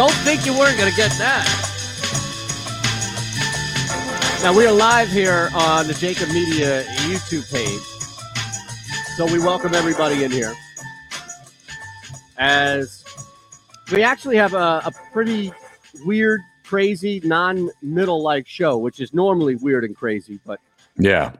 Don't think you weren't going to get that. Now, we are live here on the JAKIB Media YouTube page. So we welcome everybody in here. As we actually have a, a pretty weird, crazy, non middle like show, which is normally weird and crazy, but Yeah.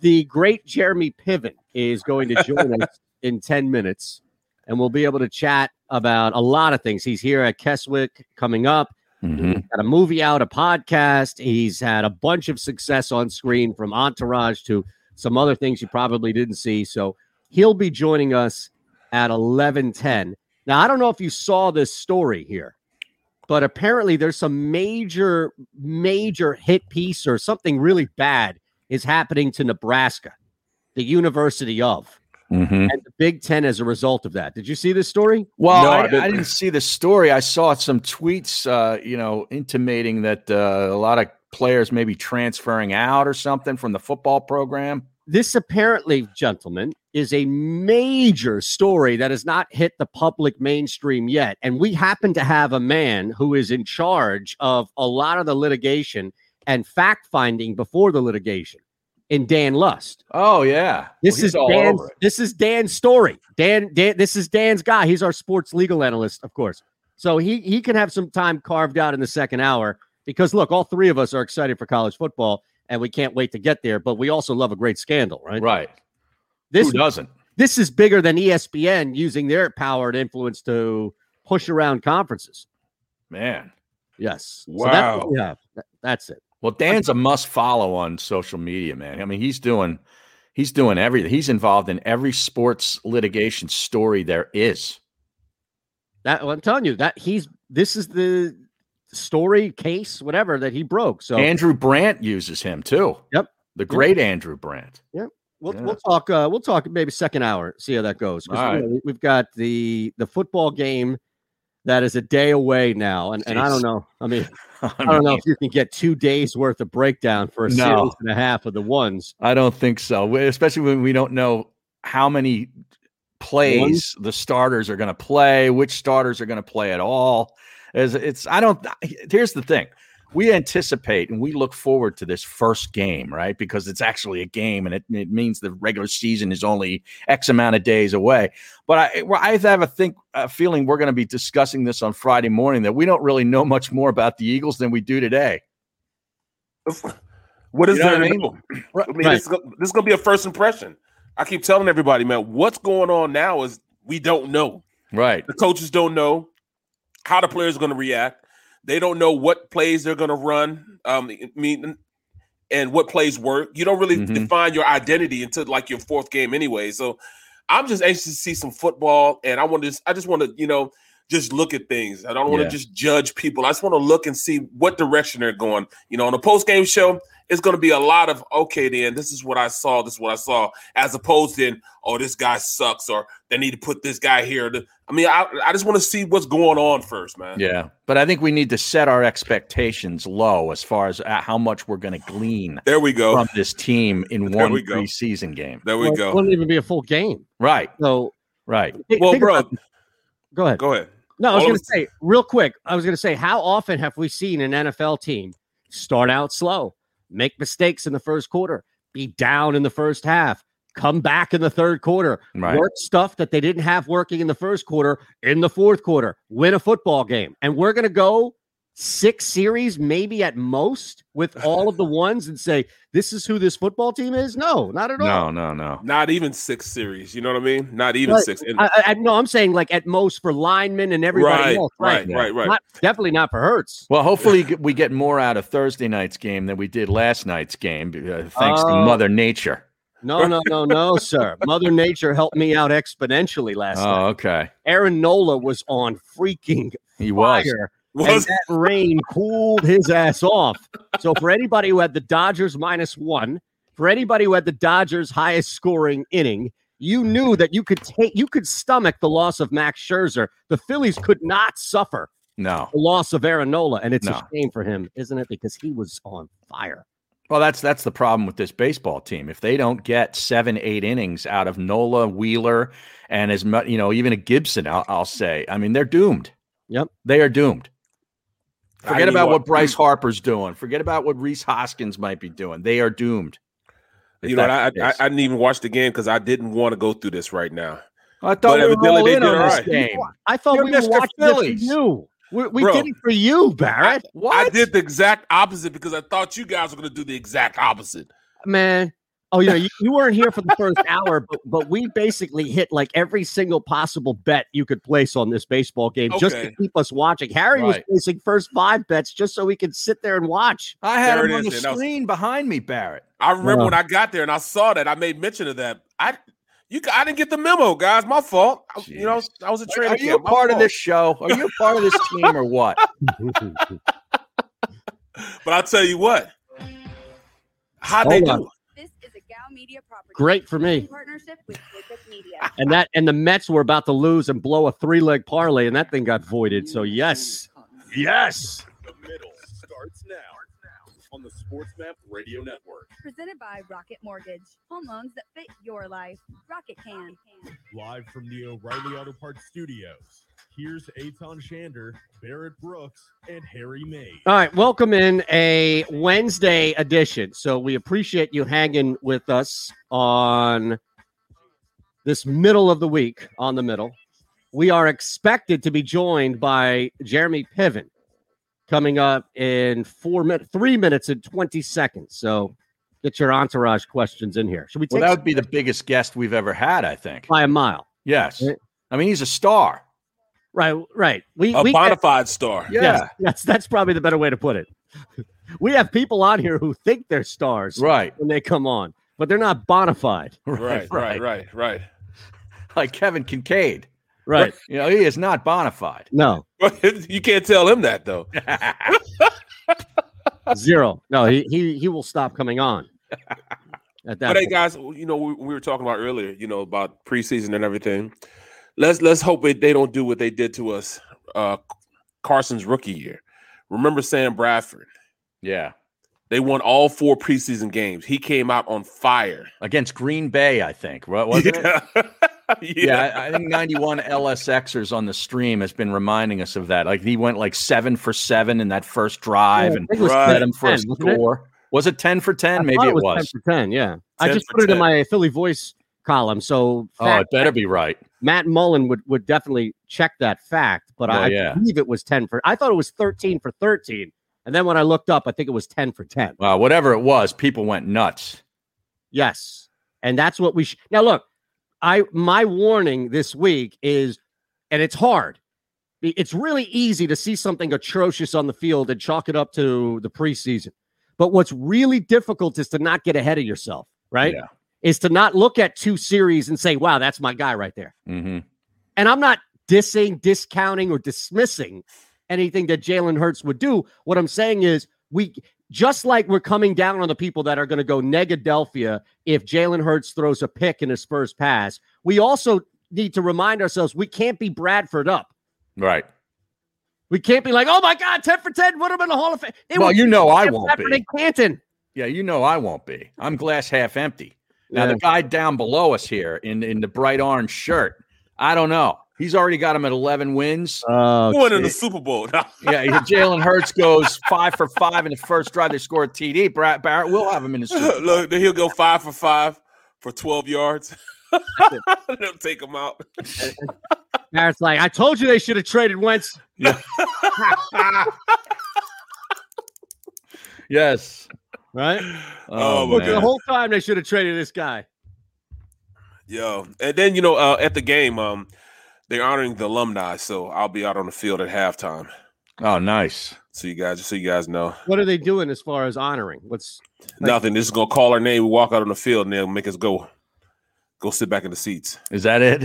the great Jeremy Piven is going to join us in 10 minutes, and we'll be able to chat about a lot of things. He's here at Keswick coming up. hmm Got a movie out, a podcast. He's had a bunch of success on screen from Entourage to some other things you probably didn't see. So he'll be joining us at 11:10. Now, I don't know if you saw this story here, but apparently there's some major major hit piece or something really bad is happening to Nebraska, the University of, hmm and the Big 10 as a result of that. Did you see this story? Well, No, I, I didn't. I didn't see the story. I saw some tweets, uh, you know, intimating that uh, a lot of players may be transferring out or something from the football program. this apparently, gentlemen, is a major story that has not hit the public mainstream yet. And we happen to have a man who is in charge of a lot of the litigation and fact finding before the litigation in Dan Lust. Oh yeah, This Well, is Dan's, this is Dan's story. Dan, Dan, this is Dan's guy. He's our sports legal analyst, of course. So he he can have some time carved out in the second hour because look, all three of us are excited for college football and we can't wait to get there. But we also love a great scandal, right? Right. This Who doesn't? this is bigger than ESPN using their power and influence to push around conferences. Man. Yes. So that's Wow. we that's it. Well, Dan's a must follow on social media, man. I mean, he's doing he's doing everything. He's involved in every sports litigation story there is. That well, I'm telling you that he's this is the story case whatever that he broke. So Andrew Brandt uses him too. Yep. The great Andrew Brandt. Yep. We'll yeah. we'll talk uh, we'll talk maybe second hour see how that goes. All you know, we've got the the football game that is a day away now and, and I don't know I mean I, don't know if you can get two days worth of breakdown for a No. series and a half of the ones I don't think so. Especially when we don't know how many plays the starters are going to play, which starters are going to play at all. As it's, I don't. Here's the thing: we anticipate and we look forward to this first game, right? Because it's actually a game, and it, it means the regular season is only X amount of days away. But I, I have a think a feeling we're going to be discussing this on Friday morning that we don't really know much more about the Eagles than we do today. What is You know there what I mean? I mean, Right. this, is, this is gonna be a first impression. I keep telling everybody, man, what's going on now is we don't know. Right. The coaches don't know how the players are going to react. They don't know what plays they're going to run. Um, I mean, and what plays work. You don't really Mhm. define your identity until like your fourth game anyway. So I'm just anxious to see some football, and I want to. I just want to, you know, just look at things. I don't want to Yeah. just judge people. I just want to look and see what direction they're going. You know, on a post game show, it's going to be a lot of okay. Then this is what I saw. This is what I saw, as opposed to oh, this guy sucks, or they need to put this guy here. I mean, I, I just want to see what's going on first, man. Yeah, but I think we need to set our expectations low as far as uh, how much we're going to glean There we go. from this team in There one we preseason game. There we Well, It go. wouldn't even be a full game. Right, So right. Well, bro, about- go ahead. go ahead. No, I was going to say real quick. I was going to say, how often have we seen an NFL team start out slow, make mistakes in the first quarter, be down in the first half, come back in the third quarter, Right. work stuff that they didn't have working in the first quarter in the fourth quarter, win a football game, and we're going to go six series, maybe at most, with all of the ones, and say this is who this football team is. No, not at all. No, no, no. Not even six series. You know what I mean? Not even Right. six. And- I, I, no, I'm saying like at most for linemen and everybody right, else. right, right, right. Not, definitely not for Hurts. Well, hopefully g- we get more out of Thursday night's game than we did last night's game, uh, thanks to Oh. Mother Nature. No, no, no, no, sir. Mother Nature helped me out exponentially last night. Oh, okay. Aaron Nola was on freaking He was. fire. Was and that rain cooled his ass off. So for anybody who had the Dodgers minus one, for anybody who had the Dodgers highest scoring inning, you knew that you could take you could stomach the loss of Max Scherzer. The Phillies could not suffer No. the loss of Aaron Nola, and it's No. a shame for him, isn't it? Because he was on fire. Well, that's that's the problem with this baseball team. If they don't get seven, eight innings out of Nola, Wheeler, and as much, you know, even a Gibson, I'll, I'll say. I mean, they're doomed. Yep. They are doomed. I Forget about even what wa- Bryce Harper's doing. Forget about what Rhys Hoskins might be doing. They are doomed. You know, what, I, I. I didn't even watch the game because I didn't want to go through this right now. I thought but we were evidently all they in did on all this right. game. I thought You're we were Mr. watching Phillies. it for you. We, we Bro. did it for you, Barrett. What? I did the exact opposite because I thought you guys were going to do the exact opposite. man. Oh, you know, you, you weren't here for the first hour, but but we basically hit like every single possible bet you could place on this baseball game just to keep us watching. Harry was placing first five bets just so we could sit there and watch. I had There him on the is, then. That was- screen behind me, Barrett. I remember Yeah. when I got there and I saw that. I made mention of that. I you I didn't get the memo, guys. My fault. I- you know, I was a trainer. are you a part of this show? Are you a part of this team or what? But I'll tell you what. How'd they Hold on. do? This is a Gal Media property. Great for me. Partnership with Media. And that and the Mets were about to lose and blow a three leg parlay, and that thing got voided. So yes, yes. The middle starts now on the SportsMap Radio Network. Presented by Rocket Mortgage. Home loans that fit your life. Rocket can. Live from the O'Reilly Auto Parts Studios. Here's Eytan Shander, Barrett Brooks, and Harry May. All right, welcome in a Wednesday edition. So we appreciate you hanging with us on this middle of the week on the middle. We are expected to be joined by Jeremy Piven coming up in four minutes, three minutes and 20 seconds. So get your entourage questions in here. Should we Well, that would be the biggest guest we've ever had, I think. by a mile? Yes. I mean, he's a star. Right, right. We, A we bona fide star. Yeah. Yes, that's that's probably the better way to put it. we have people on here who think they're stars Right. when they come on, but they're not bona fide. Right, right, right, right. Like Kevin Kincaid. Right. You know, he is not bona fide. No, you can't tell him that though. zero. No, he he he will stop coming on. At that But hey, guys, you know we, we were talking about earlier, you know about preseason and everything. Let's let's hope they, they don't do what they did to us uh Carson's rookie year. Remember Sam Bradford? yeah. They won all four preseason games. He came out on fire. Against Green Bay, I think. Wa- Wasn't it? yeah. Yeah, I, I think 91 LSXers on the stream has been reminding us of that. Like he went like seven for seven in that first drive Yeah, and think was Right. set him for 10, wasn't it? score. Was it 10 for 10? I Maybe thought it was. 10 for 10, yeah. I just for put it in my Philly voice column. So Oh, it better be right. Matt Mullin would, would definitely check that fact, but Well, I yeah. believe it was 10 for I thought it was 13 for 13. And then when I looked up, I think it was 10 for 10. Uh, whatever it was, people went nuts. Yes. And that's what we sh- now look, I my warning this week is and it's hard. It's really easy to see something atrocious on the field and chalk it up to the preseason. But what's really difficult is to not get ahead of yourself, right? Yeah. Is to not look at two series and say, wow, that's my guy right there. hmm And I'm not dissing, discounting, or dismissing anything that Jalen Hurts would do. What I'm saying is, we just like we're coming down on the people that are going to go Negadelphia if Jalen Hurts throws a pick in his first pass. We also need to remind ourselves we can't be Bradford up. Right. We can't be like, oh my God, 10 for 10, put him in the Hall of Fame. They Well, you know I won't Bradford be. Canton. Yeah, you know I won't be. I'm glass half empty. Now Yeah. the guy down below us here in in the bright orange shirt, I don't know. He's already got him at 11 wins. Oh, Who won in the. Super Bowl? Yeah, Jalen Hurts goes five for five in the first drive. They score a TD. Brad Barrett will have him in the Super Bowl. Look, he'll go five for five for 12 yards. They'll take him out. Barrett's like, I told you they should have traded Wentz. Yes. Right? Oh, Oh, my Look, the whole time they should have traded this guy. Yo, and then you know, uh, at the game, um, they're honoring the alumni, so I'll be out on the field at halftime. Oh, nice. So you guys, just so you guys know, What are they doing as far as honoring? What's nothing. This is gonna call our name. We walk out on the field, and they'll make us go, go sit back in the seats. Is that it?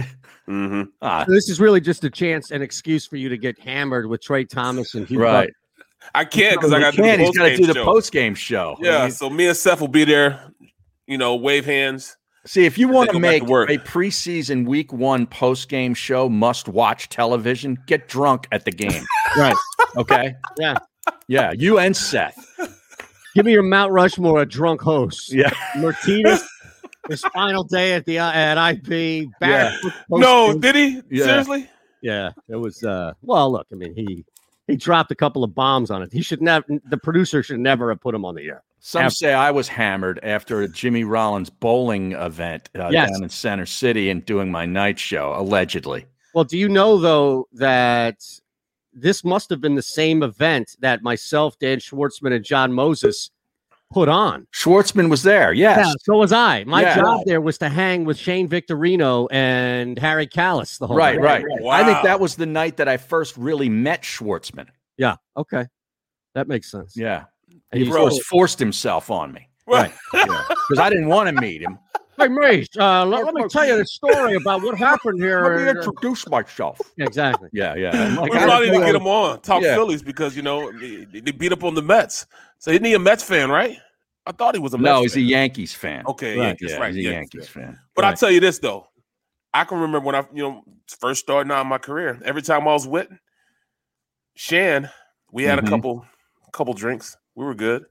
Mm-hmm. Ah, this is really just a chance, an excuse for you to get hammered with Trey Thomas and Hugh. right. I can't because I got to do He the He's got to post-game do the show. post game show. I Yeah, mean, so me and Seth will be there. You know, wave hands. See, if you want to go back to make work. a preseason week one post game show must watch television, get drunk at the game. Right. Okay. Yeah. Yeah. You and Seth. Give me your Mount Rushmore of drunk hosts. Yeah. Martinez, his final day at the at IP. Barrett, No, did he? Yeah. Seriously? Yeah, it was. uh Well, look, I mean, he he dropped a couple of bombs on it. He should never. The producer should never have put him on the air. Some Ab- say I was hammered after a Jimmy Rollins bowling event uh, Yes. down in Center City and doing my night show, allegedly. Well, do you know though that this must have been the same event that myself, Dan Schwartzman, and John Moses put on? Schwartzman was there. Yes. Yeah, so was I. My Yeah. job there was to hang with Shane Victorino and Harry Kalas the whole Right, night. right. Wow. I think that was the night that I first really met Schwartzman. Yeah. Okay. That makes sense. Yeah. And He you Bro. forced, forced himself on me Right. because I didn't want to meet him. Hey, Mayes, uh, let, let me tell you the story about what happened here. Let me introduce myself. exactly. Yeah, yeah. Like, we I probably don't need to know- get him on talk Yeah. Phillies because you know they, they beat up on the Mets. So isn't he a Mets fan, right? I thought he was a Mets No, he's a. Yankees fan. okay, Right, Yankees, yeah, right? he's a Yankees Yankees fan. fan. But I Right. tell you this though, I can remember when I you know first starting out in my career. Every time I was with Shan, we had Mhm. a couple couple drinks. We were good.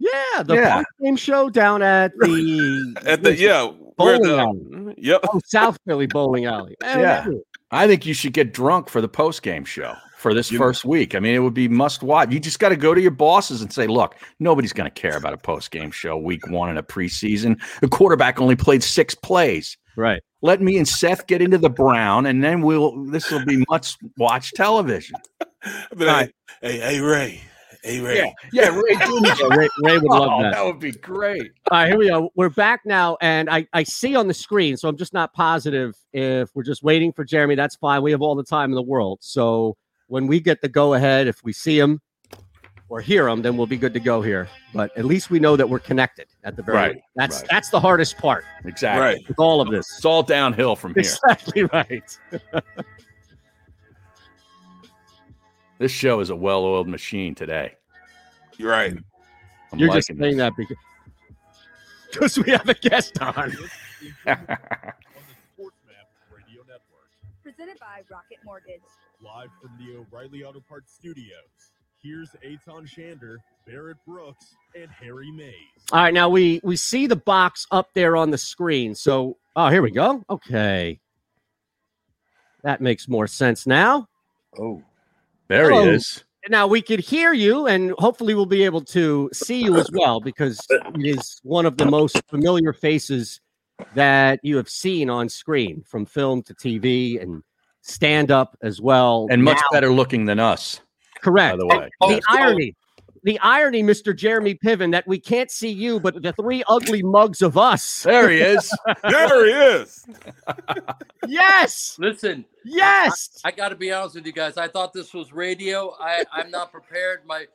Yeah, the Yeah. game show down at the At the yeah, Bowling the alley. yep. oh, South Philly bowling alley. Man, Yeah. I think you should get drunk for the post game show for this You- first week. I mean, it would be must watch. You just got to go to your bosses and say, look, nobody's going to care about a post game show week one in a preseason. The quarterback only played six plays. Right. Let me and Seth get into the Brown, and then we'll. This will be much watch television. Be like, hey, hey, Ray, hey, Ray. Yeah, yeah. Ray, Yeah, Ray, Ray would love Oh, that. that would be great. All right, here we go. We're back now, and I, I see on the screen, so I'm just not positive if we're just waiting for Jeremy. That's fine. We have all the time in the world. So when we get the go ahead, if we see them or hear them, then we'll be good to go here. But at least we know that we're connected at the very Right, least. That's right. that's the hardest part Exactly. Right. with all of this. It's all downhill from here. Exactly right. This show is a well-oiled machine today. You're right. I'm You're just saying this. that because because we have a guest on. on the Sports Map Radio Network. Presented by Rocket Mortgage. Live from the O'Reilly Auto Parts Studios. Here's Eytan Shander, Barrett Brooks, and Harry Mayes. All right, now we we see the box up there on the screen. So, oh, here we go. Okay, that makes more sense now. Oh, there Hello. he is. Now we could hear you, and hopefully we'll be able to see you as well because it is one of the most familiar faces that you have seen on screen, from film to TV and stand up as well. And much Now- better looking than us, correct. by the way. the irony, the irony, Mr. Jeremy Piven, that we can't see you, but the three ugly mugs of us. There he is. There he is. Yes, Listen, yes. I got to be honest with you guys. I thought this was radio. I, I'm not prepared. My,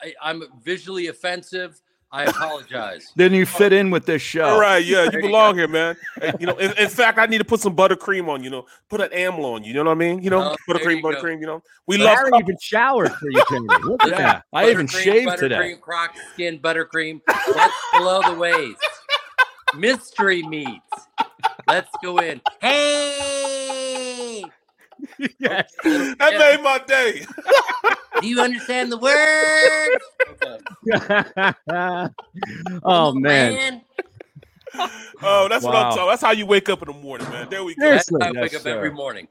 I, I'm visually offensive. I apologize. Didn't you fit in with this show? All right, yeah, you belong here, man. Hey, You know, in, in fact, I need to put some buttercream on. You know, put an amla on. You know what I mean? You know, Oh, there buttercream, you go. buttercream. You know, we But love. Harry even showered for you, Jeremy. Look at that. Yeah, I even Buttercream, shaved today. Buttercream, croc skin, buttercream. That's below the waist. Mystery meats. Let's go in. Hey, Yes. That Yeah. made my day. do you understand the word? Okay. oh man. Oh, that's what I'm Wow. talking. That's how you wake up in the morning, man. There we go. That's how I wake Yes, up every morning.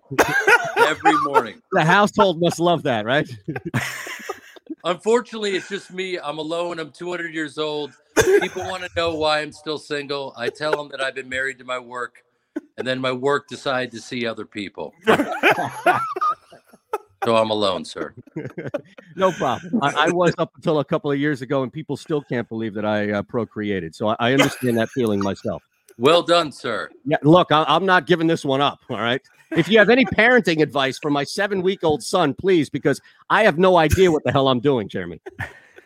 every morning. the household must love that, right? Unfortunately, it's just me. I'm alone. I'm 200 years old. People want to know why I'm still single. I tell them that I've been married to my work, and then my work decided to see other people. So I'm alone, sir. No problem. I, I was up until a couple of years ago, and people still can't believe that I uh, procreated. So I, I understand that feeling myself. Well done, sir. Yeah, look, I, I'm not giving this one up. All right. If you have any parenting advice for my seven week old son, please, because I have no idea what the hell I'm doing, Jeremy.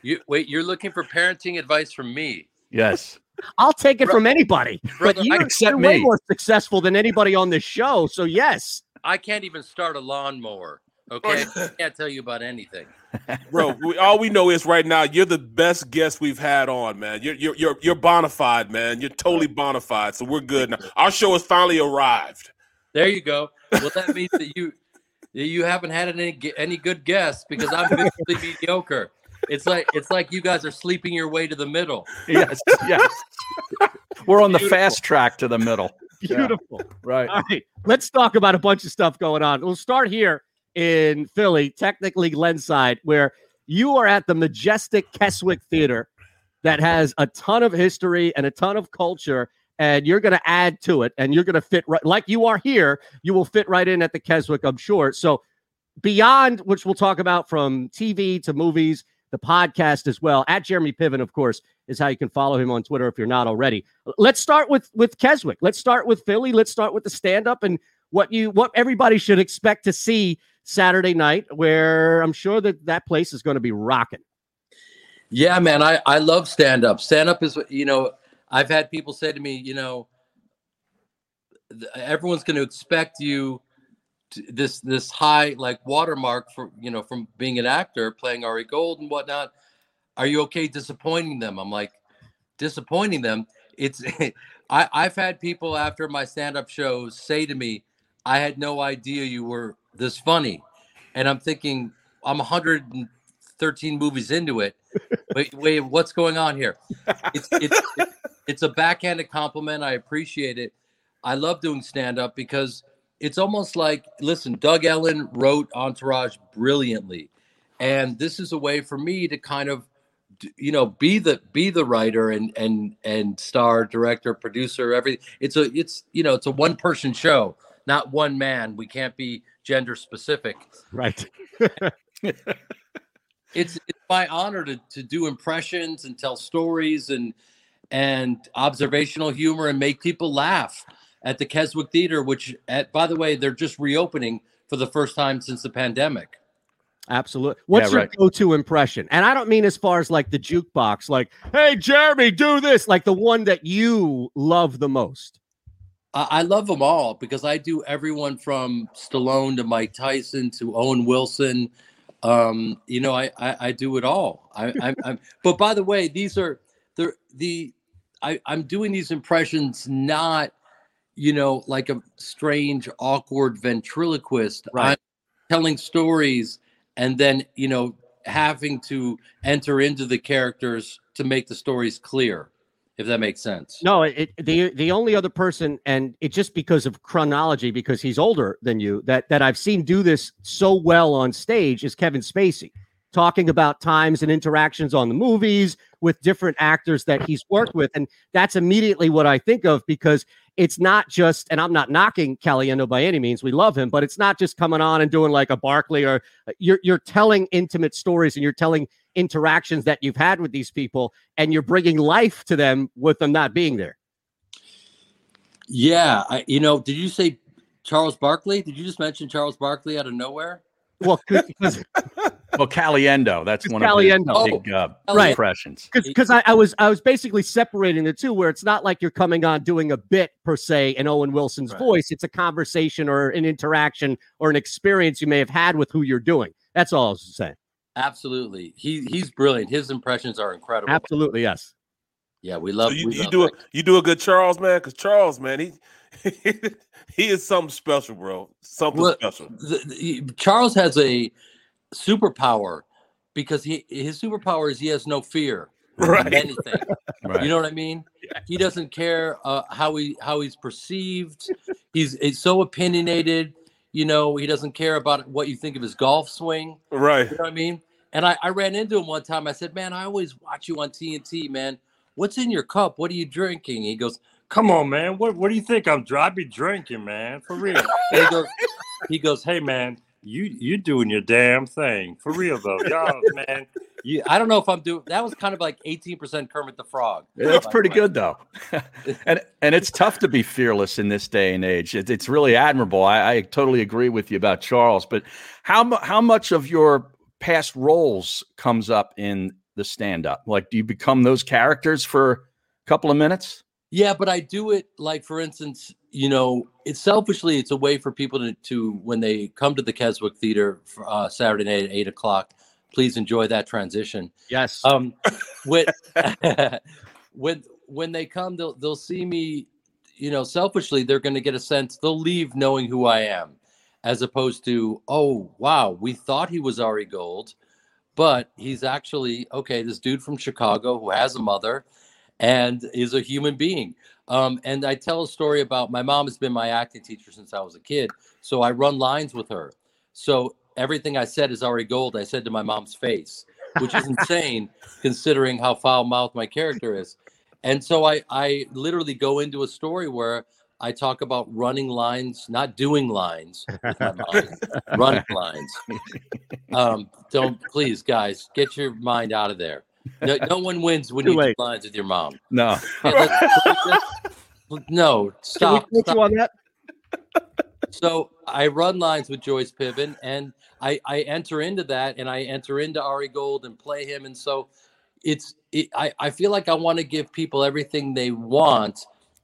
You wait. You're looking for parenting advice from me. Yes. I'll take it from anybody, Brother, but you're, except you're way more successful than anybody on this show. So yes, I can't even start a lawnmower. Okay, I can't tell you about anything. Bro, we, all we know is right now you're the best guest we've had on, man. You're you're you're you're bona fide, man. You're totally bona fide, so we're good now. Our show has finally arrived. There you go. Well, that means that you you haven't had any any good guests because I'm visually mediocre. It's like it's like you guys are sleeping your way to the middle. Yes. Yes. We're on the fast track to the middle. beautiful. Right. All right, let's talk about a bunch of stuff going on. We'll start here in Philly, technically Glenside, where you are at the majestic Keswick Theater that has a ton of history and a ton of culture, and you're going to add to it, and you're going to fit right like you are here. You will fit right in at the Keswick, I'm sure. So, beyond which we'll talk about from TV to movies, the podcast as well. At Jeremy Piven, of course, is how you can follow him on Twitter if you're not already. Let's start with with Keswick. Let's start with Philly. Let's start with the stand up and what you what everybody should expect to see Saturday night, where I'm sure that that place is going to be rocking. Yeah, man, I I love stand up. Stand up is you know. I've had people say to me, you know, everyone's going to expect you to, this this high like watermark for you know from being an actor playing Ari Gold and whatnot. Are you okay disappointing them? I'm like, disappointing them. It's I I've had people after my stand up shows say to me, I had no idea you were this funny, and I'm thinking I'm 113 movies into it. Wait, wait, what's going on here? It's it's it's a backhanded compliment. I appreciate it. I love doing stand up because it's almost like listen, Doug Ellin wrote Entourage brilliantly. And this is a way for me to kind of you know be the be the writer and and and star director producer everything it's a it's you know it's a one person show not one man we can't be gender specific Right. it's it's my honor to to do impressions and tell stories and and observational humor and make people laugh at the Keswick Theater, which at by the way, they're just reopening for the first time since the pandemic. Absolutely. What's Yeah, your go-to impression? And I don't mean as far as like the jukebox, like, hey Jeremy, do this, like the one that you love the most. I, love them all because I do everyone from Stallone to Mike Tyson to Owen Wilson. Um, you know, I I, I do it all. I, I, I'm, but by the way, these are the the I, I'm doing these impressions not, you know, like a strange, awkward ventriloquist. Right. I'm telling stories and then you know having to enter into the characters to make the stories clear, if that makes sense. No, it, the the only other person, and it just because of chronology, because he's older than you, that that I've seen do this so well on stage is Kevin Spacey, talking about times and interactions on the movies with different actors that he's worked with, and that's immediately what I think of because it's not just, and I'm not knocking Caliendo by any means, we love him, but it's not just coming on and doing like a Barkley or uh, you're you're telling intimate stories and you're telling interactions that you've had with these people and you're bringing life to them with them not being there. Yeah, I, you know, did you say Charles Barkley? Did you just mention Charles Barkley out of nowhere? Well, because Well, Caliendo, that's one Caliendo. of his big uh, Right. impressions. because I, I was I was basically separating the two, where it's not like you're coming on doing a bit per se in Owen Wilson's Right. voice. It's a conversation or an interaction or an experience you may have had with who you're doing. That's all I was saying. Absolutely, he he's brilliant. His impressions are incredible. Absolutely, yes. Yeah, we love. So you, we you love do a that. you do a good Charles man, because Charles man, he he is something special, bro. Something Well, special. the, the- Charles has a superpower because he his superpower is he has no fear of Right. anything. Right. You know what I mean? He doesn't care uh, how he how he's perceived. He's, he's so opinionated. You know, he doesn't care about what you think of his golf swing. Right. You know what I mean? And I, I ran into him one time. I said, Man, I always watch you on TNT, man. What's in your cup? What are you drinking? He goes, Come on, man. What what do you think I'm dry? Be drinking, man. For real. And he goes, he goes, Hey man, you you doing your damn thing. For real though. Y'all, man, Yeah, I don't know if I'm doing that was kind of like 18% Kermit the Frog. Yeah, That's pretty good though, and and it's tough to be fearless in this day and age. It, it's really admirable. I, I totally agree with you about Charles. But how how much of your past roles comes up in the stand up? Like, do you become those characters for a couple of minutes? Yeah, but I do it like, for instance, you know, it's selfishly, it's a way for people to, to when they come to the Keswick Theater for, uh, Saturday night at eight o'clock. Please enjoy that transition. Yes. Um, when when when they come, they'll they'll see me. You know, selfishly, they're going to get a sense. They'll leave knowing who I am, as opposed to, oh wow, we thought he was Ari Gold, but he's actually okay. This dude from Chicago who has a mother and is a human being. Um, and I tell a story about my mom has been my acting teacher since I was a kid, so I run lines with her. So everything I said is Ari Gold. I said to my mom's face, which is insane considering how foul mouthed my character is. And so I, I literally go into a story where I talk about running lines, not doing lines, mom, running lines. Um, don't please, guys, get your mind out of there. No, no one wins when Too you late. do lines with your mom. No. Yeah, let's- no, Can we stop. stop. you on that? So I run lines with Joyce Piven, and I, I enter into that, and I enter into Ari Gold and play him, and so it's it, I I feel like I want to give people everything they want,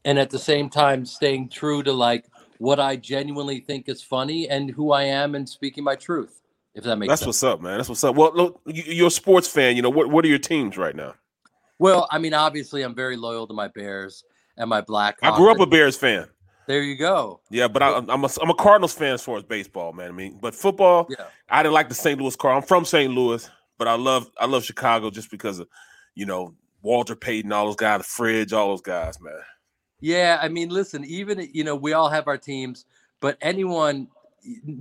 and at the same time staying true to like what I genuinely think is funny and who I am, and speaking my truth. If that makes That's sense. what's up, man. That's what's up. Well, look, you- you're a sports fan. You know what? What are your teams right now? Well, I mean, obviously, I'm very loyal to my Bears and my Black. I grew up a Bears fan. There you go. Yeah, but I, I'm a I'm a Cardinals fan as far as baseball, man. I mean, but football, Yeah. I didn't like the St. Louis car. I'm from St. Louis, but I love I love Chicago just because of you know Walter Payton, all those guys, the Fridge, all those guys, man. Yeah, I mean, listen, even you know, we all have our teams, but anyone,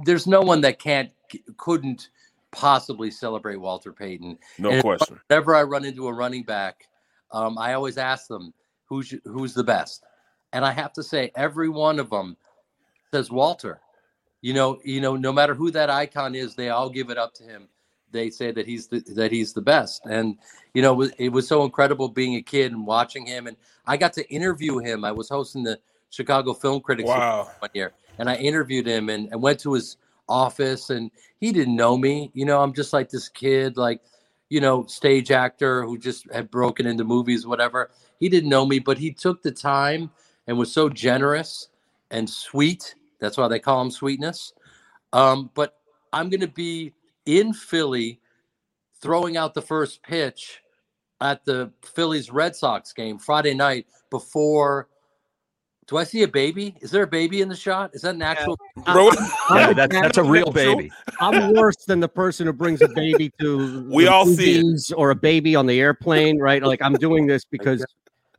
there's no one that can't couldn't possibly celebrate Walter Payton. No And question. Whenever I run into a running back, um, I always ask them who's who's the best, and I have to say every one of them says Walter. You know, you know, no matter who that icon is, they all give it up to him. They say that he's the that he's the best, and you know, it was, it was so incredible being a kid and watching him. And I got to interview him. I was hosting the Chicago Film Critics Wow. one year, and I interviewed him and, and went to his office, and he didn't know me. You know, I'm just like this kid, like you know, stage actor who just had broken into movies, whatever. He didn't know me, but he took the time and was so generous and sweet. That's why they call him sweetness. Um, but I'm going to be in Philly throwing out the first pitch at the Phillies Red Sox game Friday night before. Do I see a baby? Is there a baby in the shot? Is that an actual? Bro, Yeah, that's that's a real baby. I'm worse than the person who brings a baby to We all see it. or a baby on the airplane, right? Like I'm doing this because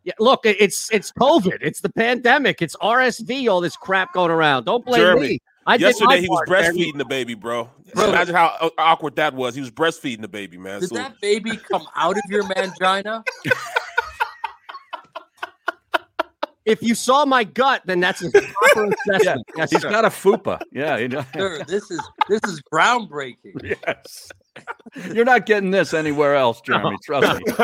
yeah, look, it's it's COVID, it's the pandemic, it's RSV, all this crap going around. Don't blame Jeremy, me. I did yesterday he was part, Jeremy. breastfeeding the baby, bro. Bro. Imagine how awkward that was. He was breastfeeding the baby, man. Did So that baby come out of your mangina? If you saw my gut, then that's a proper assessment. Yes, He's sir. got a fupa. Yeah, you know. Sir, this is this is groundbreaking. yes. You're not getting this anywhere else, Jeremy. Trust me.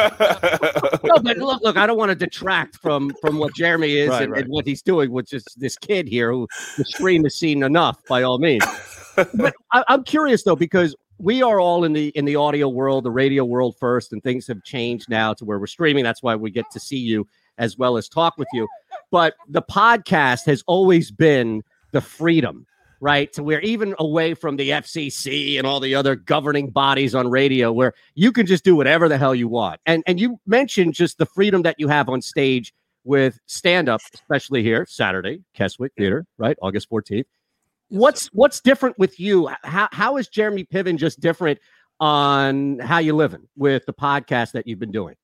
no, but look, look, I don't want to detract from from what Jeremy is Right, and, right. and what he's doing with just this kid here who the screen has seen enough by all means. but I, I'm curious though because we are all in the in the audio world, the radio world first, and things have changed now to where we're streaming. That's why we get to see you as well as talk with you. But the podcast has always been the freedom right? To where even away from the FCC and all the other governing bodies on radio, where you can just do whatever the hell you want. And and you mentioned just the freedom that you have on stage with stand up, especially here Saturday, Keswick Theater, right, August fourteenth. What's what's different with you? How how is Jeremy Piven just different on how you living with the podcast that you've been doing?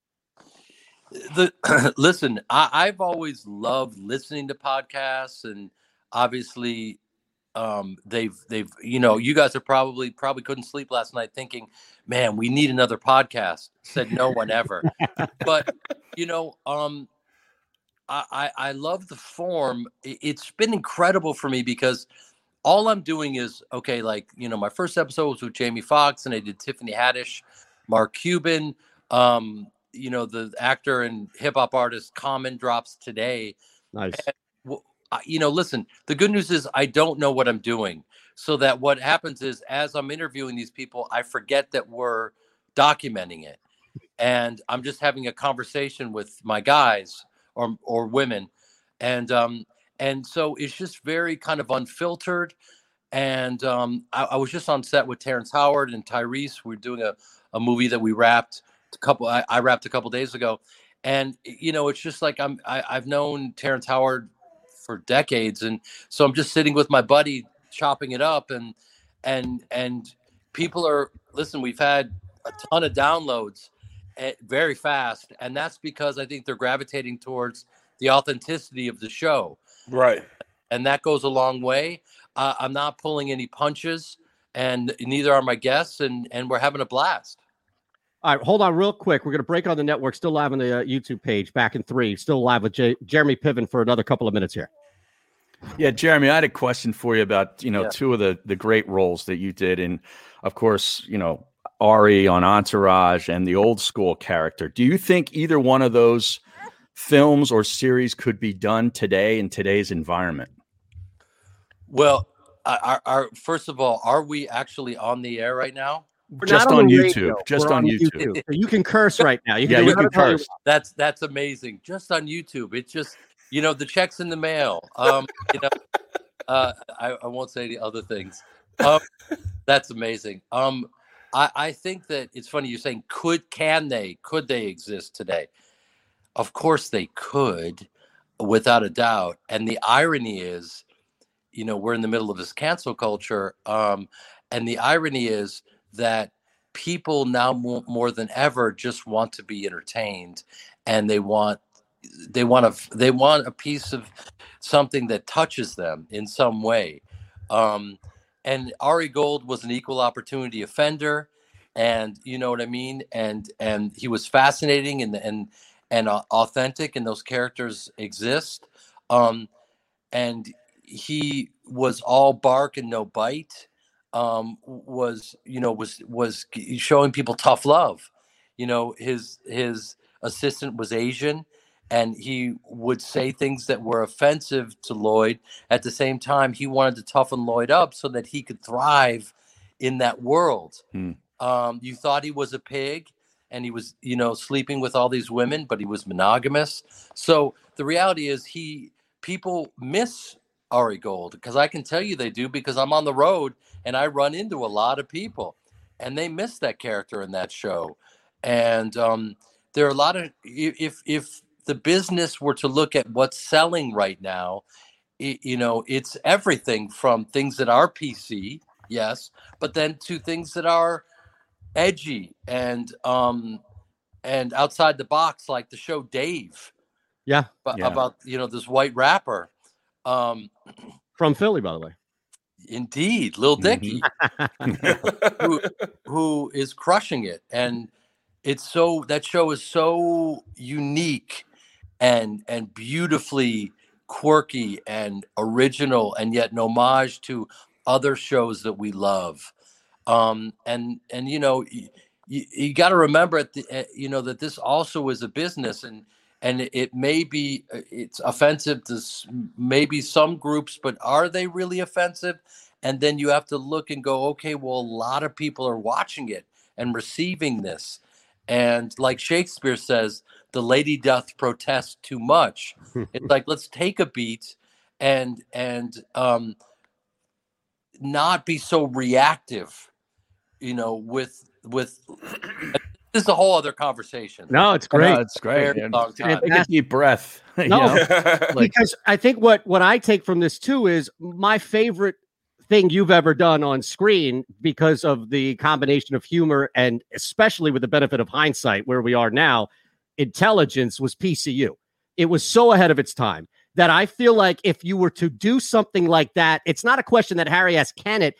The listen I, i've always loved listening to podcasts and obviously um they've they've you know you guys are probably probably couldn't sleep last night thinking man we need another podcast said no one ever. But you know um I, I love the form. It's been incredible for me because all i'm doing is okay like you know my first episode was with jamie Foxx, and i did tiffany haddish Mark Cuban, um, you know, the actor and hip hop artist Common drops today. Nice. I- you know, listen, the good news is I don't know what I'm doing. So that what happens is as I'm interviewing these people, I forget that we're documenting it. And I'm just having a conversation with my guys or or women. And um and so it's just very kind of unfiltered. And um I, I was just on set with Terrence Howard and Tyrese. We are doing a, a movie that we wrapped a couple I, I wrapped a couple days ago. And you know, it's just like I'm I, I've known Terrence Howard for decades and so i'm just sitting with my buddy chopping it up and and and people are listen we've had a ton of downloads eh, very fast and that's because i think they're gravitating towards the authenticity of the show Right. and that goes a long way uh, i'm not pulling any punches and neither are my guests and and we're having a blast All right, hold on real quick. We're going to break on the network. Still live on the uh, YouTube page. Back in three. Still live with J- Jeremy Piven for another couple of minutes here. Yeah, Jeremy, I had a question for you about you know Yeah. two of the the great roles that you did, and of course, you know Ari on Entourage and the old school character. Do you think either one of those films or series could be done today in today's environment? well are, are, first of all are we actually on the air right now We're Just not on YouTube. radio. Just We're on the YouTube. So you can curse right now. You can Yeah, you can whatever the hell curse. That's that's amazing. Just on YouTube, it's just you know the checks in the mail. Um, you know, uh, I, I won't say the other things. Um, that's amazing. Um, I, I think that it's funny you're saying could can they could they exist today? Of course they could, without a doubt. And the irony is, you know, we're in the middle of this cancel culture, um, and the irony is that people now more, than ever just want to be entertained and they want they want a they want a piece of something that touches them in some way. Um and Ari Gold was an equal opportunity offender and you know what I mean? And and he was fascinating and and and authentic and those characters exist. Um and he was all bark and no bite um was you know was was showing people tough love. You know his his assistant was asian and he would say things that were offensive to lloyd. At the same time he wanted to toughen lloyd up so that he could thrive in that world. Hmm. um you thought he was a pig and he was you know sleeping with all these women but he was monogamous. So the reality is he people miss Ari Gold because I can tell you they do because I'm on the road and I run into a lot of people and they miss that character in that show. And um, there are a lot of if if the business were to look at what's selling right now, i you know, it's everything from things that are PC, yes, but then to things that are edgy and um and outside the box like the show Dave Yeah, but Yeah. about you know this white rapper um from Philly, by the way. indeed lil dicky Mm-hmm. who, who is crushing it and it's so that show is so unique and and beautifully quirky and original and yet an homage to other shows that we love um and and you know you, you got to remember at the, uh, you know that this also is a business and and it, may be uh, it's offensive to maybe some groups but are they really offensive? And then you have to look and go okay well a lot of people are watching it and receiving this. And like shakespeare says the lady doth protest too much. It's like let's take a beat and and um not be so reactive you know with with this is a whole other conversation No, it's No, great. it's great. Very man. long time. Take a deep breath. you No. know? Because I think what what I take from this too is my favorite thing you've ever done on screen because of the combination of humor and especially with the benefit of hindsight where we are now intelligence was PCU it was so ahead of its time that I feel like if you were to do something like that it's not a question that Harry asked can it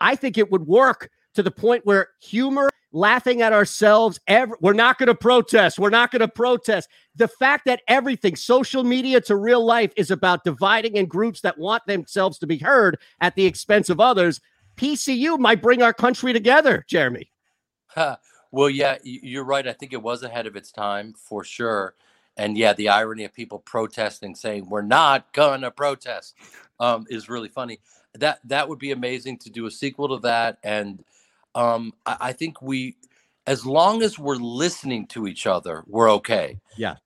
I think it would work to the point where humor laughing at ourselves ever we're not going to protest we're not going to protest the fact that everything social media to real life is about dividing in groups that want themselves to be heard at the expense of others pcu might bring our country together jeremy. Well, yeah, you're right. I think it was ahead of its time for sure. And yeah, the irony of people protesting, saying we're not gonna protest, um, is really funny. That that would be amazing to do a sequel to that. And um, I, I think we, as long as we're listening to each other, we're okay. Yeah.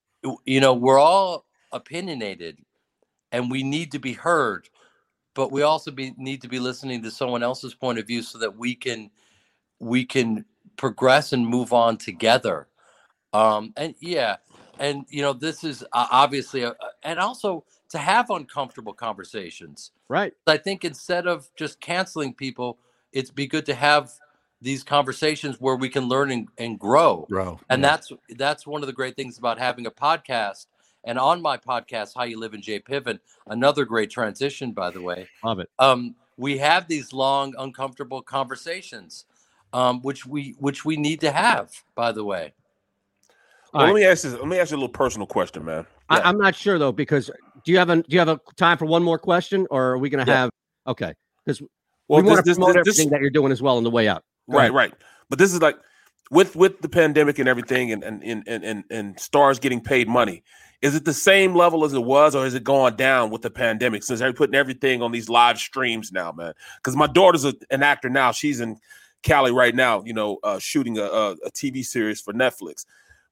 You- know, we're all opinionated, and we need to be heard, but we also be, need to be listening to someone else's point of view so that we can we can progress and move on together. Um, and yeah, and you know, this is uh, obviously, a, and also to have uncomfortable conversations. Right. I think instead of just canceling people, it's be good to have these conversations where we can learn and, and grow. Bro. And yeah. that's that's one of the great things about having a podcast. And on my podcast, How You Live in Jay Piven, another great transition, by the way Love it. um, we have these long, uncomfortable conversations, um, which we which we need to have. By the way, Well, right. let me ask you. Let me ask you a little personal question, man. I, I'm not sure though because do you have a do you have a time for one more question or are we going to Yeah. have okay because Well, we want to this- this- promote this- everything that you're doing as well on the way out. Go right, ahead. right. But this is like with with the pandemic and everything, and and and and, and, and stars getting paid money. Is it the same level as it was, or has it gone down with the pandemic? Since they're putting everything on these live streams now, man. Because my daughter's a, an actor now; she's in Cali right now. You know, uh, shooting a, a, a TV series for Netflix.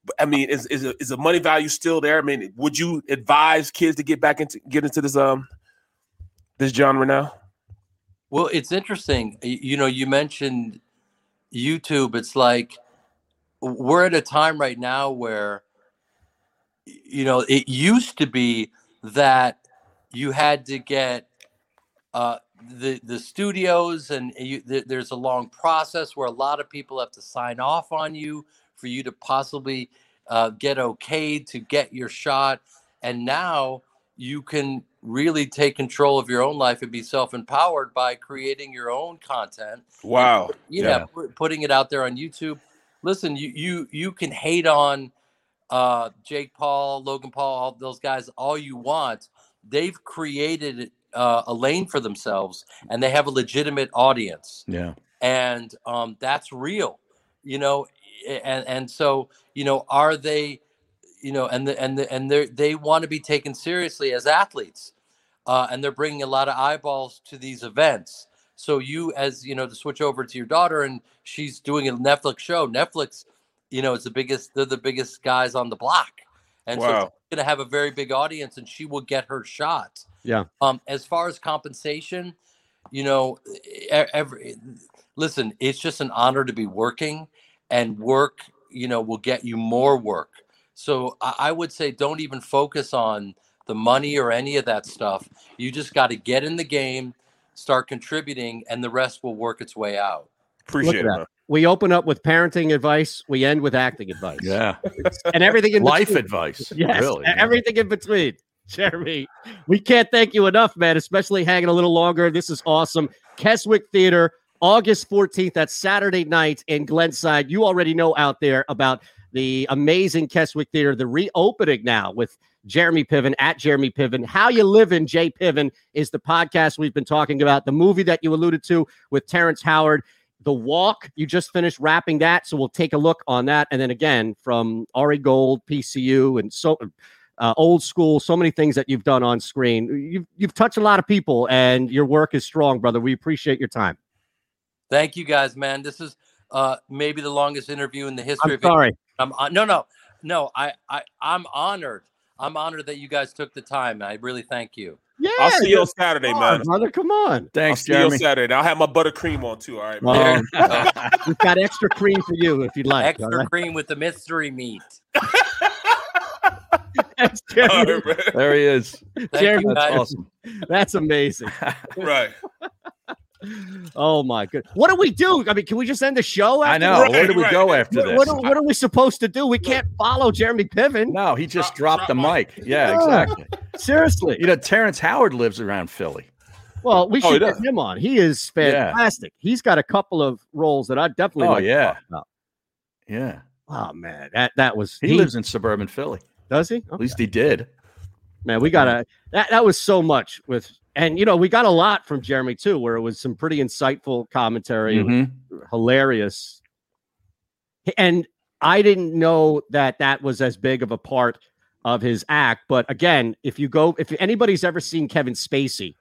But I mean, is is, a, is the money value still there? I mean, would you advise kids to get back into get into this um this genre now? well, it's interesting. You know, you mentioned YouTube. It's like we're at a time right now where you know it used to be that you had to get uh, the the studios and you, th- there's a long process where a lot of people have to sign off on you for you to possibly uh, get okayed to get your shot and now you can really take control of your own life and be self-empowered by creating your own content Wow. you Yeah. know pu- putting it out there on youtube listen you you you can hate on uh jake paul logan paul all those guys all you want they've created uh, a lane for themselves and they have a legitimate audience Yeah. and um, that's real you know and and so you know are they you know and the and the and they they want to be taken seriously as athletes uh, and they're bringing a lot of eyeballs to these events so you as you know to switch over to your daughter and she's doing a netflix show netflix you know it's the biggest they're the biggest guys on the block and so Wow. she's going to have a very big audience and she will get her shot Yeah. um as far as compensation you know every listen it's just an honor to be working and work you know will get you more work so i, I would say don't even focus on the money or any of that stuff you just got to get in the game start contributing and the rest will work its way out Appreciate it. that. We open up with parenting advice. We end with acting advice. Yeah. and everything in Life between. advice. Yes, Really. everything in between. Jeremy, we can't thank you enough, man, especially hanging a little longer. This is awesome. Keswick Theater, August 14th. That's Saturday night in Glenside. You already know out there about the amazing Keswick Theater, the reopening now with Jeremy Piven at Jeremy Piven. How You Living, Jay Piven is the podcast we've been talking about. The movie that you alluded to with Terrence Howard. The Walk, you just finished wrapping that, so we'll take a look on that. And then again, from Ari Gold, PCU, and so uh, old school, so many things that you've done on screen. You've you've touched a lot of people, and your work is strong, brother. We appreciate your time. thank you guys man this is uh maybe the longest interview in the history I'm of sorry. I'm uh, no, no, no. I, I, I'm honored. I'm honored that you guys took the time. I really thank you. Yeah, I'll see you on Saturday, come on, man. brother. Come on. I'll Thanks, see you on Saturday. I'll have my buttercream on too. All right, man. Well, we've got extra cream for you if you'd like. Extra right? cream with the mystery meat. That's, All Jeremy. right. There he is. Thank Jeremy, you That's awesome. That's amazing. right. Oh my good. What do we do? I mean, can we just end the show? I after know. this? Where do we Right, go after What, this? what, are, what are we supposed to do? We can't follow Jeremy Piven. No, he just Drop- dropped the drop mic. Yeah, Yeah. exactly. Seriously. You know, Terrence Howard lives around Philly. Well, we Oh, should he get him on. He is Yeah. fantastic. He's got a couple of roles that I definitely Oh, like to yeah. talk about. Yeah. Oh man, that that was He, lives in suburban Philly. Does he? At least he did. Man, we got a that that was so much with and you know, we got a lot from Jeremy too, where it was some pretty insightful commentary, Mhm. hilarious. and I didn't know that that was as big of a part of his act. But again, if you go, if anybody's ever seen Kevin Spacey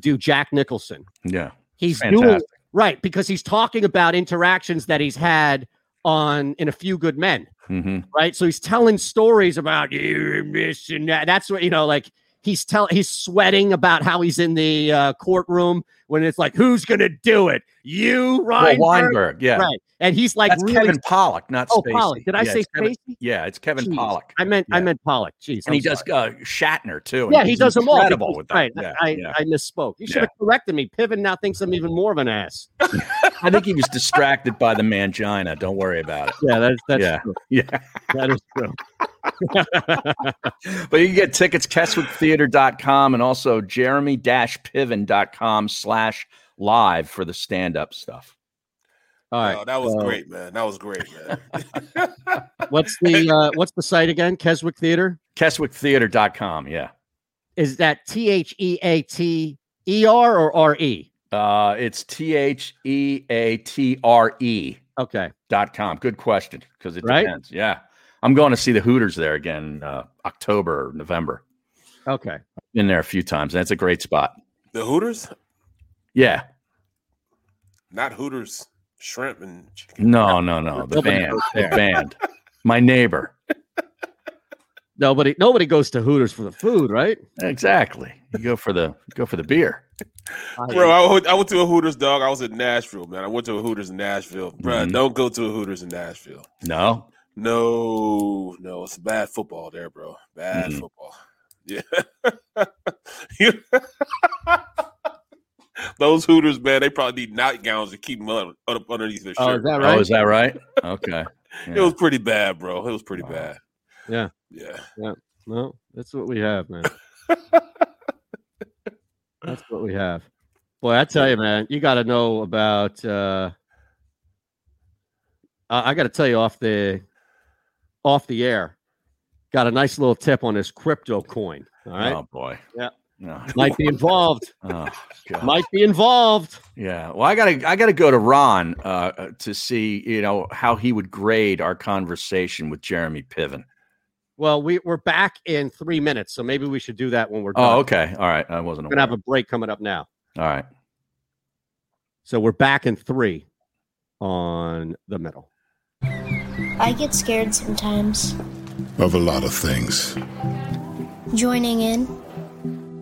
do Jack Nicholson, Yeah. he's Fantastic. doing right because he's talking about interactions that he's had on in a few good men hmm right so he's telling stories about you missing that that's what you know like he's telling he's sweating about how he's in the uh, courtroom when it's like who's gonna do it you Well, Reinberg? Weinberg. Yeah. right and he's like That's really Kevin Pollak, not oh Spacey. Pollak did I Yeah, say Spacey Yeah, it's Kevin Jeez. Pollak. I meant I meant Pollak jeez And he I'm does sorry. uh, Shatner too. yeah he does them all incredible with that. right Yeah, I, yeah. I misspoke you should Yeah. have corrected me Piven now thinks I'm even more of an ass I think he was distracted by the mangina. Don't worry about it. yeah that's that's Yeah. true. Yeah. that is true But you can get tickets keswicktheater.com and also jeremy-piven.com slash live for the stand-up stuff. all right Oh, that was so- great, man. That was great, man. what's the uh what's the site again keswick theater keswicktheater.com. Yeah. is that T H E A T E R or R E? Uh, it's T-H-E-A-T-R-E Okay. dot com. Good question. Because it Right? depends. Yeah. I'm going to see the Hooters there again, uh, October, or November. Okay. Been there a few times. That's a great spot. the Hooters, Yeah. not Hooters, shrimp and chicken. No, no, no. The Nobody band. The band. My neighbor. Nobody nobody goes to Hooters for the food, right? Exactly. You go for the go for the beer. Bro, I went, I went to a Hooters, dog. I was in Nashville, man. I went to a Hooters in Nashville. Bro, Mhm. don't go to a Hooters in Nashville. No. No, no, it's bad football there, bro. Bad Mhm. football. Yeah. You- Those Hooters, man, they probably need nightgowns to keep them up, up underneath their shirt. Oh, is that right? Oh, right? is that right? Okay. It was pretty bad, bro. It was pretty Wow. bad. Yeah. Yeah. Yeah. No, that's what we have, man. that's what we have. Boy, I tell you, man, you got to know about. uh I, I got to tell you off the off the air. Got a nice little tip on this crypto coin. All right, Oh boy. Yeah. No. might be involved. Oh, might be involved. Yeah. Well, I gotta I gotta go to Ron uh, uh, to see you know how he would grade our conversation with Jeremy Piven. Well, we we're back in three minutes, so maybe we should do that when we're done. Oh, okay. All right. I wasn't We're gonna aware. have a break coming up now. All right. So we're back in three on the middle. I get scared sometimes. of a lot of things Joining in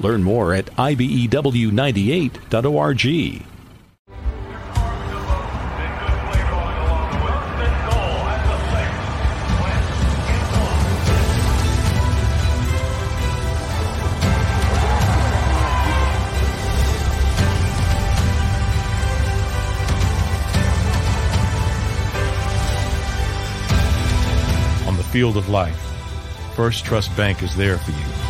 Learn more at ibew98.org. field of life, First Trust Bank is there for you.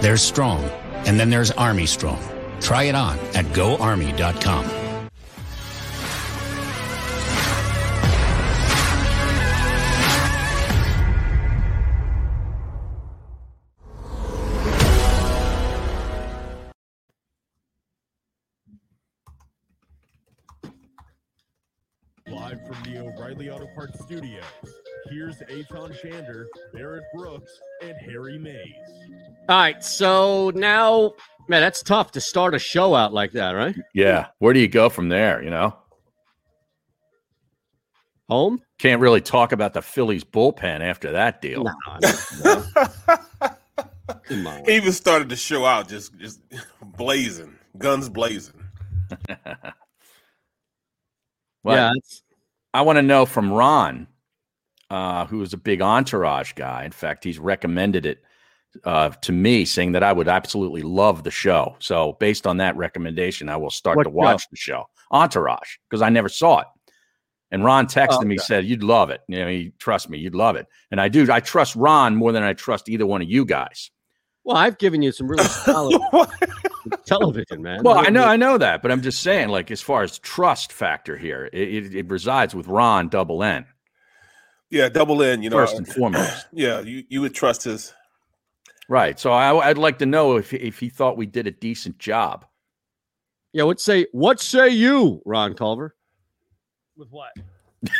There's Strong, and then there's Army Strong. Try it on at goarmy.com. Live from the O'Reilly Auto Parts Studios, here's Eytan Shander, Barrett Brooks, and Harry Mayes. All right, so now, man, that's tough to start a show out like that, right? Yeah. Where do you go from there? You know, home. Can't really talk about the Phillies bullpen after that deal. He even started the show out just just blazing, guns blazing. Well, Yeah, I want to know from Ron, uh, who is a big Entourage guy. In fact, he's recommended it uh, to me, saying that I would absolutely love the show. So, based on that recommendation, I will start What to watch show? the show, Entourage, because I never saw it. And Ron texted Oh, me okay. said, "You'd love it. You know, you trust me, you'd love it." And I do. I trust Ron more than I trust either one of you guys. Well, I've given you some really solid television, man. Well, I know, I know that, but I'm just saying, like, as far as trust factor here, it, it, it resides with Ron Double N. Yeah, double in. You know, First uh, and foremost. Yeah, you you would trust his. Right. So I, I'd like to know if if he thought we did a decent job. Yeah, what say what say you, Ron Culver? With what?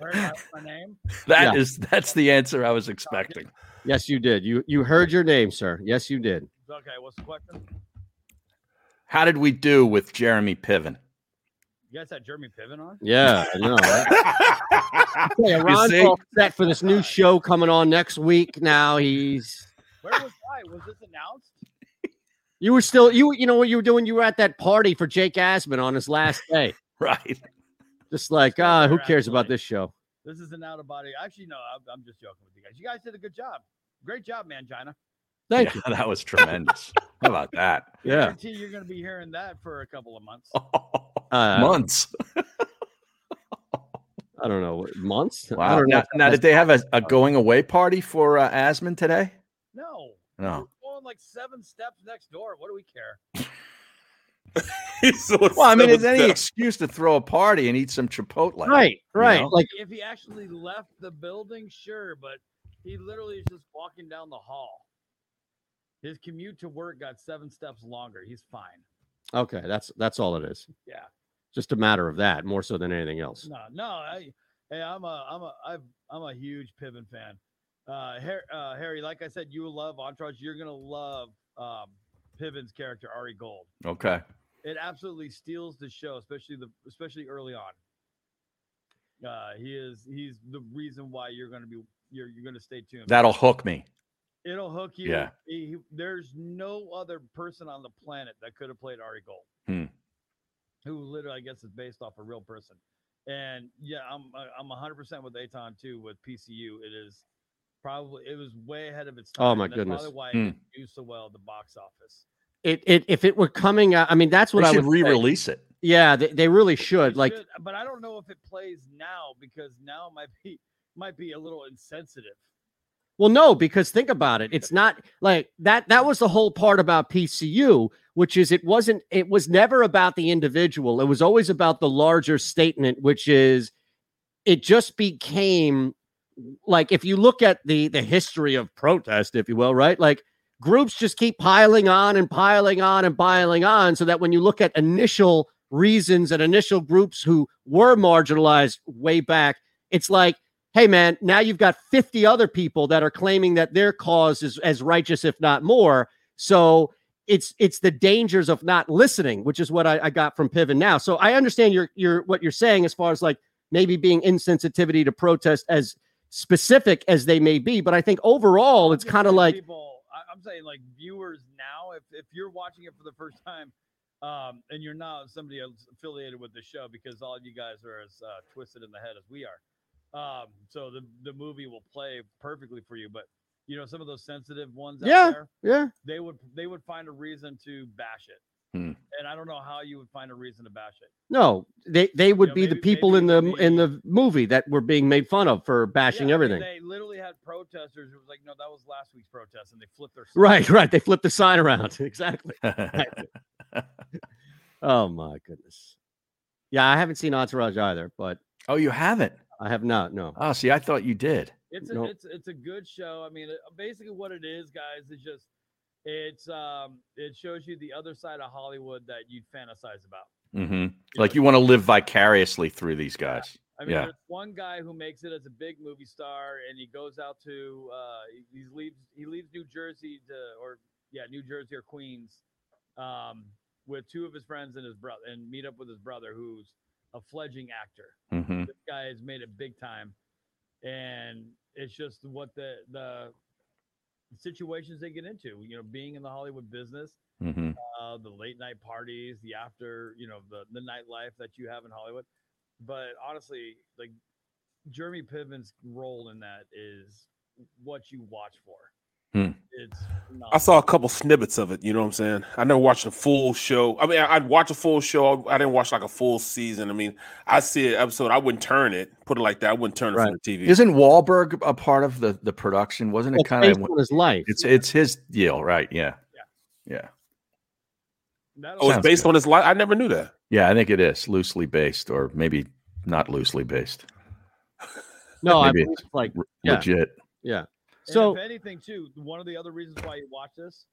my name? That Yeah. is that's the answer I was expecting. Yes, you did. You you heard your name, sir. Yes, you did. Okay, what's the question? How did we do with Jeremy Piven? You guys had Jeremy Piven on? Yeah, I know. Right? yeah, You Ron's all set for this new show coming on next week. Now he's Where was I? Was this announced? you were still you you know what you were doing? You were at that party for Jake Asman on his last day. right. Just like ah, who cares about this show? This is an out of body. Actually, no, I'm, I'm just joking with you guys. You guys did a good job. Great job, man, China. Thank you. That was tremendous. How about that? Yeah. Guarantee you're going to be hearing that for a couple of months. Uh, Months. I don't know months. I Wow. don't know Now, now, did they have a, a going away party for uh, Asman today? No. No. We're going like seven steps next door. What do we care? Well, I mean, is any excuse to throw a party and eat some Chipotle? Right, you right. know? Like if he actually left the building, sure, but he literally is just walking down the hall. His commute to work got seven steps longer. He's fine. Okay, that's that's all it is. Yeah. Just a matter of that, more so than anything else. No, no. I, hey, I'm a, I'm a, I've, I'm a huge Piven fan. Uh, Harry, uh, Harry, like I said, you love Entourage. You're gonna love um, Piven's character Ari Gold. Okay. It absolutely steals the show, especially the, especially early on. Uh, he is, he's the reason why you're gonna be, you're, you're gonna stay tuned. That'll hook me. It'll hook you. Yeah. He- he- there's no other person on the planet that could have played Ari Gold, Hmm. who literally, I guess, is based off a real person. And yeah, I'm uh, I'm 100 percent with Eytan too. With PCU, it is probably it was way ahead of its time. Oh, my that's goodness. Probably why Hmm. it didn't do so well at the box office. It, it if it were coming out, I mean, that's what They I should would re-release it. Yeah, they, they really should. Like, Should- but I don't know if it plays now because now it might be might be a little insensitive. Well, no, because think about it. It's not like that. That was the whole part about PCU, which is it wasn't. It was never about the individual. It was always about the larger statement, which is it just became like if you look at the the history of protest, if you will, right? Like groups just keep piling on and piling on and piling on, so that when you look at initial reasons and initial groups who were marginalized way back, it's like, hey man, now you've got 50 other people that are claiming that their cause is as righteous, if not more. So it's it's the dangers of not listening, which is what I, I got from Piven now. So I understand your your what you're saying as far as like maybe being insensitivity to protest as specific as they may be. But I think overall, it's kind of like people. I'm saying like viewers now. If if you're watching it for the first time, um, and you're not somebody affiliated with the show, because all of you guys are as uh, twisted in the head as we are. Um, so the the movie will play perfectly for you. But you know, some of those sensitive ones out Yeah, there, yeah. they would they would find a reason to bash it. Hmm. And I don't know how you would find a reason to bash it. no, they they would know, be the people maybe in the would in the movie that were being made fun of for bashing Yeah, I mean, everything. they literally had protesters. It was like, no, that was last week's protest, and they flipped their Right, right. They flipped the sign around. Exactly. oh my goodness. Yeah, I haven't seen Entourage either, but oh, you haven't? I have not. No. Oh, see, I thought you did. It's a, No. it's it's a good show. I mean, basically what it is, guys, is just it's um it shows you the other side of Hollywood that you'd fantasize about. Mm-hmm. Like you want to live vicariously through these guys. I mean, yeah. there's one guy who makes it as a big movie star, and he goes out to uh, he he leaves he leaves New Jersey to or yeah New Jersey or Queens, um, with two of his friends and his brother, and meet up with his brother, who's a fledgling actor. Mhm. This guy has made it big time, and it's just what the the situations they get into. You know, being in the Hollywood business, Mhm. uh, the late night parties, the after, you know, the the nightlife that you have in Hollywood. But honestly, like Jeremy Piven's role in that is what you watch for. Hmm. It's I saw a couple snippets of it. You know what I'm saying? I never watched a full show. I mean, I- I'd watch a full show. I didn't watch like a full season. I mean, I see an episode. I wouldn't turn it. Put it like that. I wouldn't turn it from the TV. Isn't Wahlberg a part of the the production? Wasn't it Well, kind based of on his life. It's it's his deal, right? Yeah. Yeah. oh, it's Sounds based on his life. I never knew that. Yeah, I think it is loosely based, or maybe not loosely based. No, I maybe believe it's it's like re- yeah. legit. Yeah. And So if anything, too, one of the other reasons why you watch this,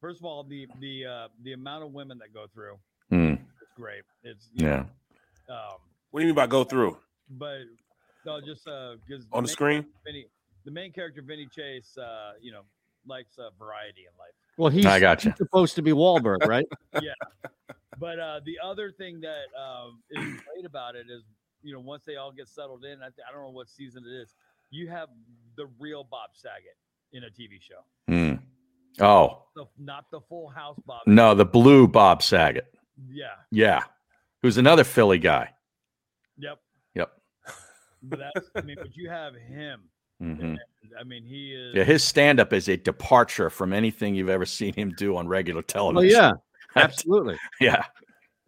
first of all, the the uh, the amount of women that go through, Hmm. it's great. It's Yeah. know, um, What do you mean by go through? but no, just uh, because On the screen? Vinny, the main character Vinny Chase, uh, you know, likes uh, variety in life. well, he's, I gotcha. he's supposed to be Wahlberg, right? yeah. But uh, the other thing that um, is great about it is, you know, once they all get settled in, I, th- I don't know what season it is, you have the real Bob Saget in a TV show. Hmm. Oh The, not the Full House Bob. no, the blue Bob Saget. Yeah. Yeah, who's another Philly guy. Yep. Yep. But that's, I mean, but you have him. hmm I mean, he is. Yeah, his stand up is a departure from anything you've ever seen him do on regular Well, television. yeah, absolutely. yeah.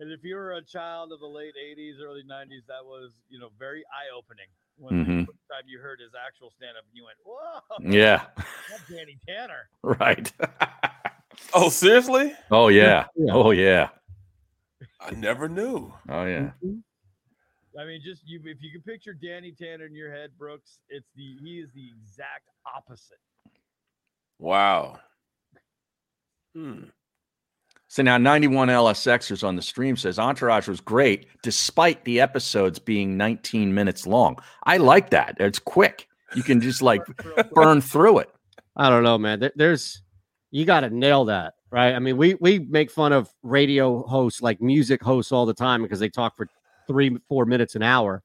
And if you were a child of the late '80s, early '90s, that was, you know, very eye-opening when Mhm. the first time you heard his actual stand-up, and you went, "Whoa, Yeah. that's Danny Tanner." Right. Oh, seriously? Oh yeah. Yeah. Oh yeah. I never knew. Oh yeah. I mean, just you if you can picture Danny Tanner in your head, Brooks, it's the he is the exact opposite. Wow. Hmm. So now 91 LSXers on the stream says Entourage was great despite the episodes being 19 minutes long. I like that. It's quick. You can just like burn through it. I don't know, man. There, there's you got to nail that, right? I mean, we we make fun of radio hosts like music hosts all the time because they talk for three, four minutes an hour.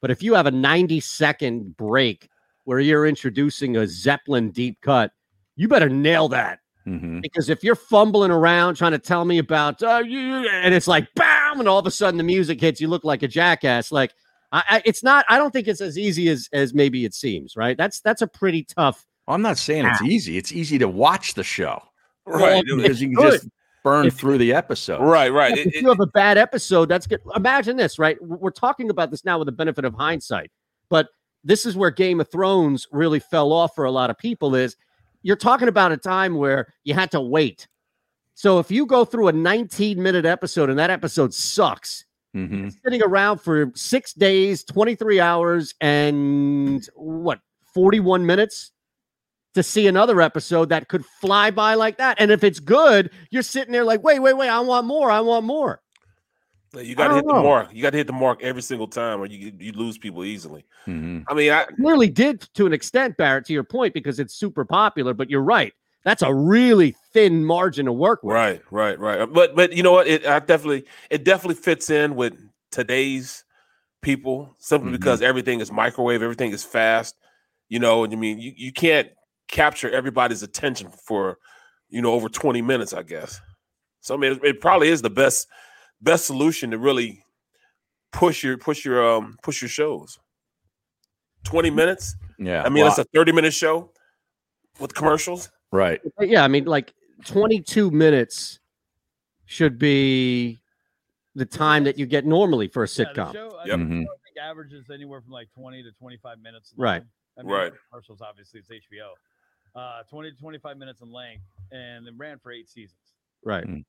But if you have a 90 second break where you're introducing a Zeppelin deep cut, you better nail that. Mhm. Because if you're fumbling around trying to tell me about, uh, you, and it's like, bam, and all of a sudden the music hits, you look like a jackass. Like, I, I, it's not. I don't think it's as easy as as maybe it seems. Right? That's that's a pretty tough. I'm not saying it's easy. It's easy to watch the show. Right. Because you can good. just burn through the episode. Right, right. If It- you have a bad episode, that's good. Imagine this, right? We're talking about this now with the benefit of hindsight, but this is where Game of Thrones really fell off for a lot of people. Is you're talking about a time where you had to wait. So if you go through a 19 minute episode and that episode sucks, hmm sitting around for six days, 23 hours, and what, 41 minutes to see another episode that could fly by like that. And if it's good, you're sitting there like, wait, wait, wait, I want more. I want more. You got to hit don't the mark. You got to hit the mark every single time, or you you lose people easily. hmm I mean, I Nearly did to an extent, Barrett, to your point, because it's super popular, but you're right. That's a really thin margin to work with. right, right, right. But but you know what? It I definitely it definitely fits in with today's people simply Mhm. because everything is microwave, everything is fast. You know, and I mean, you, you can't capture everybody's attention for you know over 20 minutes, I guess. So I mean, it, it probably is the best best solution to really push your push your um push your shows. 20 minutes. Yeah. I mean, well, it's a 30 minute show with commercials. right. Yeah, I mean, like 22 minutes should be the time that you get normally for a Yeah, sitcom. show, I, Yep. think, Mhm. I think averages anywhere from like 20 to 25 minutes. Right. long. I mean, Right. Commercials, obviously, it's HBO. Uh, 20 to 25 minutes in length, and it ran for eight seasons. Right. Mm.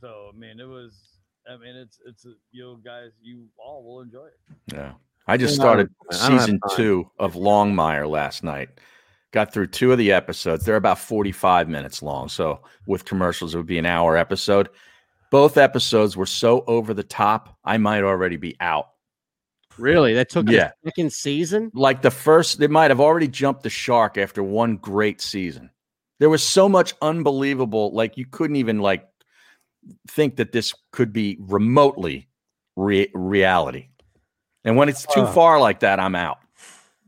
So I mean, it was. I mean, it's it's a, you guys, you all will enjoy it. Yeah. I just started don't- I don't have season two of Longmire last night. Got through two of the episodes. They're about 45 minutes long. So with commercials, it would be an hour episode. Both episodes were so over the top, I might already be out. Really? That took Yeah. a second season? Like the first, they might have already jumped the shark after one great season. There was so much unbelievable, like you couldn't even like think that this could be remotely re- reality. And when it's too Uh. far like that, I'm out.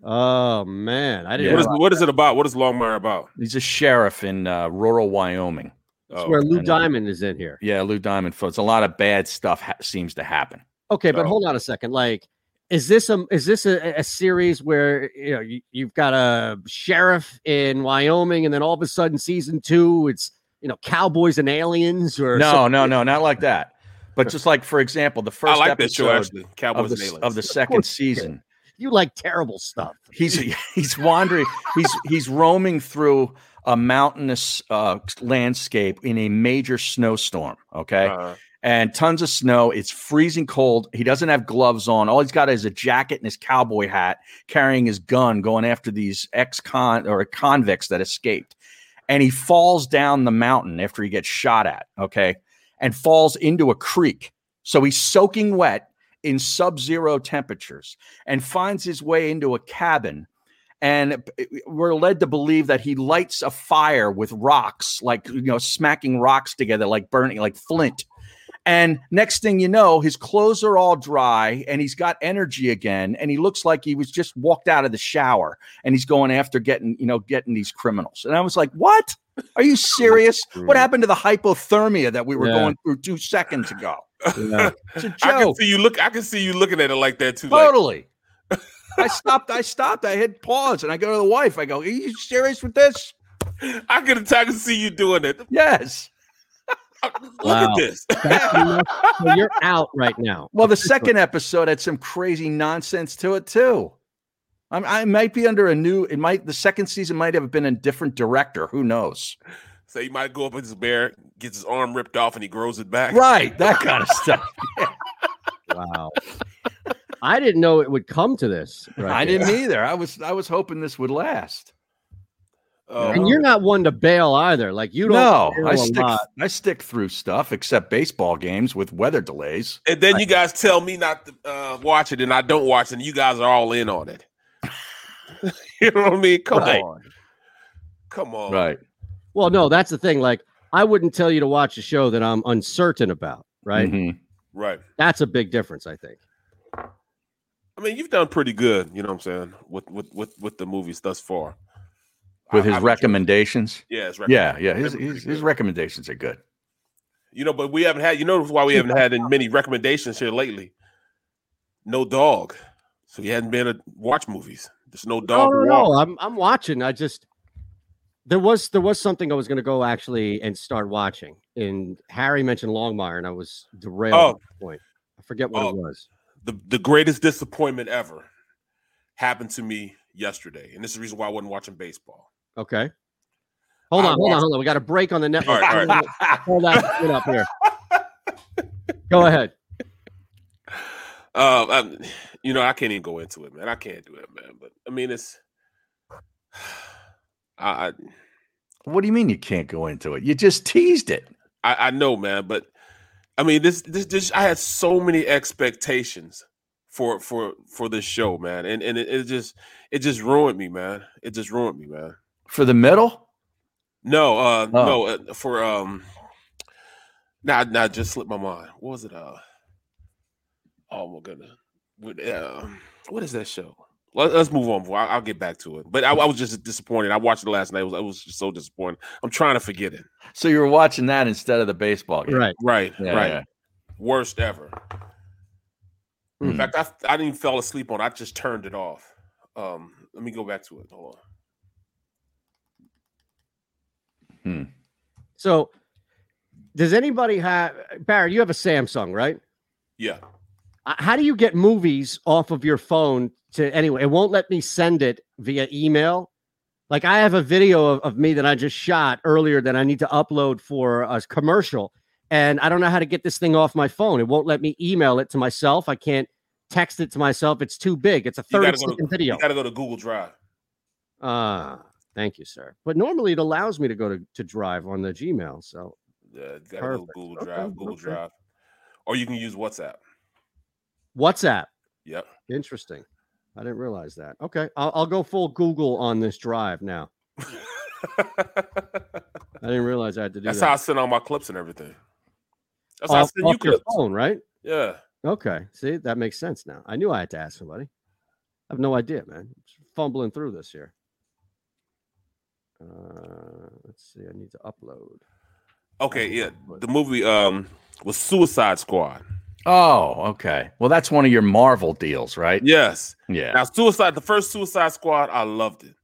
Oh man, I didn't. Yeah. What, is, what is it about? What is Longmire about? He's a sheriff in uh, rural Wyoming. that's where Lou Diamond is in here. Yeah, Lou Diamond. It's a lot of bad stuff ha- seems to happen. Okay, but Oh. hold on a second. Like, is this a is this a, a series where you know you, you've got a sheriff in Wyoming, and then all of a sudden, season two, it's you know cowboys and aliens, or No, something? no, no, not like that. But just like for example, the first I like that episode show actually. Cowboys of the, and Aliens. of the second course you season, You like terrible stuff. he's he's wandering he's he's roaming through a mountainous uh, landscape in a major snowstorm okay Uh-huh. and tons of snow it's freezing cold he doesn't have gloves on all he's got is a jacket and his cowboy hat carrying his gun going after these ex-con or convicts that escaped and he falls down the mountain after he gets shot at okay and falls into a creek. So he's soaking wet in sub-zero temperatures and finds his way into a cabin. And uh, we're led to believe that he lights a fire with rocks like you know smacking rocks together like burning like flint and next thing you know his clothes are all dry and he's got energy again and he looks like he was just walked out of the shower and he's going after getting you know getting these criminals and i was like what are you serious what happened to the hypothermia that we were Yeah. going through two seconds ago Yeah. it's a I can see you look. I can see you looking at it like that too. Like, Totally. I stopped. I stopped. I hit pause and I go to the wife. I go, Are you serious with this? I can. I can see you doing it. Yes. Look Wow. at this. So you're out right now. Well, the second episode had some crazy nonsense to it too. I'm, I might be under a new. It might. The second season might have been a different director. Who knows? So he might go up with his bear, gets his arm ripped off, and he grows it back. Right. That kind of stuff. Wow. I didn't know it would come to this. right I there. didn't either. I was. I was hoping this would last. Oh, And you're not one to bail either. Like you don't. No, bail I a stick. I stick through stuff except baseball games with weather delays. and then you guys tell me not to uh, watch it, and I don't watch it, and you guys are all in on it. you know what I mean? Come Right. on, come on. Right. Well, no, that's the thing. Like I wouldn't tell you to watch a show that I'm uncertain about. Right. Mhm. Right. That's a big difference, I think. I mean, you've done pretty good. You know what I'm saying with with with, with the movies thus far. With I- his I've recommendations. Yeah, his Yeah, yeah. His his, his recommendations are good. You know, but we haven't had. You know why we haven't had many recommendations here lately? No dog, so he hadn't been to watch movies. There's no No, dog. no, to no. I'm I'm watching. I just there was there was something I was going to go actually and start watching. And Harry mentioned Longmire, and I was derailed Oh. at that point. I forget what Oh. it was. the the greatest disappointment ever happened to me yesterday, and this is the reason why I wasn't watching baseball. Okay. Hold on, hold on, hold on. We got a break on the network. All right, all right. Hold that shit up here. Go ahead. Uh, um, you know, I can't even go into it, man. I can't do it, man. But I mean, it's. I, I What do you mean you can't go into it? You just teased it. I, I know, man, but I mean, this, this, this, I had so many expectations for, for, for this show, man, and and it, it just, it just ruined me, man. It just ruined me, man. For the middle? No, uh, Oh. no, uh, for um, now, now, just slipped my mind. What was it? Uh, oh my goodness, with, uh, what is that show? Let, us move on. I'll, I'll, get back to it. But I, I, was just disappointed. I watched it last night. I was, I was just so disappointed. I'm trying to forget it. So you were watching that instead of the baseball game, right? Right, Yeah, right. yeah. Worst ever. Hmm. In fact, I, I didn't even fall asleep on. it. I just turned it off. Um, let me go back to it. Hold on. So, does anybody have Barrett? You have a Samsung, right? Yeah. Uh, How do you get movies off of your phone to anyway? It won't let me send it via email. Like I have a video of, of me that I just shot earlier that I need to upload for a commercial, and I don't know how to get this thing off my phone. It won't let me email it to myself. I can't text it to myself. It's too big. It's a You 30 gotta, go video. you gotta go to Google Drive. Ah, thank you, sir. But normally it allows me to go to, to Drive on the Gmail. So Yeah, go Google Okay, Drive, Google okay. Drive. Or you can use WhatsApp. WhatsApp. Yep. Interesting. I didn't realize that. Okay, I'll, I'll go full Google on this drive now. I didn't realize I had to do That's that. how I send all my clips and everything. That's how I off, send you off clips. phone, right? Yeah. Okay. See, that makes sense now. I knew I had to ask somebody. I have no idea, man. Just fumbling through this here. Uh, let's see. I need to upload. Okay, yeah. The movie um was Suicide Squad. Oh, okay. Well, that's one of your Marvel deals, right? Yes. Yeah. Now, Suicide, the first Suicide Squad, I loved it.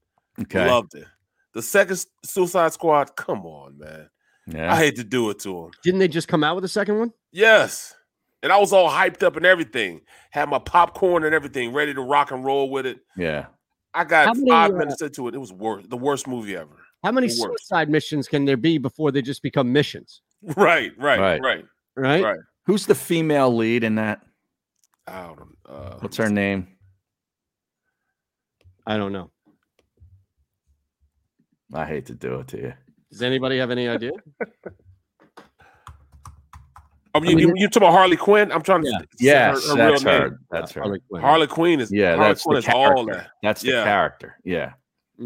Okay. Loved it. The second Suicide Squad, come on, man. Yeah. I hate to do it to him. Didn't they just come out with a second one? Yes. And I was all hyped up and everything. Had my popcorn and everything ready to rock and roll with it. Yeah. I got How many, five uh, minutes into it. It was worst, the worst movie ever. How many The suicide missions can there be before they just become missions? Right, right, Right. right, Right? right. Who's the female lead in that? I don't uh What's her name? I don't know. I hate to do it to you. Does anybody have any idea? Oh, you, you, you talking about Harley Quinn? I'm trying to say Yes, her, her real that's name. her. That's her. Harley Quinn. Harley Quinn is Yeah, Harley that's Quinn the is all character. that. That's the Yeah. character. Yeah.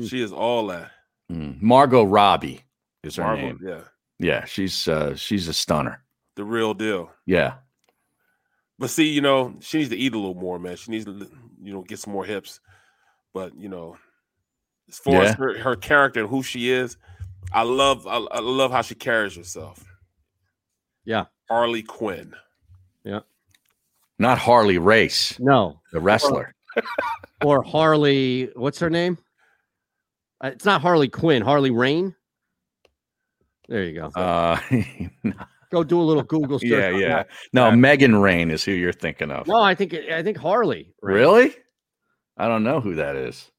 She is all that. Mm. Margot Robbie is her Marvel, name. yeah, Yeah, she's uh she's a stunner. the real deal. Yeah. But see, you know, she needs to eat a little more, man. She needs to, you know, get some more hips. But you know, as far as her, her character and who she is, I love, I, I love how she carries herself. Yeah. Harley Quinn. Yeah. Not Harley Race, No. the wrestler. Or Harley, what's her name? Uh, it's not Harley Quinn, Harley Rain. There you go. Uh Go do a little Google search. yeah, yeah. that. No, Megan Rain is who you're thinking of. No, I think I think Harley. Rain. Really? I don't know who that is.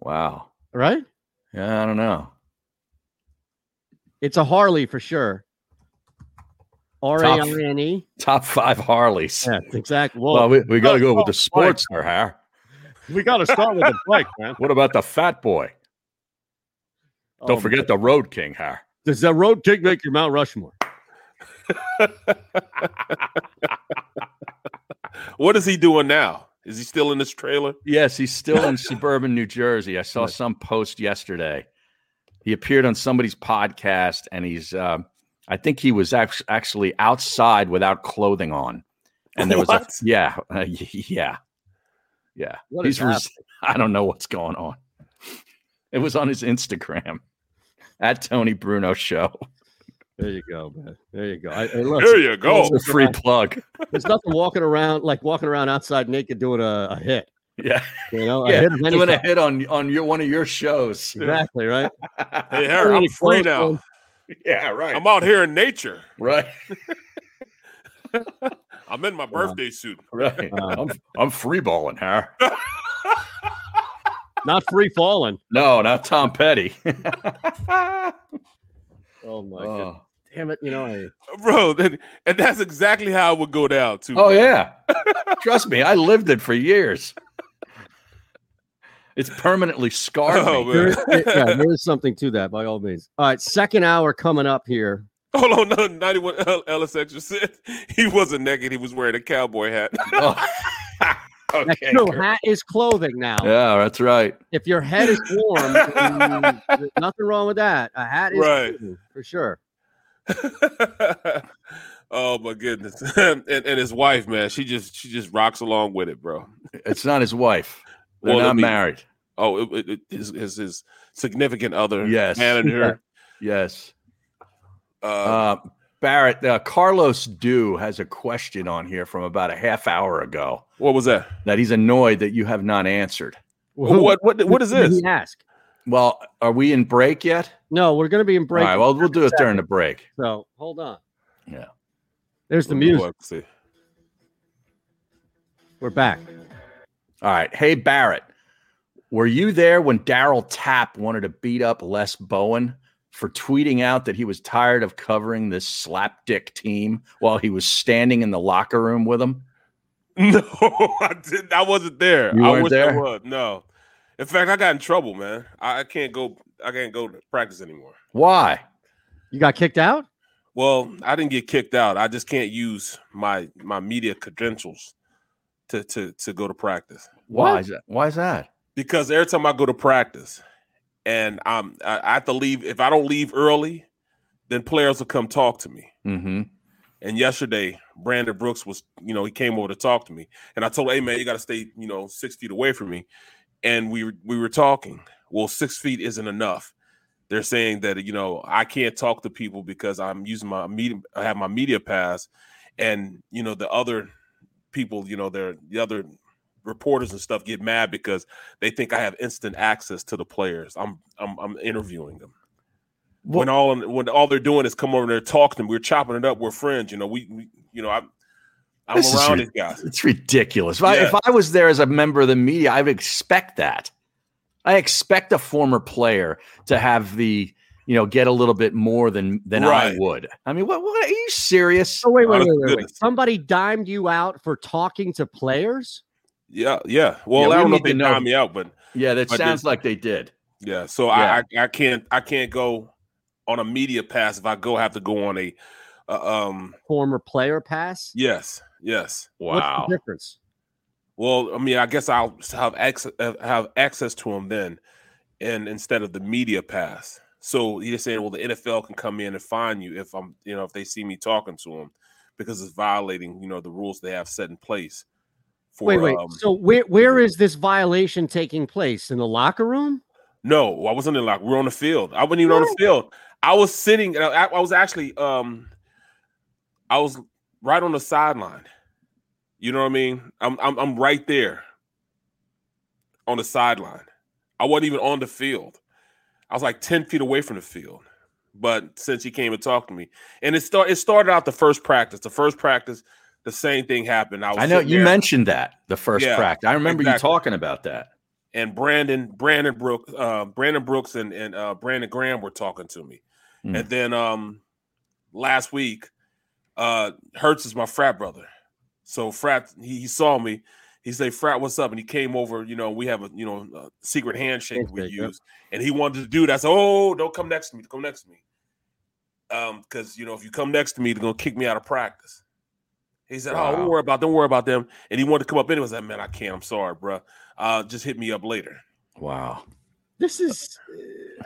Wow. Right? Yeah, I don't know. It's a Harley for sure. R A I N E. Top five Harleys. Yeah, exactly. Well, we, we got to go with the sports car, huh? We got to start with the bike, man. What about the fat boy? Oh, Don't Oh, forget the Road King, huh? Does the road king make your Mount Rushmore? What is he doing now? Is he still in this trailer? Yes, he's still in suburban New Jersey. I saw some post yesterday. He appeared on somebody's podcast, and he's, um, I think he was act- actually outside without clothing on. And there was, a, yeah, uh, yeah, yeah. What is he's, res- I don't know what's going on. It was on his Instagram at Tony Bruno Show. There you go, man. There you go. I, hey, look, There you go. It's a free plug. There's nothing walking around like walking around outside naked doing a, a hit. Yeah, You know, a yeah. hit Doing a hit on on your one of your shows. Exactly right. Hey, Harry, I'm free now. Yeah, right. I'm out here in nature. Right, I'm in my birthday suit. right. I'm I'm free balling, huh? Not free falling. No, not Tom Petty. Oh my god. oh. Damn it. You know, I Bro, that, and that's exactly how it would go down, too. Oh, yeah. Trust me, I lived it for years. It's permanently scarred Oh, me. man. there, yeah, there is something to that by all means. All right, second hour coming up here. Hold on, no, 91 L- Ellis Extra said he wasn't naked. He was wearing a cowboy hat. Oh. That's okay. true. Kurt. Hat is clothing now. Yeah, that's right. If your head is warm, nothing wrong with that. A hat is Right. clothing, for sure. Oh my goodness. and, and his wife, man, she just she just rocks along with it, bro. It's not his wife. They're Well, not mean, married. Oh, it, it, it, his, his his significant other, Yes. manager. Yes. Uh, Uh, Barrett, uh, Carlos Dew has a question on here from about a half hour ago. What was that? That he's annoyed that you have not answered. What what what is this? ask? Well, are we in break yet? No, we're going to be in break. All right. Well, we'll do it during the break. So hold on. Yeah. There's the What- music. see. We're back. All right. Hey, Barrett, were you there when Darryl Tapp wanted to beat up Les Bowen for tweeting out that he was tired of covering this slapdick team while he was standing in the locker room with him? No, I didn't. I wasn't there. You I weren't I there? was. No. In fact, I got in trouble, man. I, I can't go. I can't go to practice anymore. Why? You got kicked out? Well, I didn't get kicked out. I just can't use my my media credentials to to to go to practice. Why is that? Why is that? Because every time I go to practice, and I'm I, I have to leave. If I don't leave early, then players will come talk to me. Mm-hmm. And yesterday, Brandon Brooks was, you know, he came over to talk to me, and I told him, "Hey, man, you got to stay, you know, six feet away from me." And we we were talking. Well, six feet isn't enough. They're saying that you know I can't talk to people because I'm using my media. I have my media pass, and you know the other people, you know, they're the other reporters and stuff get mad because they think I have instant access to the players. I'm I'm, I'm interviewing them when all when all they're doing is come over there talking. We're chopping it up. We're friends. You know, we, we you know, I'm I'm This is around these guys. It's ridiculous. If, I, if I was there as a member of the media, I would expect that. I expect a former player to have the, you know, get a little bit more than than I would. I mean, what, what are you serious? Oh, wait, wait, Honest wait, wait, wait. Somebody dimed you out for talking to players? Yeah, yeah. Well, Yeah, we I don't know if they to know. dime me out, but Yeah, that but sounds this- like they did. yeah. So Yeah. I, I I can't I can't go on a media pass. If I go, I have to go on a uh, um. Former player pass? Yes, yes. What's the difference? Well, I mean, I guess I'll have access have access to him then, and instead of the media pass. So he's saying, well, the NFL can come in and find you if I'm, you know, if they see me talking to him, because it's violating, you know, the rules they have set in place. For, wait, wait. um, so where where is this violation taking place? In the locker room? No, I wasn't in the locker. We are on the field. I wasn't even on the field. I was sitting. I, I was actually, um, I was right on the sideline. You know what I mean? I'm, I'm, I'm right there on the sideline. I wasn't even on the field. I was like ten feet away from the field. But since he came and talked to me, and it start, it started out the first practice. The first practice, the same thing happened. I was I know you there. mentioned that the first Yeah, practice. I remember exactly. you talking about that. and Brandon Brandon Brooks uh Brandon Brooks and and uh Brandon Graham were talking to me. Mm. And then um last week uh Hurts is my frat brother. So frat he, he saw me. He said, "Frat, what's up?" And he came over. You know, we have a you know a secret handshake we use, and he wanted to do that. I said, "Oh, don't come next to me. Come next to me." Um, because you know, if you come next to me, they're gonna kick me out of practice. He said, "Oh, don't worry about, don't worry about them." And he wanted to come up anyway. I said, "Man, I can't. I'm sorry, bro. Uh, just hit me up later." Wow. This is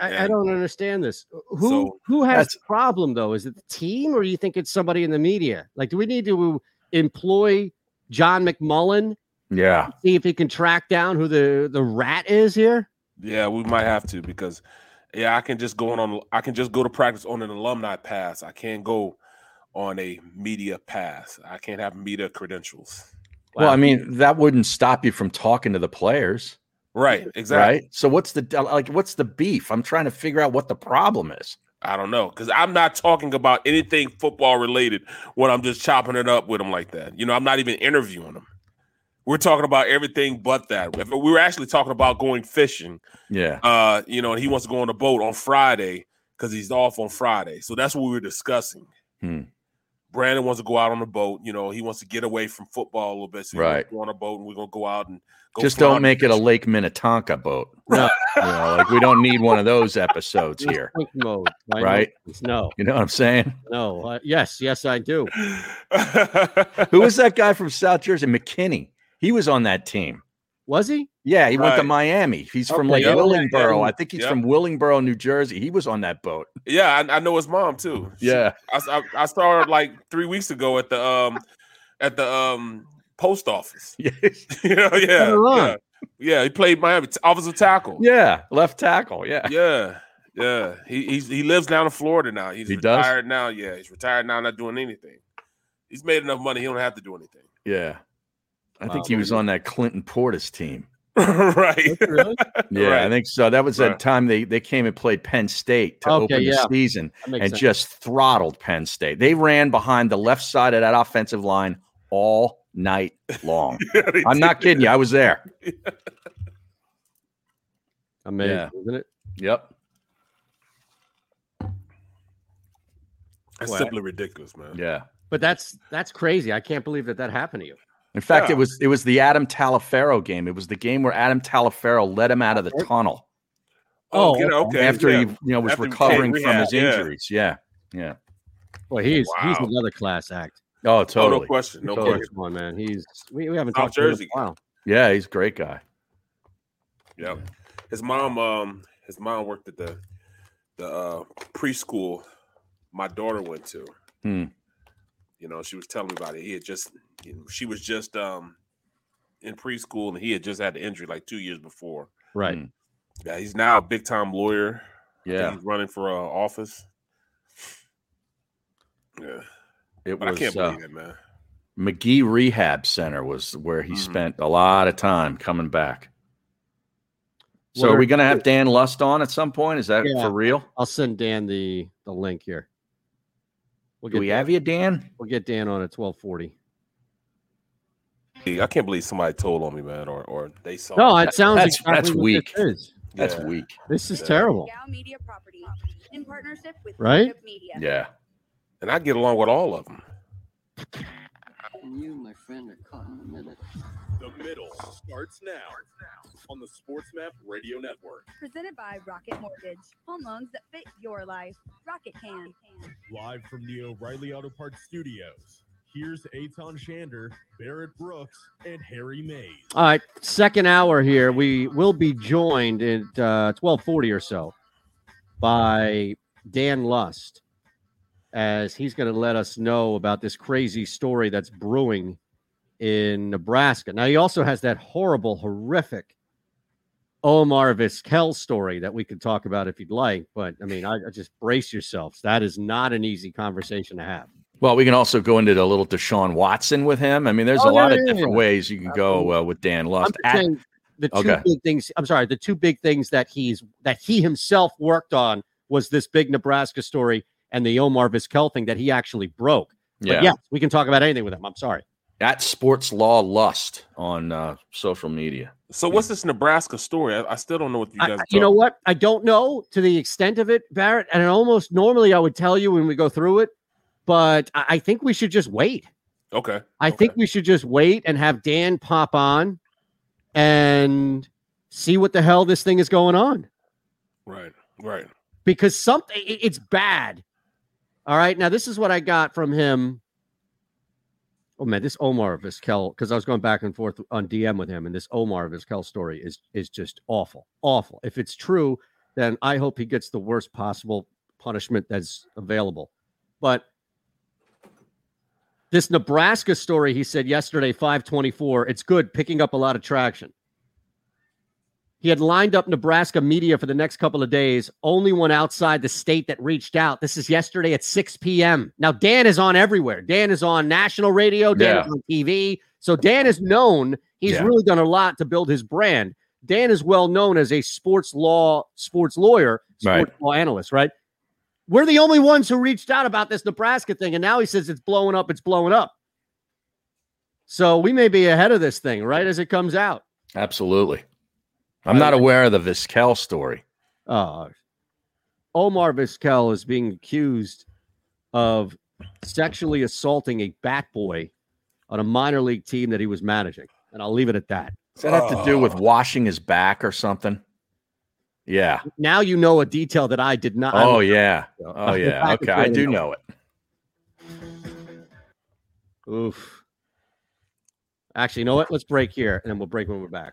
I, I don't understand this. Who so who has that's- the problem though? Is it the team or do you think it's somebody in the media? Like, do we need to employ John McMullen, Yeah. see if he can track down who the, the rat is here? Yeah, we might have to because yeah, I can just go on, on I can just go to practice on an alumni pass. I can't go on a media pass. I can't have media credentials. Well, I mean, that wouldn't stop you from talking to the players. Right, exactly. Right. So what's the like what's the beef? I'm trying to figure out what the problem is. I don't know because I'm not talking about anything football related when I'm just chopping it up with them like that. You know, I'm not even interviewing them. We're talking about everything but that. If we were actually talking about going fishing, Yeah. uh, you know, and he wants to go on the boat on Friday because he's off on Friday. So that's what we were discussing. Hmm. Brandon wants to go out on the boat. You know, he wants to get away from football a little bit. So Right. to go on a boat, and we're gonna go out and go. Just don't make it a. Lake Minnetonka boat. No. You know, like we don't need one of those episodes here. Mode, Right. No, You know what I'm saying? no. Uh, yes, yes, I do. Who was that guy from South Jersey? McKinnie. He was on that team. Was he? Yeah, he went to Miami. He's from like yeah. Willingboro. Yeah. I think he's Yep. from Willingboro, New Jersey. He was on that boat. Yeah, I, I know his mom too. Yeah. I, I, I saw her like three weeks ago at the um at the um post office. Yeah. you know, yeah, yeah, yeah. He played Miami t- offensive tackle. Yeah, left tackle. Yeah. yeah, yeah. He he's, he lives down in Florida now. He's He does? retired now. Yeah, he's retired now, not doing anything. He's made enough money. He don't have to do anything. Yeah. I Wow. think he was on that Clinton Portis team. right. Really? Yeah, I think so. That was that Right. time they, they came and played Penn State to Okay, open yeah. the season and sense. just throttled Penn State. They ran behind the left side of that offensive line all night long. Yeah, I'm not did. kidding you. I was there. Amazing, Yeah. isn't it? Yep. That's Wow. simply ridiculous, man. Yeah. But that's that's crazy. I can't believe that that happened to you. In fact, Yeah. it was it was the Adam Taliaferro game. It was the game where Adam Taliaferro let him out of the Okay. tunnel Oh, Oh, okay. after yeah. he you know was After recovering from his rehab, yeah. injuries. Yeah. Yeah. Well, he's he's another class act. Oh, Oh, totally. no question. No Totally. question. Come on, man. He's we, we haven't South talked to him in Jersey. a while. Yeah, he's a great guy. Yeah. His mom, um, his mom worked at the the uh, preschool my daughter went to. Hmm. You know, she was telling me about it. He had just, you know, she was just um in preschool, and he had just had the injury like two years before. Right. Mm. Yeah, he's now a big time lawyer. Yeah. he's running for uh, office. Yeah, It but was I can't uh, believe it, man. Magee Rehab Center was where he Mhm. spent a lot of time coming back. So What are are- we going to have Dan Lust on at some point? Is that Yeah. for real? I'll send Dan the the link here. We'll Do we Dan- have you, Dan? We'll get Dan on at twelve forty. I can't believe somebody told on me, man, or or they saw. No, me. it sounds that's- exactly that's weak. This. That's Yeah. weak. This is Yeah. terrible. Media Property in partnership with Right? Media. Yeah. and I get along with all of them. And you, my friend, are caught in the middle. The middle starts now on the SportsMap Radio Network. Presented by Rocket Mortgage. Home loans that fit your life. Rocket can. Live from the O'Reilly Auto Parts Studios. Here's Eytan Shander, Barrett Brooks, and Harry Mayes. All right, second hour here. We will be joined at uh, twelve forty or so by Dan Lust, as he's going to let us know about this crazy story that's brewing in Nebraska. Now he also has that horrible, horrific Omar Vizquel story that we could talk about if you'd like. But I mean, I, I just brace yourselves. That is not an easy conversation to have. Well, we can also go into the little Deshaun Watson with him. I mean, there's Oh, a lot yeah, of yeah, different yeah. ways you can go uh, with Dan Lust. At- the two Okay. big things. I'm sorry, the two big things that he's that he himself worked on was this big Nebraska story and the Omar Vizquel thing that he actually broke. But Yeah. yes, we can talk about anything with him. I'm sorry. At Sports Law Lust on uh, social media. So what's this Nebraska story? I, I still don't know what you guys. I- you know what? I don't know to the extent of it, Barrett. And almost normally I would tell you when we go through it, but I, I think we should just wait. Okay. I think we should just wait and have Dan pop on and see what the hell this thing is going on. Right. Right. because something it- it's bad. All right. Now, this is what I got from him. Oh man, this Omar Vizquel, because I was going back and forth on DM with him, and this Omar Vizquel story is is just awful, awful. If it's true, then I hope he gets the worst possible punishment that's available. But this Nebraska story, he said yesterday, 524, it's good, picking up a lot of traction. He had lined up Nebraska media for the next couple of days, only one outside the state that reached out. This is yesterday at 6 p.m. Now, Dan is on everywhere. Dan is on national radio, Dan Yeah. is on TV. So, Dan is known. He's Yeah. really done a lot to build his brand. Dan is well known as a sports law, sports lawyer, sports Right. law analyst, right? We're the only ones who reached out about this Nebraska thing. And now he says it's blowing up, it's blowing up. So, we may be ahead of this thing right as it comes out. Absolutely. I'm not aware of the Vizquel story. uh, Omar Vizquel is being accused of sexually assaulting a bat boy on a minor league team that he was managing. And I'll leave it at that. Does that have to do with washing his back or something? Yeah. Now you know a detail that I did not. Oh yeah. Oh yeah. Okay, I do know it. Oof. Actually, you know what? Let's break here and then we'll break when we're back.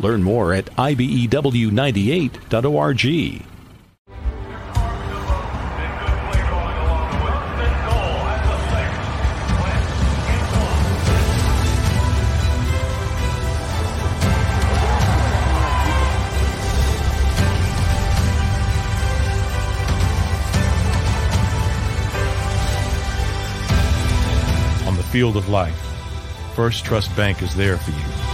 Learn more at E IBEW98.org. On the field of life, First Trust Bank is there for you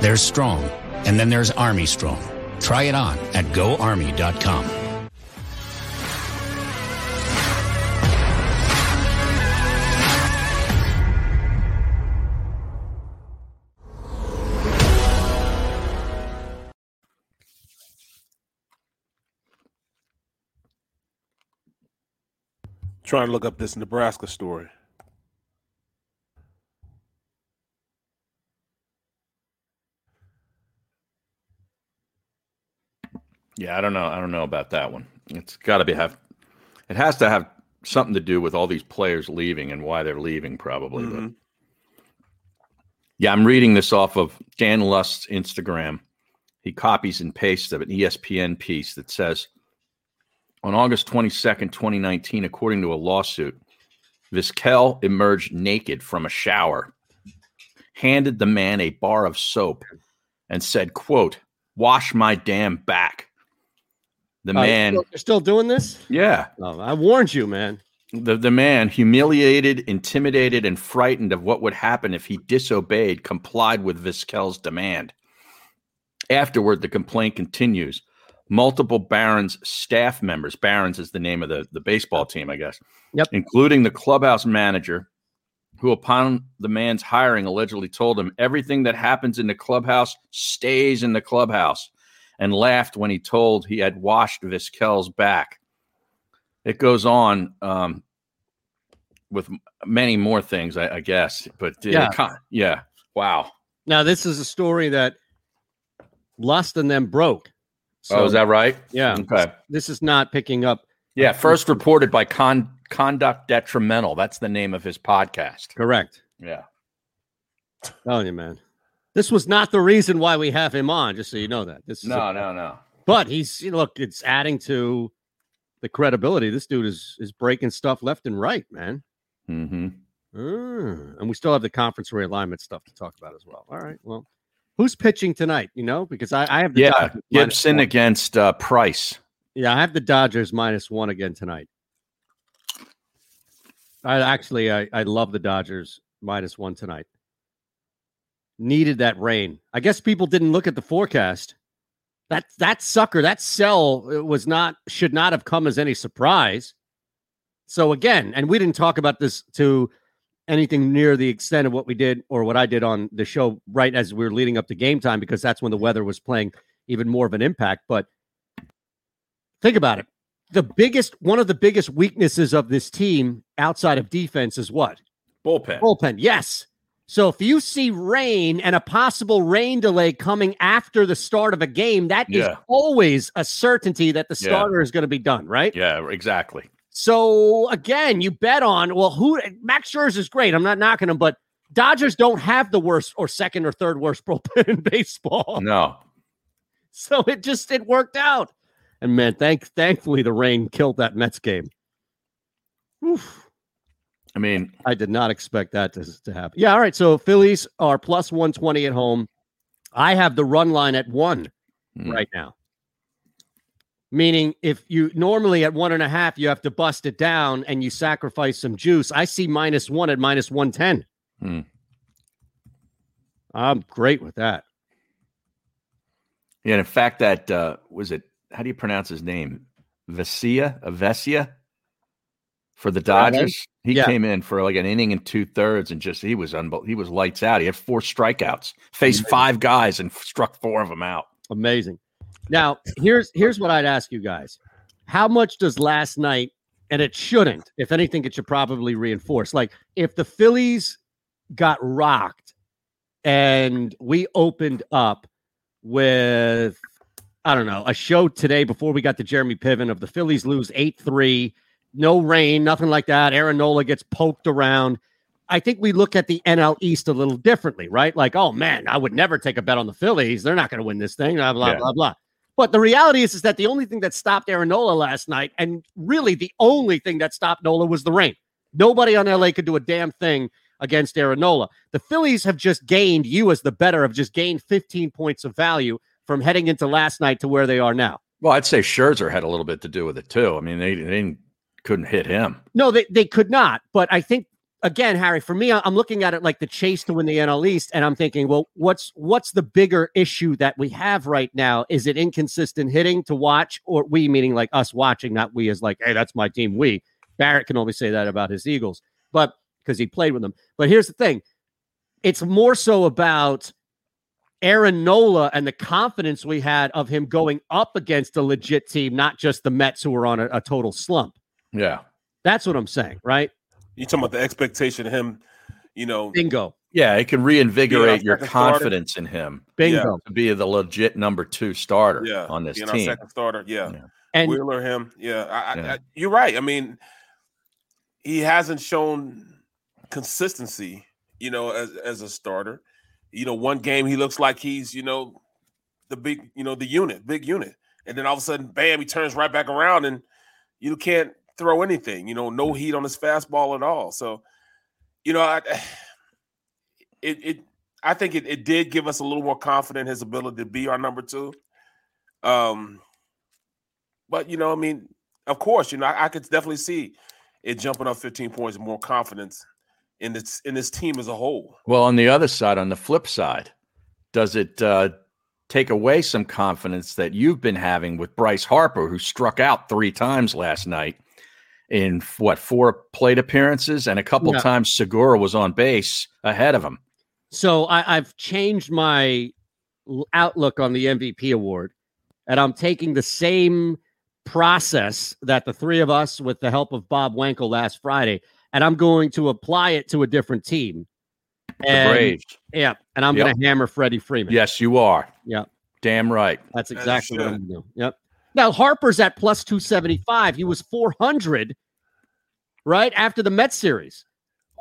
There's Strong, and then there's Army Strong. Try it on at goarmy.com. Trying to look up this Nebraska story. Yeah, I don't know. I don't know about that one. It's got to be have. It has to have something to do with all these players leaving and why they're leaving, probably. But Mhm. yeah, I'm reading this off of Dan Lust's Instagram. He copies and pastes of an ESPN piece that says, on August 22nd, 2019, according to a lawsuit, Vizquel emerged naked from a shower, handed the man a bar of soap, and said, "quote Wash my damn back." The Uh, man, you're still doing this? yeah, Oh, I warned you, man. the the man, humiliated, intimidated, and frightened of what would happen if he disobeyed, complied with Vizquel's demand. Afterward, the complaint continues. Multiple Barons staff members, Barons is the name of the, the baseball team, I guess, yep. including the clubhouse manager, who, upon the man's hiring, allegedly told him everything that happens in the clubhouse stays in the clubhouse, and laughed when he told he had washed Vizquel's back. It goes on um, with many more things, I, I guess, but Yeah. yeah, wow. Now, this is a story that Lust and them broke. oh, is that right? Yeah. Okay. This is not picking up. Yeah, first reported by Con- Conduct Detrimental. That's the name of his podcast. Correct. Yeah. Telling you, man. This was not the reason why we have him on, just so you know that. This is No, a- no, no. But he's you know, look, it's adding to the credibility. This dude is is breaking stuff left and right, man. Mm-hmm. Mm, and we still have the conference realignment stuff to talk about as well. All right. Well, who's pitching tonight? You know, because I, I have the Yeah, Dodgers Gibson against uh, Price. Yeah, I have the Dodgers minus one again tonight. I actually I, I love the Dodgers minus one tonight. Needed that rain. I guess people didn't look at the forecast. That that sucker, that sell uh, was not should not have come as any surprise. So again, and we didn't talk about this to anything near the extent of what we did or what I did on the show right as we were leading up to game time because that's when the weather was playing even more of an impact. But think about it. The biggest, one of the biggest weaknesses of this team outside of defense is what? Bullpen. Bullpen. Yes. So if you see rain and a possible rain delay coming after the start of a game, that is Yeah. always a certainty that the Yeah. starter is going to be done, right? Yeah, exactly. So again, you bet on well, who Max Scherzer is great. I'm not knocking him, but Dodgers don't have the worst or second or third worst bullpen in baseball. No. So it just it worked out. And man, thank thankfully the rain killed that Mets game. Oof. I mean, I did not expect that to, to happen. Yeah, all right. So Phillies are plus 120 at home. I have the run line at one Hmm. right now. Meaning, if you normally at one and a half, you have to bust it down and you sacrifice some juice. I see minus one at minus 110. Hmm. I'm great with that. Yeah, and in fact, that uh, was it. How do you pronounce his name? Vesia, Avesia for the Dodgers. He Yeah. came in for like an inning and two thirds, and just he was unbel- he was lights out. He had four strikeouts, faced five guys, and struck four of them out. Amazing. Now, here's here's what I'd ask you guys. How much does last night, and it shouldn't, if anything, it should probably reinforce. Like if the Phillies got rocked and we opened up with I don't know, a show today before we got to Jeremy Piven of the Phillies lose 8-3, no rain, nothing like that. Aaron Nola gets poked around. I think we look at the NL East a little differently, right? Like, oh man, I would never take a bet on the Phillies. They're not going to win this thing, blah, blah, Yeah. blah, blah. But the reality is, is that the only thing that stopped Aaron Nola last night, and really the only thing that stopped Nola was the rain. Nobody on LA could do a damn thing against Aaron Nola. The Phillies have just gained, you as the better, have just gained 15 points of value from heading into last night to where they are now. Well, I'd say Scherzer had a little bit to do with it too. I mean, they, they didn't, couldn't hit him. No, they, they could not. But I think again, Harry, for me, I'm looking at it like the chase to win the NL East, and I'm thinking, well, what's what's the bigger issue that we have right now? Is it inconsistent hitting to watch, or we meaning like us watching, not we as like, hey, that's my team. We Barrett can only say that about his Eagles, but because he played with them. But here's the thing: it's more so about Aaron Nola and the confidence we had of him going up against a legit team, not just the Mets who were on a, a total slump. Yeah. That's what I'm saying, right? You talking about the expectation of him, you know, Bingo. Yeah, it can reinvigorate Being your second starter. confidence in him. Bingo. To be the legit number two starter yeah, on this being team. our second starter. Yeah, And- Wheeler, him. Yeah, I, I, I, you're right. I mean, he hasn't shown consistency. You know, as as a starter. You know, one game he looks like he's you know the big you know the unit, big unit, and then all of a sudden, bam, he turns right back around and you can't throw anything. You know, no heat on his fastball at all. So, you know, I it it I think it, it did give us a little more confidence in his ability to be our number two. Um, but you know, I mean, of course, you know, I, I could definitely see it jumping up 15 points, more confidence in this in this team as a whole. Well, on the other side, on the flip side, does it uh, take away some confidence that you've been having with Bryce Harper, who struck out three times last night in what four plate appearances, and a couple Yeah. times Segura was on base ahead of him. So I, I've changed my outlook on the MVP award, and I'm taking the same process that the three of us, with the help of Bob Wankel last Friday, and I'm going to apply it to a different team. And, Braves. Yeah, and I'm Yep. going to hammer Freddie Freeman. Yes, you are. Yeah, Damn right. that's As you exactly what. I'm doing. Yep. Now Harper's at plus 275. He was 400 right after the Mets series.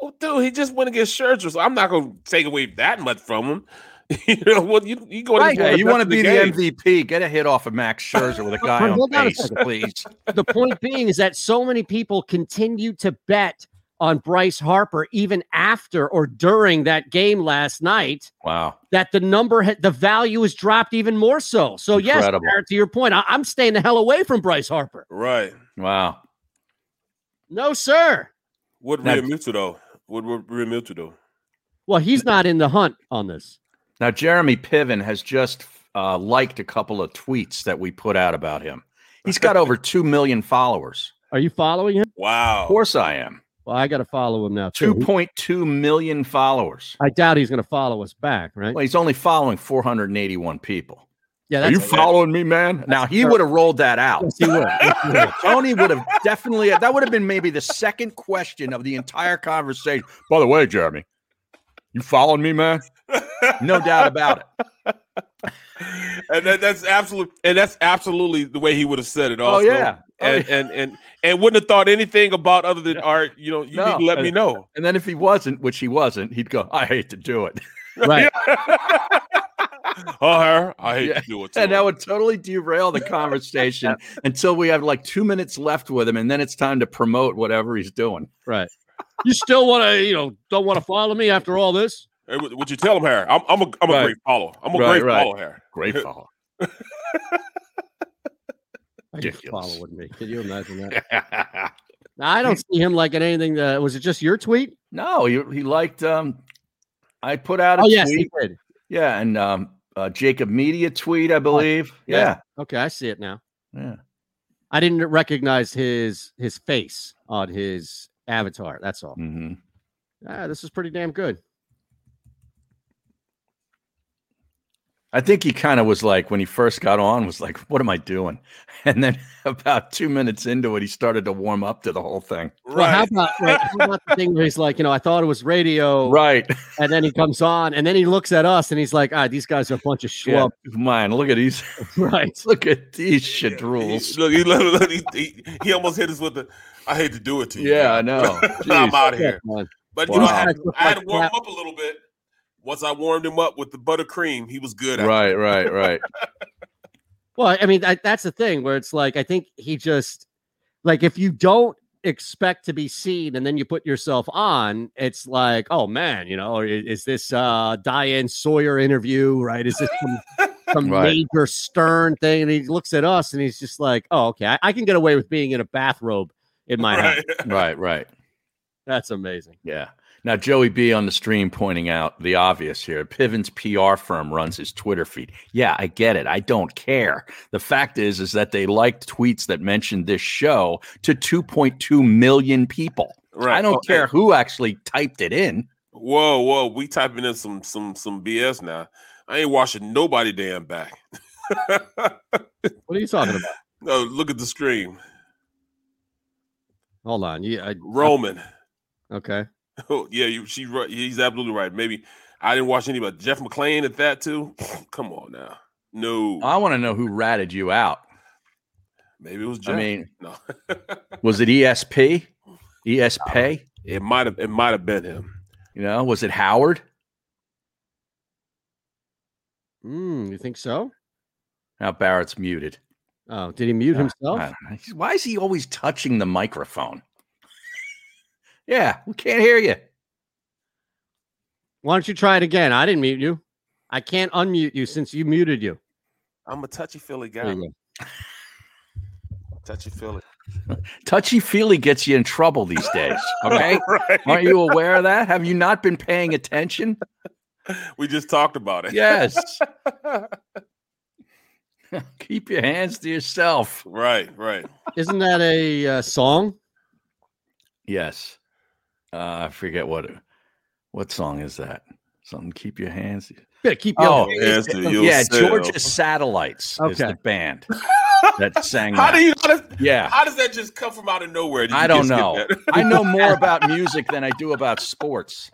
Oh, dude, he just went against Scherzer, so I'm not going to take away that much from him. you know what? You you go Right, yeah, you want to be the game. MVP. Get a hit off of Max Scherzer with a guy on hold on a base, please. the point being is that so many people continue to bet on Bryce Harper even after or during that game last night Wow. that the number ha- the value has dropped even more so. So yes, Barrett, to your point, I- I'm staying the hell away from Bryce Harper. Right. Wow. No, sir. What Now- Realmuto though? What what Realmuto though? Well, he's not in the hunt on this. Now, Jeremy Piven has just uh, liked a couple of tweets that we put out about him. He's got over 2 million followers. Are you following him? Wow. Of course I am. Well, I got to follow him now. Too. 2.2 million followers. I doubt he's going to follow us back, right? Well, he's only following 481 people. Yeah, Are you following me, man? Now he would have rolled that out. Yes, he would. Yes, he would. Tony would have definitely. That would have been maybe the second question of the entire conversation. By the way, Jeremy, you following me, man? No doubt about it. and that, that's absolute, and that's absolutely the way he would have said it. Oh, yeah. Oh, and, and and and wouldn't have thought anything about other than art. You know, you need to let me know. And then if he wasn't, which he wasn't, he'd go, "I hate to do it." Right. Oh, her, I hate Yeah. to do it. and that would totally derail the conversation until we have like two minutes left with him, and then it's time to promote whatever he's doing. Right. You still want to, you know, don't want to follow me after all this? Hey, would, would you tell him, Harry? I'm, I'm a, I'm a Right. great follower. I'm a Right, great right. follower, Harry. Great follow. Just following me. Can you imagine that? Now, I don't see him liking anything. That, was it just your tweet? No, he he liked. Um, I put out a Oh, yes, tweet. he did. Yeah, and um, uh, JAKIB Media tweet, I believe. Yeah, Okay, I see it now. yeah. I didn't recognize his his face on his avatar. That's all. Mm-hmm. Ah, this is pretty damn good. I think he kind of was like when he first got on, was like, "What am I doing?" And then about two minutes into it, he started to warm up to the whole thing. Well, how about, right, how about the thing where he's like, you know, I thought it was radio, Right. And then he comes on, and then he looks at us, and he's like, ah, these guys are a bunch of Yeah, schlub. mine. Look at these. Right. Look at these shit rules. Look, he, look, look, he, he, he almost hit us with the. I hate to do it to you. Yeah, I know. I'm out of here. man. But you know, I had, I had to warm up a little bit. Once I warmed him up with the buttercream, he was good. Right, that. right, right. Well, I mean, I, that's the thing where it's like, I think he just, like, if you don't expect to be seen and then you put yourself on, it's like, oh man, you know, or i- is this uh Diane Sawyer interview, right? Is this some, some Right. major stern thing? And he looks at us and he's just like, oh, okay, I, I can get away with being in a bathrobe in my house. right, right. That's amazing. Yeah. Now, Joey B on the stream pointing out the obvious here. Piven's PR firm runs his Twitter feed. Yeah, I get it. I don't care. The fact is, is that they liked tweets that mentioned this show to 2.2 million people. Right. I don't Oh, care who actually typed it in. Whoa, whoa, we typing in some some some BS now. I ain't washing nobody damn back. What are you talking about? No, look at the stream. Hold on. Yeah, I, Roman. okay. Oh, yeah, you, she right. He's absolutely right. Maybe I didn't watch any, but Jeff McLane at that too. Come on now. No, I want to know who ratted you out. maybe it was Jeff. I mean, no, was it ESP? ESP? it might have. It might have been him. You know, was it Howard? Mm, you think so? Now Barrett's muted. Oh, did he mute I himself? don't know. He's- Why is he always touching the microphone? Yeah, we can't hear you. Why don't you try it again? I didn't mute you. I can't unmute you since you muted you. I'm a touchy feely guy. Touchy feely. Touchy feely gets you in trouble these days. Okay. Right. Aren't you aware of that? Have you not been paying attention? We just talked about it. Yes. Keep your hands to yourself. right, right. Isn't that a uh, song? Yes. Uh, I forget what what song is that? Something keep your hands. Better keep Oh, your Hands to yeah, yourself. Georgia Satellites is the band that sang How that. do you? How does, Yeah. How does that just come from out of nowhere? Did I don't know. I know more about music than I do about sports.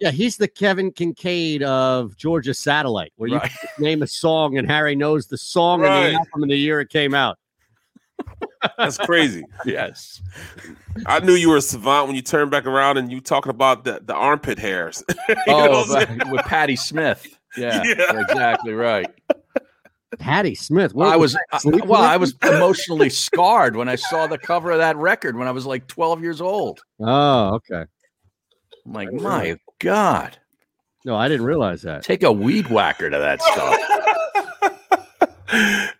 Yeah, he's the Kevin Kincaid of Georgia Satellite, where you Right. can name a song and Harry knows the song and the album and the year it came out. That's crazy. Yes. I knew you were a savant when you turned back around and you talking about the, the armpit hairs. Oh, what I'm saying? but- with Patti Smith. Yeah, Yeah. exactly right. Patti Smith. I was that, uh, I- well, I was emotionally scarred when I saw the cover of that record when I was like 12 years old. Oh, okay. I'm like, my God, No, I didn't realize that. take a weed whacker to that stuff.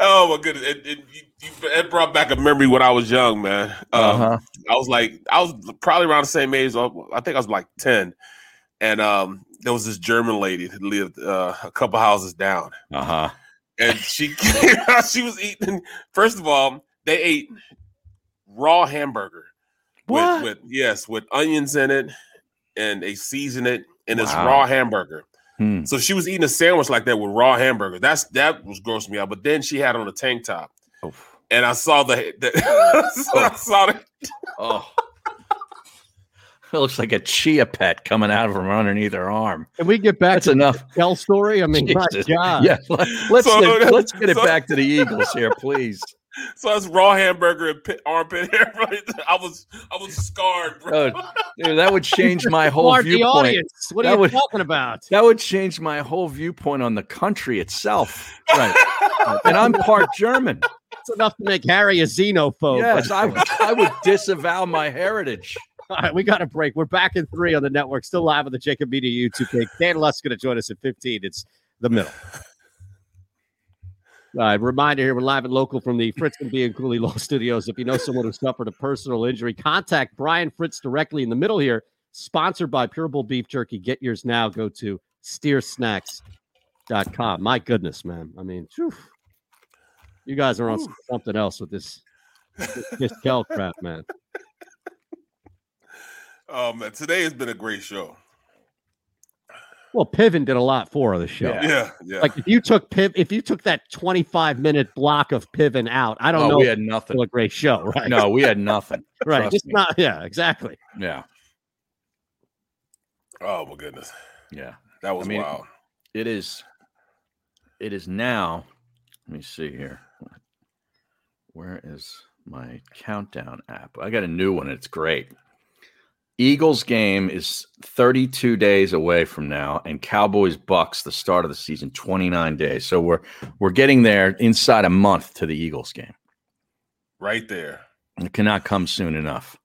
Oh my goodness! It, it, you- you- it brought back a memory when I was young, man. Um, Uh-huh. I was like, I was probably around the same age. I think I was like ten, and um, there was this German lady that lived uh, a couple houses down, Uh huh. and she came out. She was eating. First of all, they ate raw hamburger What? with, with yes, with onions in it, and they season it, and it's Wow. raw hamburger. Hmm. So she was eating a sandwich like that with raw hamburger. That's that was grossing me out. But then she had on a tank top, and I saw the, the so I saw the Oh. It looks like a chia pet coming out from underneath her arm. Can we get back That's to enough. the Shell story? I mean, my God. Yeah, let- let's So- get, let's get it so- back to the Eagles here, please. so that's raw hamburger and pit, armpit hair. Right? I was I was scarred, bro. Oh, dude, that would change my whole Smart the viewpoint. audience. What are That you would- talking about? That would change my whole viewpoint on the country itself. Right. and I'm part German. It's enough to make Harry a xenophobe. Yes, I, would- I would disavow my heritage. All right, we got a break. We're back in three on the network, still live on the JAKIB Media YouTube page. Dan Lust going to join us at 15. It's the middle. All right, reminder here, we're live and local from the Fritz and Bianculli Law Studios. If you know someone who suffered a personal injury, contact Brian Fritz directly in the middle here. Sponsored by Pure Bull Beef Jerky. Get yours now. Go to steersnacks.com. My goodness, man. I mean, phew. You guys are on something else with this, this, this Kel crap, man. Oh man, today has been a great show. Well, Piven did a lot for the show. Yeah. Yeah, yeah. Like if you took Piv, if you took that 25 minute block of Piven out, I don't Oh, know. we had it's nothing. still A great show, right? No, we had nothing. right. Just me. not. Yeah, exactly. Yeah. Oh my goodness, Yeah. that was I mean, wild. It is. It is now. Let me see here. Where is my countdown app? I got a new one. It's great. Eagles game is 32 days away from now, and Cowboys Bucks the start of the season 29 days. So we're we're getting there inside a month to the Eagles game. Right there. It cannot come soon enough.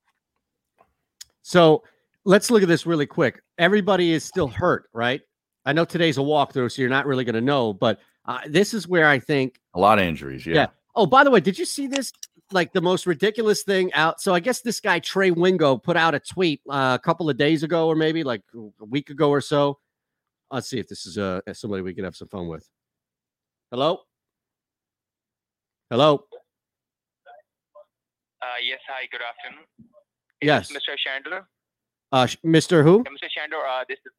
So let's look at this really quick. Everybody is still hurt, right? I know today's a walkthrough, so you're not really going to know, but uh, this is where I think A lot of injuries. Yeah. Yeah. Oh, by the way, did you see this? Like the most ridiculous thing out. So I guess this guy Trey Wingo put out a tweet uh, a couple of days ago, or maybe like a week ago or so. Let's see if this is uh, somebody we can have some fun with. Hello. Hello. Uh, yes, hi, good afternoon. Yes. Mr. Chandler? Uh, sh- Mr. Who? Mr. Chandler, uh, this is.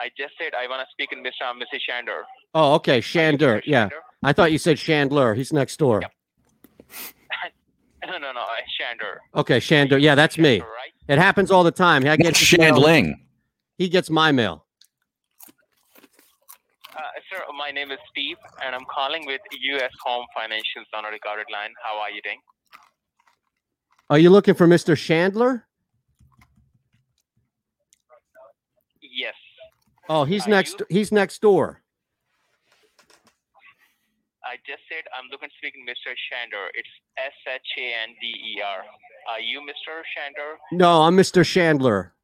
I just said I want to speak in Mr. Mrs. Chandler. Oh, okay, Shander. Yeah, I thought you said Chandler. He's next door. no, no, no, uh, Chandler. Okay, Shander. Yeah, that's me. Right? It happens all the time. I get his. Shandling. He gets my mail. Uh, sir, my name is Steve, and I'm calling with U.S. Home Financials on a recorded line. How are you doing? Are you looking for Mr. Chandler? Yes. Oh, he's next. He's next door. I just said I'm looking to speak to Mr. Shander. It's S H A N D E R. Are you Mr. Shander? No, I'm Mr. Chandler.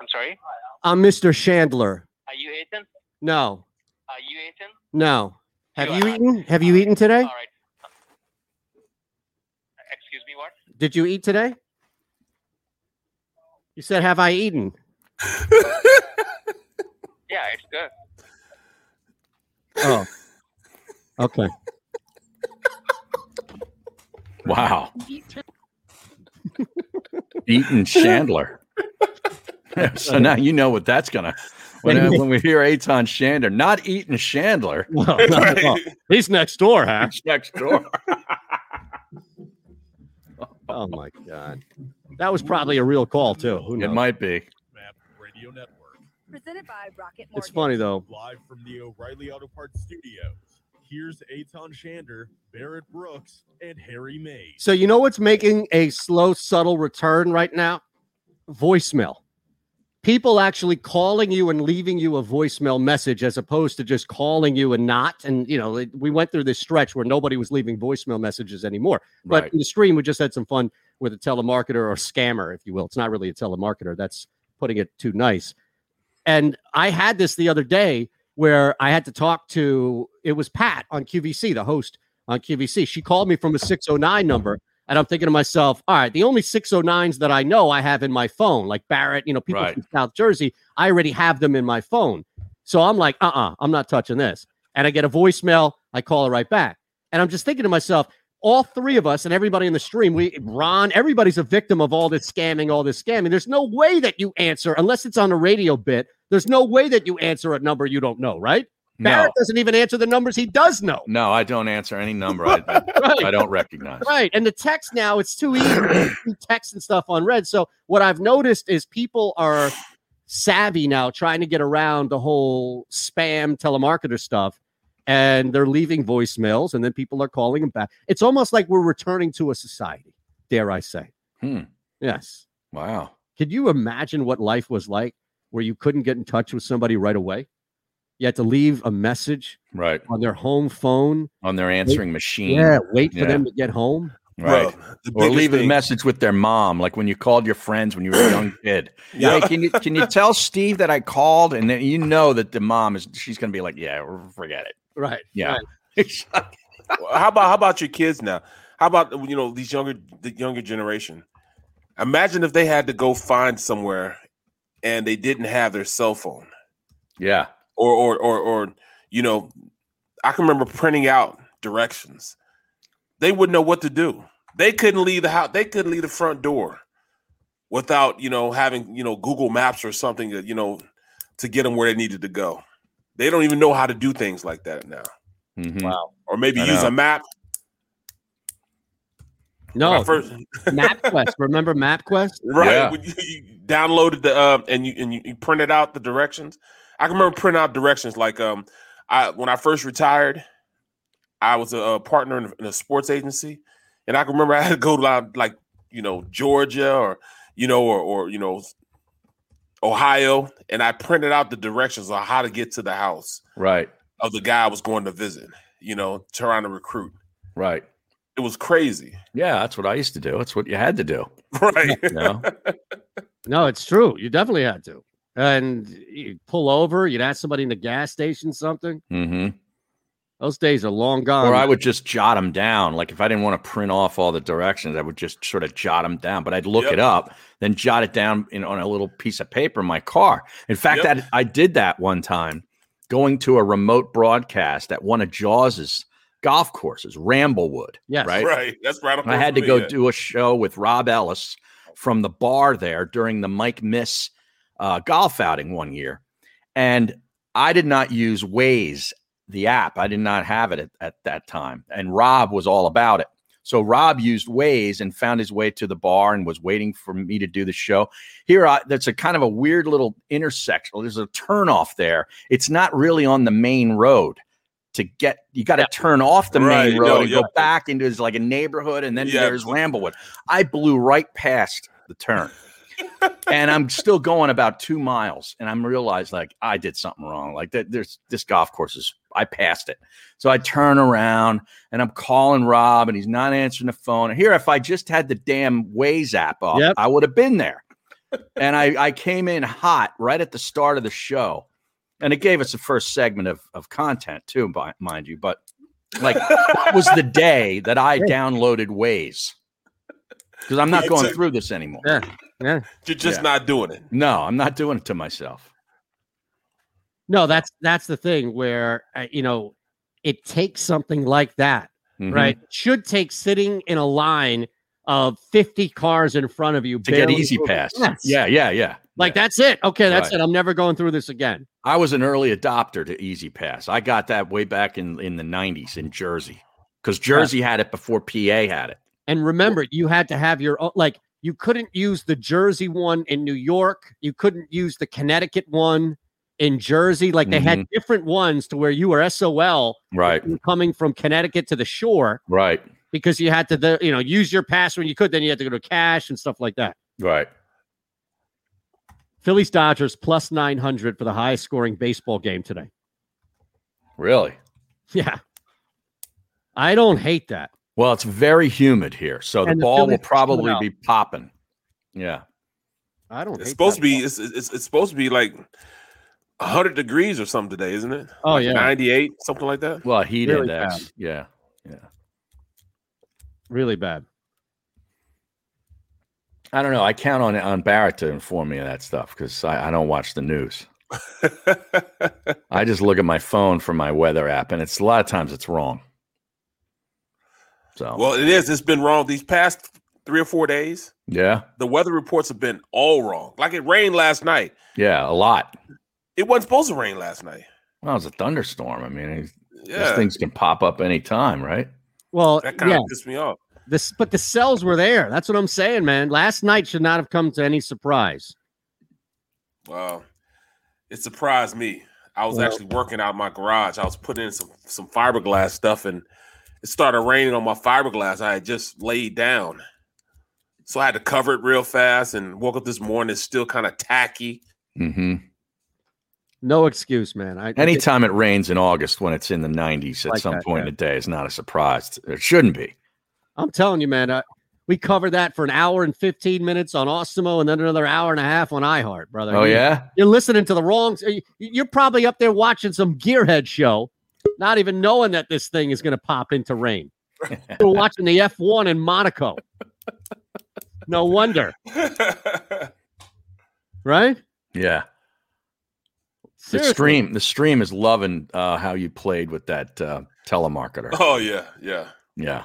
I'm sorry. I'm Mr. Chandler. Are you Ethan? No, Are you Ethan? no. Have You you eaten? Have you eaten today? All right. Excuse me, what? Did you eat today? You said, "Have I eaten?" Yeah, it's good. Oh, okay. Wow. Eaton Chandler. so now you know what that's gonna. When, uh, when we hear Eytan Chandler, not Eaton Chandler. No, not at all. He's next door, huh? He's next door. Oh my god, that was probably a real call too. Who knows? It might be. Radio Network. Presented by Rocket Mortgage. It's funny though. Live from the O'Reilly Auto Parts Studios. Here's Eytan Shander, Barrett Brooks, and Harry Mayes. So you know what's making a slow, subtle return right now? Voicemail. people actually calling you and leaving you a voicemail message as opposed to just calling you and not. And you know, we went through this stretch where nobody was leaving voicemail messages anymore. But in the stream, we just had some fun with a telemarketer or scammer, if you will. It's not really a telemarketer. That's putting it too nice. And I had this the other day where I had to talk to it was Pat on QVC, the host on QVC. She called me from a 609 number. And I'm thinking to myself, all right, the only 609s that I know I have in my phone, like Barrett, you know, people Right. from South Jersey, I already have them in my phone. So I'm like, uh uh-uh, uh, i am not touching this. And I get a voicemail, I call her right back. And I'm just thinking to myself, all three of us and everybody in the stream, we Ron, everybody's a victim of all this scamming, all this scamming. There's no way that you answer unless it's on a radio bit. There's no way that you answer a number you don't know, right? No. Barrett doesn't even answer the numbers he does know. No, I don't answer any number I, I, Right. I don't recognize. Right. And the text now, it's too easy to text and stuff on red. So what I've noticed is people are savvy now trying to get around the whole spam telemarketer stuff. And they're leaving voicemails and then people are calling them back. It's almost like we're returning to a society, dare I say. Hmm. Yes. Wow. Could you imagine what life was like where you couldn't get in touch with somebody right away? You had to leave a message Right. on their home phone. On their answering machine. Yeah, wait for Yeah. them to get home. Right. the or biggest leave a message with their mom, like when you called your friends when you were a young kid. Yeah. Hey, can you can you tell Steve that I called? And then you know that the mom is she's gonna be like, Yeah, forget it. Right. Yeah. how about how about your kids now? How about you know these younger the younger generation? Imagine if they had to go find somewhere and they didn't have their cell phone. Yeah. Or or or or you know, I can remember printing out directions. They wouldn't know what to do. They couldn't leave the house. They couldn't leave the front door without you know having you know Google Maps or something that you know to get them where they needed to go. They don't even know how to do things like that now. Wow. Or maybe I use know. a map. No, When I first- MapQuest. Remember MapQuest? Right. When you, you downloaded the um and you and you, you printed out the directions. I can remember printing out directions like um I when I first retired, I was a, uh partner in a, in a sports agency, and I can remember I had to go to like you know Georgia or you know or or you know Ohio, and I printed out the directions on how to get to the house Right. of the guy I was going to visit. You know, trying to recruit. Right. It was crazy. Yeah, that's what I used to do. That's what you had to do. Right. You know? No, it's true. You definitely had to. And you pull over, you'd ask somebody in the gas station something. mm-hmm. Those days are long gone. Or I would just jot them down. Like if I didn't want to print off all the directions, I would just sort of jot them down. But I'd look Yep. it up, then jot it down in, on a little piece of paper in my car. In fact, Yep. that I did that one time, going to a remote broadcast at one of Jaws's golf courses, Ramblewood. Yes. right. Right. That's right. I had to go do a show with Rob Ellis from the bar there during the Mike Miss uh, golf outing one year. And I did not use Waze, the app. I did not have it at, at that time. And Rob was all about it. So Rob used Waze and found his way to the bar and was waiting for me to do the show. Here, I, that's a kind of a weird little intersection. There's a turnoff there. It's not really on the main road. To get, you got to turn off the Right, main road no, and go back into like a neighborhood, and then there's Ramblewood. I blew right past the turn, and I'm still going about two miles, and I'm realized like I did something wrong. Like that, there's this golf course is I passed it, so I turn around and I'm calling Rob, and he's not answering the phone. Here, if I just had the damn Waze app up, Yep. I would have been there. and I, I came in hot right at the start of the show, and it gave us the first segment of, of content too, mind you. But like that was the day that I downloaded Waze because I'm not You going took- through this anymore. Yeah. Yeah. You're just Yeah. not doing it. No, I'm not doing it to myself. No, that's that's the thing where uh, you know it takes something like that, Mhm. right? It should take sitting in a line of 50 cars in front of you To get Easy. Pass. Yes. Yeah, yeah, yeah. Like that's it. Okay, that's Right. it. I'm never going through this again. I was an early adopter to Easy Pass. I got that way back in, in the 90s in Jersey because Jersey had it before PA had it. And remember, you had to have your own, like, you couldn't use the Jersey one in New York. You couldn't use the Connecticut one in Jersey. Like, they had Mhm. different ones to where you were SOL Right, coming from Connecticut to the shore right, because you had to, the, you know, use your pass when you could. Then you had to go to cash and stuff like that. right. Phillies Dodgers plus 900 for the highest scoring baseball game today. Really? Yeah. I don't hate that. Well, it's very humid here, so the And the ball Phillies will probably be popping. Yeah. I don't It's supposed to be. It's, it's it's supposed to be like hundred degrees or something today, isn't it? Oh, Like yeah. ninety eight, something like that. Well, heat Really index. bad. Yeah. Yeah. really bad. I don't know. I count on on Barrett to inform me of that stuff because I, I don't watch the news. I just look at my phone for my weather app, and it's a lot of times it's wrong. So Well, it is. It's been wrong these past three or four days. yeah, The weather reports have been all wrong. Like it rained last night. yeah, a lot. It wasn't supposed to rain last night. Well, it was a thunderstorm. I mean, it- Yeah. those things can pop up anytime, right? Well, That kind yeah. of pissed me off. This, but the cells were there. That's what I'm saying, man. Last night should not have come to any surprise. Wow. It surprised me. I was Well- actually working out my garage. I was putting in some some fiberglass stuff and it started raining on my fiberglass. I had just laid down. So I had to cover it real fast and woke up this morning. It's still kind of tacky. Mm-hmm. No excuse, man. I Anytime it rains in August when it's in the 90s at Like some that, point yeah. in the day is not a surprise. It shouldn't be. I'm telling you, man. Uh, we covered that for an hour and 15 minutes on Osimo and then another hour and a half on iHeart, brother. Oh, You- yeah? You're listening to the wrong. You're probably up there watching some Gearhead show, not even knowing that this thing is going to pop into rain. You're watching the F1 in Monaco. No wonder. right? Yeah. The stream, the stream is loving uh, how you played with that uh, telemarketer. Oh yeah, yeah. Yeah,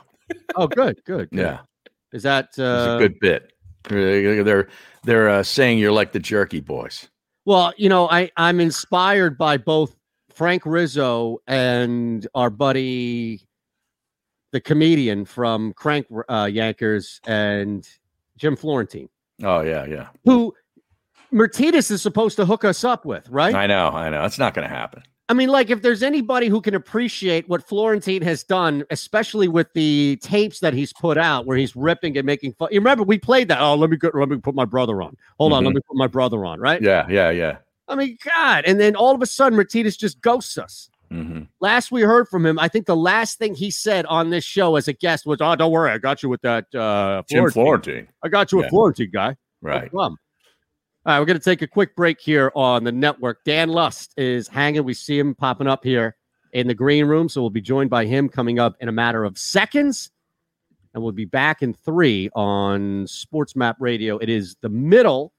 Oh, good, good. good. yeah, Is that uh, a good bit. They're they're, they're uh, saying you're like the Jerky Boys. Well, you know, I I'm inspired by both Frank Rizzo and our buddy, the comedian from Crank uh, Yankers, and Jim Florentine, Oh yeah, yeah. who Martinez is supposed to hook us up with, right? I know, I know. It's not going to happen. I mean, like, if there's anybody who can appreciate what Florentine has done, especially with the tapes that he's put out, where he's ripping and making fun. You remember we played that? Oh, let me go, let me put my brother on. Hold on, let Mhm. me put my brother on. Right? Yeah, yeah, yeah. I mean, God. And then all of a sudden, Martinez just ghosts us. hmm Last we heard from him, I think the last thing he said on this show as a guest was, "Oh, don't worry, I got you with that uh, Jim Florentine. I got you a Yeah. Florentine guy." Right. No. All right, we're going to take a quick break here on the network. Dan Lust is hanging. We see him popping up here in the green room. So we'll be joined by him coming up in a matter of seconds. And we'll be back in three on Sports Map Radio. It is the middle,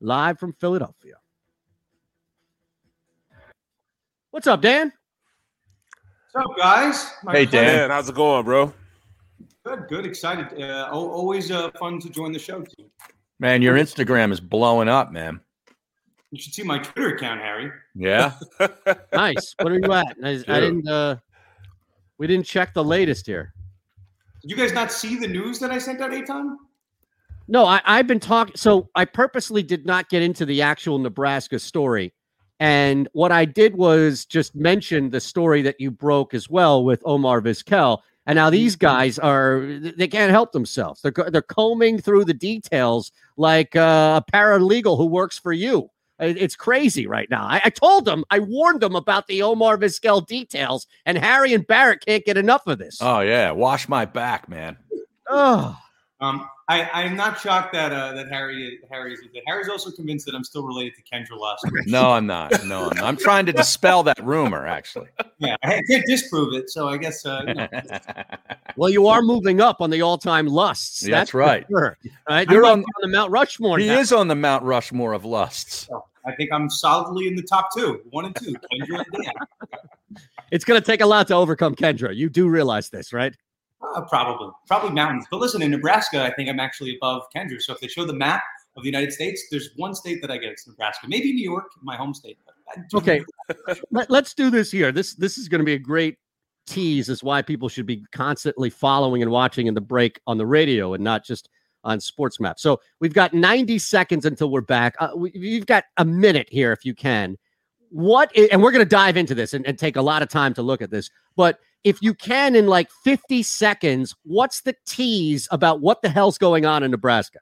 live from Philadelphia. What's up, Dan? What's up, guys? My Hey, pleasure. Dan. How's it going, bro? Good, good, excited. Uh, always uh, fun to join the show. Too. Man, your Instagram is blowing up, man. You should see my Twitter account, Harry. Yeah. Nice. What are you at? I, I didn't. uh We didn't check the latest here. Did you guys not see the news that I sent out, Eytan? No, I, I've been talking. So I purposely did not get into the actual Nebraska story. And what I did was just mention the story that you broke as well with Omar Vizquel. And now these guys are, they can't help themselves. They're, they're combing through the details like uh, a paralegal who works for you. It's crazy right now. I, I told them, I warned them about the Omar Vizquel details, and Harry and Barrett can't get enough of this. Oh yeah. Wash my back, man. Oh, Um, I, I'm not shocked that uh, that Harry Harry's Harry's also convinced that I'm still related to Kendra Lust. No, I'm not. No, I'm, not. I'm trying to dispel that rumor. Actually. yeah, I can't disprove it. So I guess uh, you know, well, you are moving up on the all-time lusts. That's for right. sure, right? You're You're on, on- the Mount Rushmore. He now. is on the Mount Rushmore of lusts. I think I'm solidly in the top two, one and two. Kendra and Dan. It's going to take a lot to overcome Kendra. You do realize this, right? Uh, probably, probably mountains. But listen, in Nebraska, I think I'm actually above Kendra. So if they show the map of the United States, there's one state that I get. It's Nebraska. Maybe New York, my home state. Okay, Let, let's do this here. This this is going to be a great tease as why people should be constantly following and watching in the break on the radio and not just on Sports Map. So we've got 90 seconds until we're back. Uh, we, you've got a minute here if you can. What and we're going to dive into this and, and take a lot of time to look at this. But if you can, in like 50 seconds, what's the tease about what the hell's going on in Nebraska?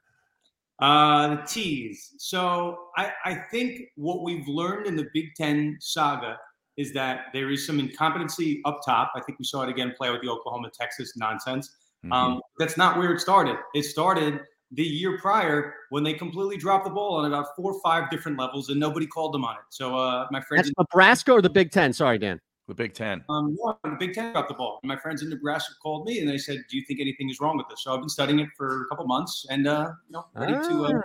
Uh, the T's. So I, I think what we've learned in the Big Ten saga is that there is some incompetency up top. I think we saw it again play with the Oklahoma Texas nonsense. Um, that's not where it started. It started the year prior when they completely dropped the ball on about four or five different levels and nobody called them on it. So uh, my friends, That's Nebraska or the Big Ten? Sorry, Dan. The Big Ten. um, yeah, the Big Ten dropped the ball. My friends in Nebraska called me and they said, "Do you think anything is wrong with this?" So I've been studying it for a couple months and uh, you know, ready to uh, Ah.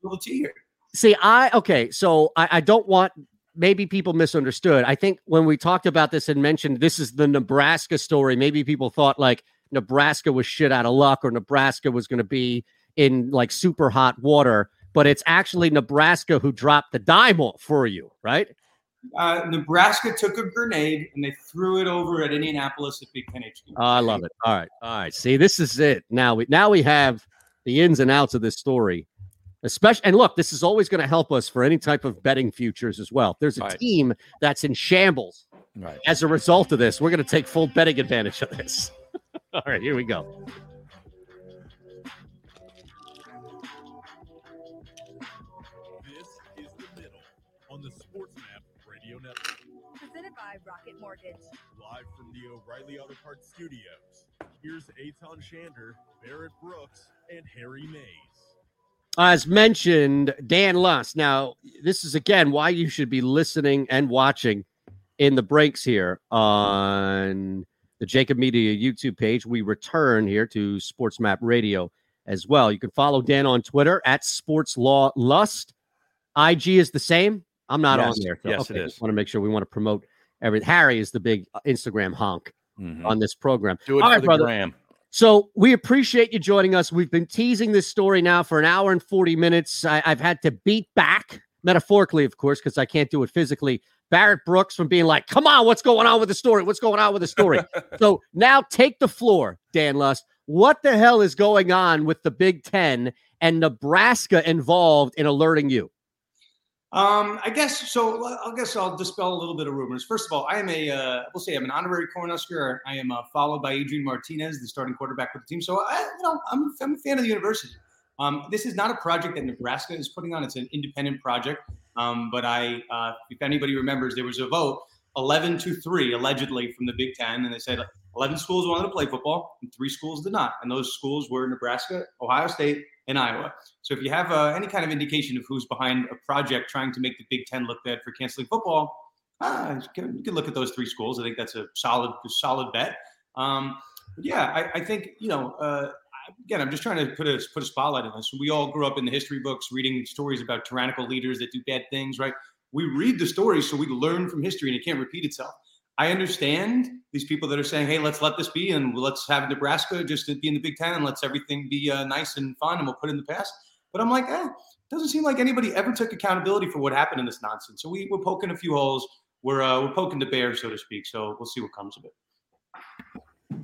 pull the T here. See, I okay, so I, I don't want maybe people misunderstood. I think when we talked about this and mentioned this is the Nebraska story, maybe people thought like Nebraska was shit out of luck or Nebraska was going to be in like super hot water, but it's actually Nebraska who dropped the dime for you, right? Uh, Nebraska took a grenade and they threw it over at Indianapolis at Big Ten HQ. Oh, I love it. All right. All right. See, this is it. Now we now we have the ins and outs of this story. Especially and look, this is always going to help us for any type of betting futures as well. If there's a Right. team that's in shambles Right. as a result of this, we're going to take full betting advantage of this. All right, here we go. Mortgage. Live from the O'Reilly Auto Parts Studios. Here's Eytan Shander, Barrett Brooks, and Harry Mayes. As mentioned, Dan Lust. Now, this is again why you should be listening and watching in the breaks here on the JAKIB Media YouTube page. We return here to Sports Map Radio as well. You can follow Dan on Twitter at Sports Law Lust. IG is the same. I'm not on Yes. there. Yes, it is. Want to make sure we want to promote everything. Harry is the big uh, Instagram honk Mhm. on this program. Do it All for right, the brother. gram. So we appreciate you joining us. We've been teasing this story now for an hour and 40 minutes. I, I've had to beat back, metaphorically, of course, because I can't do it physically. Barrett Brooks from being like, come on, what's going on with the story? What's going on with the story? so now take the floor, Dan Lust. What the hell is going on with the Big Ten and Nebraska involved in alerting you? Um, I guess so. I guess I'll dispel a little bit of rumors. First of all, I am a, uh, we'll say I'm an honorary Cornhusker. I am uh, followed by Adrian Martinez, the starting quarterback for the team. So I, you know, I'm, I'm a fan of the university. Um, this is not a project that Nebraska is putting on. It's an independent project. Um, but I, uh, if anybody remembers, there was a vote, 11 to three, allegedly from the Big Ten, and they said 11 schools wanted to play football, and three schools did not. And those schools were Nebraska, Ohio State, and Iowa. So if you have uh, any kind of indication of who's behind a project trying to make the Big Ten look bad for canceling football, ah, you, can, you can look at those three schools. I think that's a solid, solid bet. Um, but yeah, I, I think you know. Uh, again, I'm just trying to put a put a spotlight on this. We all grew up in the history books, reading stories about tyrannical leaders that do bad things, right? We read the stories so we learn from history, and it can't repeat itself. I understand these people that are saying, "Hey, let's let this be, and let's have Nebraska just be in the Big Ten, and let's everything be uh, nice and fun, and we'll put it in the past." But I'm like, eh, it doesn't seem like anybody ever took accountability for what happened in this nonsense. So we, we're poking a few holes. We're uh, we're poking the bear, so to speak. So we'll see what comes of it.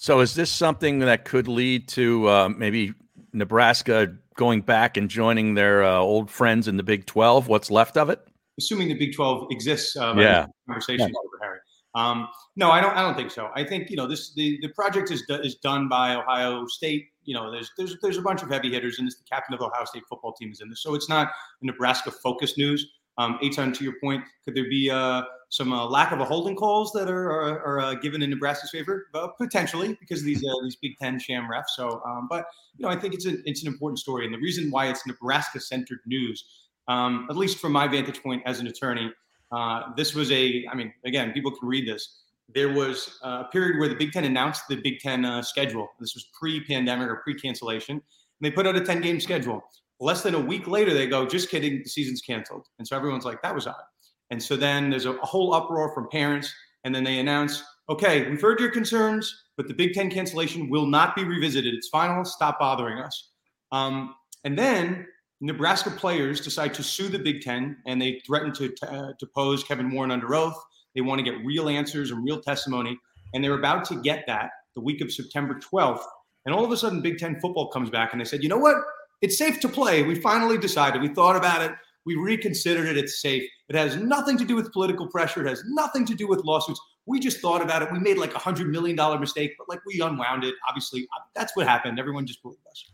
So is this something that could lead to uh, maybe Nebraska going back and joining their uh, old friends in the Big 12? What's left of it? assuming the Big 12 exists. Um, Yeah. Conversation over Harry. Um, no, I don't. I don't think so. I think you know this. The, the project is is done by Ohio State. You know, there's there's there's a bunch of heavy hitters and this. The captain of Ohio State football team is in this, so it's not Nebraska focused news. Um, Eytan, to your point, could there be uh, some uh, lack of a holding calls that are are, are uh, given in Nebraska's favor? Potentially because of these uh, these Big Ten sham refs. So, um, but you know, I think it's an it's an important story, and the reason why it's Nebraska centered news, um, at least from my vantage point as an attorney, uh, this was a. I mean, again, people can read this. There was uh, a period where the Big Ten announced the Big Ten uh, schedule. This was pre-pandemic or pre-cancellation, and they put out a ten-game schedule. Less than a week later, they go, "Just kidding, the season's canceled." And so everyone's like, "That was odd." And so then there's a, a whole uproar from parents, and then they announce, "Okay, we've heard your concerns, but the Big Ten cancellation will not be revisited. It's final. Stop bothering us." Um, and then Nebraska players decide to sue the Big Ten, and they threaten to uh, depose Kevin Warren under oath. They want to get real answers and real testimony, and they're about to get that the week of September 12th. And all of a sudden, Big Ten football comes back, and they said, "You know what? It's safe to play. We finally decided. We thought about it. We reconsidered it. It's safe. It has nothing to do with political pressure. It has nothing to do with lawsuits. We just thought about it. We made like a hundred million dollar mistake, but like we unwound it. Obviously, that's what happened. Everyone just believed us."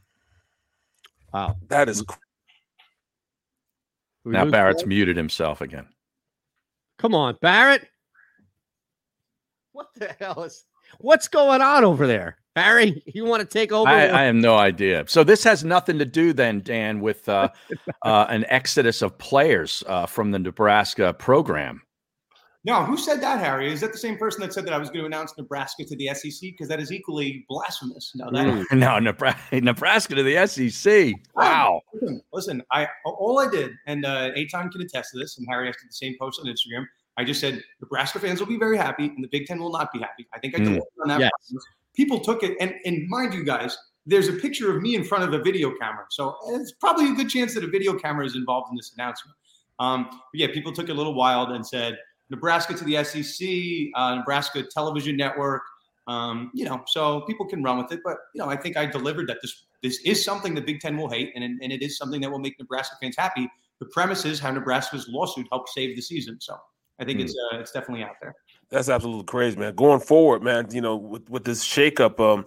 Wow. That is we Now Barrett's Barrett? muted himself again. Come on, Barrett. What the hell is what's going on over there? Barry, you want to take over? I, I have no idea. So this has nothing to do then, Dan, with uh, uh, an exodus of players uh, from the Nebraska program. No, who said that, Harry? Is that the same person that said that I was going to announce Nebraska to the SEC? Because that is equally blasphemous. No, that Mm. no, Nebraska, Nebraska to the SEC. Wow. Listen, listen, I all I did, and uh, Eytan can attest to this, and Harry has did the same post on Instagram. I just said Nebraska fans will be very happy, and the Big Ten will not be happy. I think I Mm. on that. Yes. People took it, and and mind you, guys, there's a picture of me in front of a video camera, so it's probably a good chance that a video camera is involved in this announcement. Um, but yeah, people took it a little wild and said Nebraska to the SEC, uh, Nebraska Television Network. Um, you know, so people can run with it, but you know, I think I delivered that this this is something the Big Ten will hate, and and it is something that will make Nebraska fans happy. The premise is how Nebraska's lawsuit helped save the season, so I think it's uh, it's definitely out there. That's absolutely crazy, man. Going forward, man, you know, with, with this shakeup, um,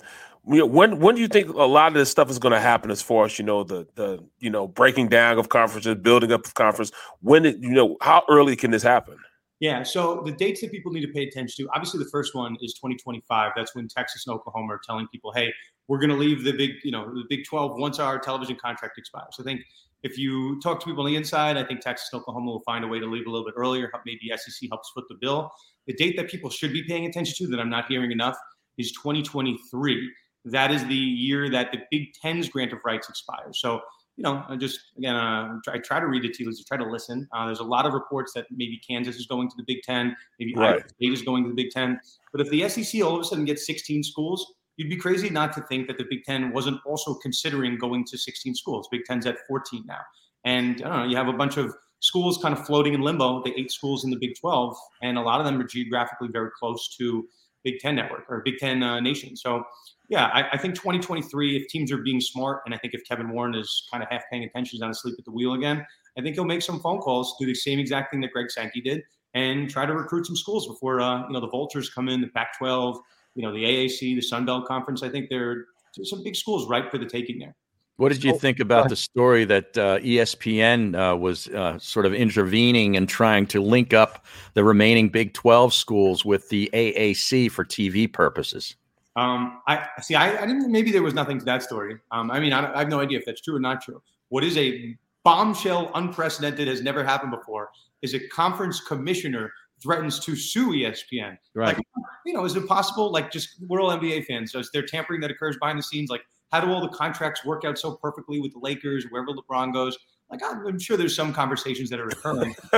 you know, when when do you think a lot of this stuff is going to happen as far as you know the the you know breaking down of conferences, building up of conference? When it, you know how early can this happen? Yeah. So the dates that people need to pay attention to, obviously, the first one is 2025. That's when Texas and Oklahoma are telling people, "Hey, we're going to leave the big, you know, the Big 12 once our television contract expires." I think if you talk to people on the inside, I think Texas and Oklahoma will find a way to leave a little bit earlier. Maybe SEC helps foot the bill. The date that people should be paying attention to that I'm not hearing enough is 2023. That is the year that the Big Ten's grant of rights expires. So you know, I just again, uh, try, I try to read the tea leaves, I try to listen. Uh, there's a lot of reports that maybe Kansas is going to the Big Ten, maybe Right. Iowa State is going to the Big Ten. But if the SEC all of a sudden gets 16 schools, you'd be crazy not to think that the Big Ten wasn't also considering going to 16 schools. Big Ten's at 14 now, and I don't know, you have a bunch of schools kind of floating in limbo. The eight schools in the Big 12, and a lot of them are geographically very close to Big Ten network or Big Ten uh, nation. So yeah, I, I think 2023, if teams are being smart, and I think if Kevin Warren is kind of half paying attention, he's not asleep at the wheel again, I think he'll make some phone calls, do the same exact thing that Greg Sankey did, and try to recruit some schools before uh, you know the vultures come in, the Pac-12, you know the AAC, the Sun Belt Conference. I think there are some big schools ripe for the taking there. What did you think about the story that uh, ESPN uh, was uh, sort of intervening and trying to link up the remaining Big 12 schools with the AAC for TV purposes? Um, I see. I, I didn't. Maybe there was nothing to that story. Um, I mean, I, I have no idea if that's true or not true. What is a bombshell, unprecedented, has never happened before? Is a conference commissioner threatens to sue ESPN? Right. Like, you know, is it possible? Like, just we're all NBA fans. So is there tampering that occurs behind the scenes? Like, how do all the contracts work out so perfectly with the Lakers, wherever LeBron goes? Like, I'm, I'm sure there's some conversations that are occurring.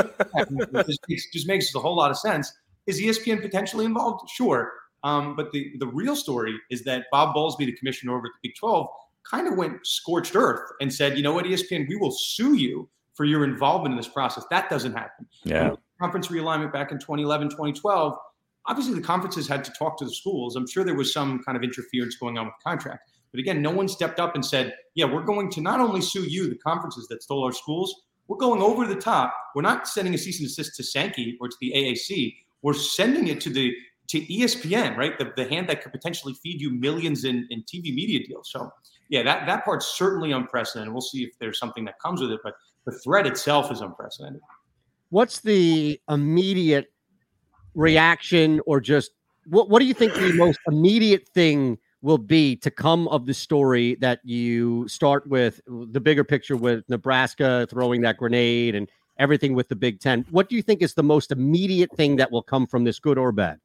just, makes, just makes a whole lot of sense. Is ESPN potentially involved? Sure. Um, but the, the real story is that Bob Bowlesby, the commissioner over at the Big 12, kind of went scorched earth and said, you know what, ESPN, we will sue you for your involvement in this process. That doesn't happen. Yeah. Conference realignment back in 2011, 2012, obviously the conferences had to talk to the schools. I'm sure there was some kind of interference going on with the contract. But again, no one stepped up and said, yeah, we're going to not only sue you, the conferences that stole our schools, we're going over the top. We're not sending a cease and desist to Sankey or to the AAC. We're sending it to the to ESPN, right? The, the hand that could potentially feed you millions in, in TV media deals. So yeah, that, that part's certainly unprecedented. We'll see if there's something that comes with it, but the threat itself is unprecedented. What's the immediate reaction, or just what? What do you think the most immediate thing will be to come of the story that you start with the bigger picture with Nebraska throwing that grenade and everything with the Big Ten? What do you think is the most immediate thing that will come from this, good or bad?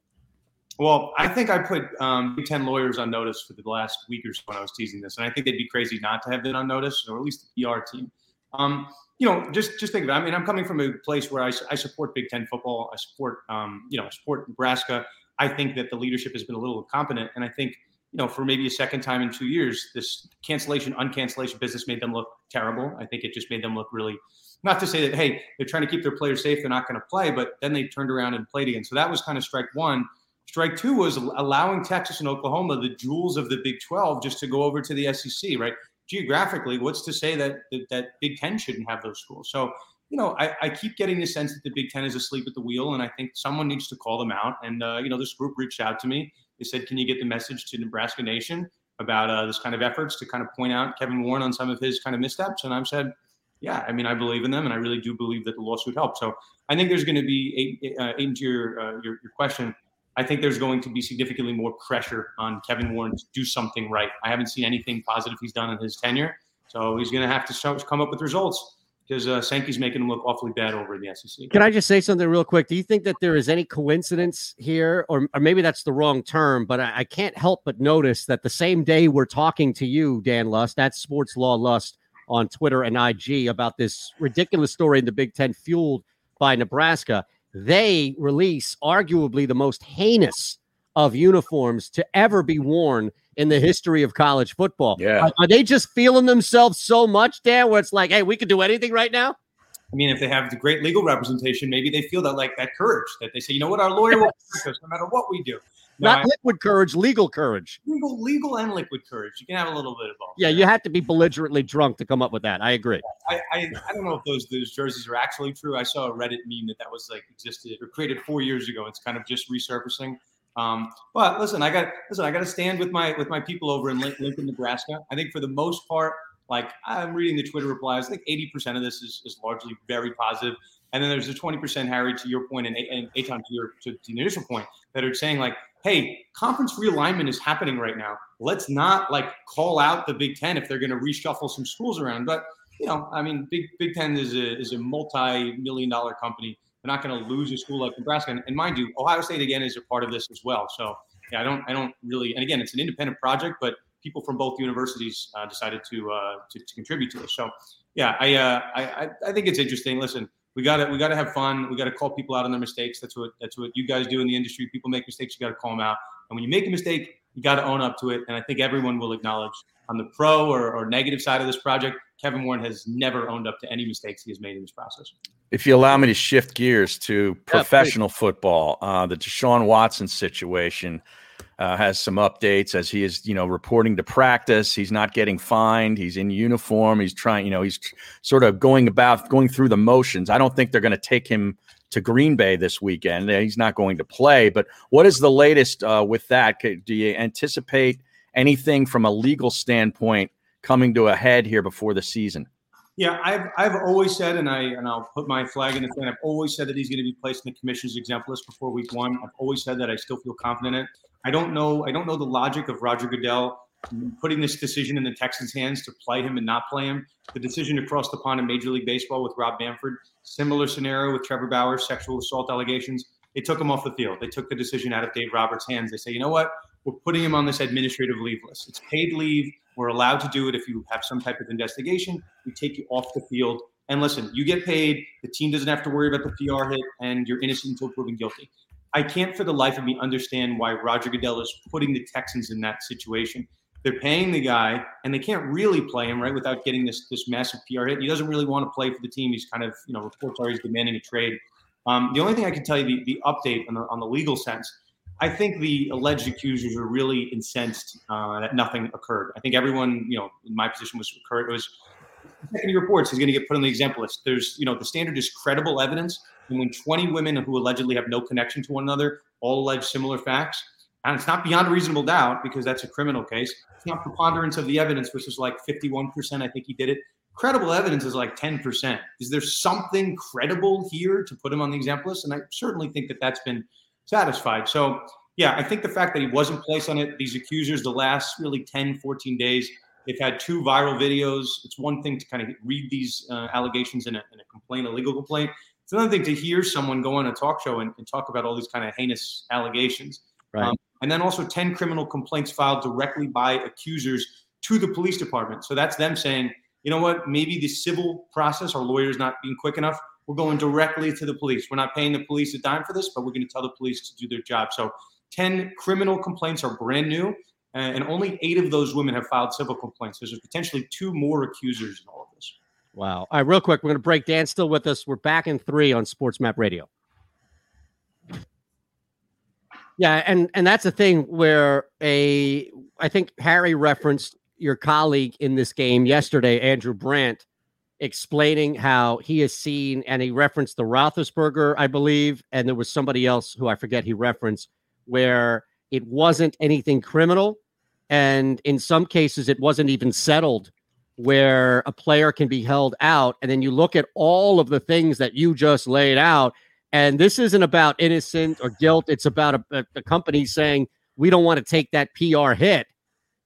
Well, I think I put um, Ten lawyers on notice for the last week or so when I was teasing this, and I think they'd be crazy not to have been on notice, or at least the PR team. Um, you know, just just think of it. I mean, I'm coming from a place where I, I support Big Ten football. I support, um, you know, I support Nebraska. I think that the leadership has been a little incompetent, and I think, you know, for maybe a second time in two years, this cancellation, uncancellation business made them look terrible. I think it just made them look really. Not to say that hey, they're trying to keep their players safe, they're not going to play, but then they turned around and played again. So that was kind of strike one. Strike two was allowing Texas and Oklahoma, the jewels of the Big 12, just to go over to the SEC, right? Geographically, what's to say that that, that Big Ten shouldn't have those schools? So, you know, I, I, keep getting the sense that the Big Ten is asleep at the wheel, and I think someone needs to call them out. And uh, you know, this group reached out to me. They said, "Can you get the message to Nebraska Nation?" about uh, this kind of efforts to kind of point out Kevin Warren on some of his kind of missteps, and I've said, yeah, I mean, I believe in them, and I really do believe that the lawsuit helped. So I think there's going to be uh, into your, uh, your your question. I think there's going to be significantly more pressure on Kevin Warren to do something right. I haven't seen anything positive he's done in his tenure, so he's going to have to show, come up with results because uh, Sankey's making him look awfully bad over in the SEC. Can I just say something real quick? Do you think that there is any coincidence here, or, or maybe that's the wrong term, but I, I can't help but notice that the same day we're talking to you, Dan Lust, that's Sports Law Lust on Twitter and IG about this ridiculous story in the Big Ten fueled by Nebraska, they release arguably the most heinous of uniforms to ever be worn in the history of college football. Yeah. Are, are they just feeling themselves so much, Dan, where it's like, hey, we could do anything right now? I mean, if they have the great legal representation, maybe they feel that like that courage that they say, you know what, our lawyer will protect us no matter what we do. No, Not I- liquid courage, legal courage. legal, legal and liquid courage. You can have a little bit of both. Yeah, you have to be belligerently drunk to come up with that. I agree. I, I, I don't know if those those jerseys are actually true. I saw a Reddit meme that that was like existed or created four years ago. It's kind of just resurfacing. Um, but listen, I got listen. I got to stand with my with my people over in Lincoln, Nebraska. I think for the most part, like I'm reading the Twitter replies, I think 80% of this is, is largely very positive. And then there's a 20% Harry to your point and, and Eytan to your to, to the initial point that are saying like, hey, conference realignment is happening right now. Let's not like call out the Big Ten if they're going to reshuffle some schools around. But you know, I mean, Big Big Ten is a is a multi-million dollar company. They're not going to lose a school like Nebraska. And, and mind you, Ohio State again is a part of this as well. So yeah, I don't I don't really. And again, it's an independent project, but people from both universities uh, decided to, uh, to to contribute to this. So yeah, I, uh, I I I think it's interesting. Listen, we got to we got to have fun. We got to call people out on their mistakes. That's what that's what you guys do in the industry. People make mistakes. You got to call them out. And when you make a mistake, you got to own up to it. And I think everyone will acknowledge on the pro or, or negative side of this project, Kevin Warren has never owned up to any mistakes he has made in this process. If you allow me to shift gears to professional football, uh, the Deshaun Watson situation uh, has some updates as he is, you know, reporting to practice. He's not getting fined. He's in uniform. He's trying, you know, he's sort of going about going through the motions. I don't think they're going to take him to Green Bay this weekend. He's not going to play. But what is the latest uh, with that? Do you anticipate anything from a legal standpoint coming to a head here before the season? Yeah, I've I've always said, and I and I'll put my flag in the sand. I've always said that he's going to be placed in the commission's exempt list before week one. I've always said that. I still feel confident in it. I don't know. I don't know the logic of Roger Goodell putting this decision in the Texans' hands to play him and not play him. The decision to cross the pond in Major League Baseball with Rob Manfred, similar scenario with Trevor Bauer, sexual assault allegations. They took him off the field. They took the decision out of Dave Roberts' hands. They say, you know what? We're putting him on this administrative leave list. It's paid leave. We're allowed to do it if you have some type of investigation. We take you off the field. And listen, you get paid. The team doesn't have to worry about the PR hit, and you're innocent until proven guilty. I can't for the life of me understand why Roger Goodell is putting the Texans in that situation. They're paying the guy, and they can't really play him right without getting this this massive PR hit. He doesn't really want to play for the team. He's kind of you know reports are he's demanding a trade. Um, the only thing I can tell you the, the update on the, on the legal sense, I think the alleged accusers are really incensed uh, that nothing occurred. I think everyone you know in my position was occurred It was the reports he's going to get put on the exempt list. There's, you know, the standard is credible evidence. When 20 women who allegedly have no connection to one another all allege similar facts, and it's not beyond reasonable doubt because that's a criminal case. It's not preponderance of the evidence, which is like 51%. I think he did it. Credible evidence is like 10%. Is there something credible here to put him on the exempt list? And I certainly think that that's been satisfied. So, yeah, I think the fact that he wasn't placed on it, these accusers, the last really 10, 14 days, they've had two viral videos. It's one thing to kind of read these uh, allegations in a, in a complaint, a legal complaint. It's another thing to hear someone go on a talk show and, and talk about all these kind of heinous allegations. Right. Um, and then also 10 criminal complaints filed directly by accusers to the police department. So that's them saying, you know what, maybe the civil process, our lawyers not being quick enough, we're going directly to the police. We're not paying the police a dime for this, but we're going to tell the police to do their job. So 10 criminal complaints are brand new, and only eight of those women have filed civil complaints. So there's potentially two more accusers in all of this. Wow. All right, real quick, we're going to break. Dan's still with us. We're back in three on Sports Map Radio. Yeah, and and that's the thing where a I think Harry referenced your colleague in this game yesterday, Andrew Brandt, explaining how he has seen, and he referenced the Roethlisberger, I believe, and there was somebody else who I forget he referenced, where it wasn't anything criminal, And in some cases, it wasn't even settled where a player can be held out. And then you look at all of the things that you just laid out. And this isn't about innocent or guilt. It's about a, a, a company saying, we don't want to take that PR hit.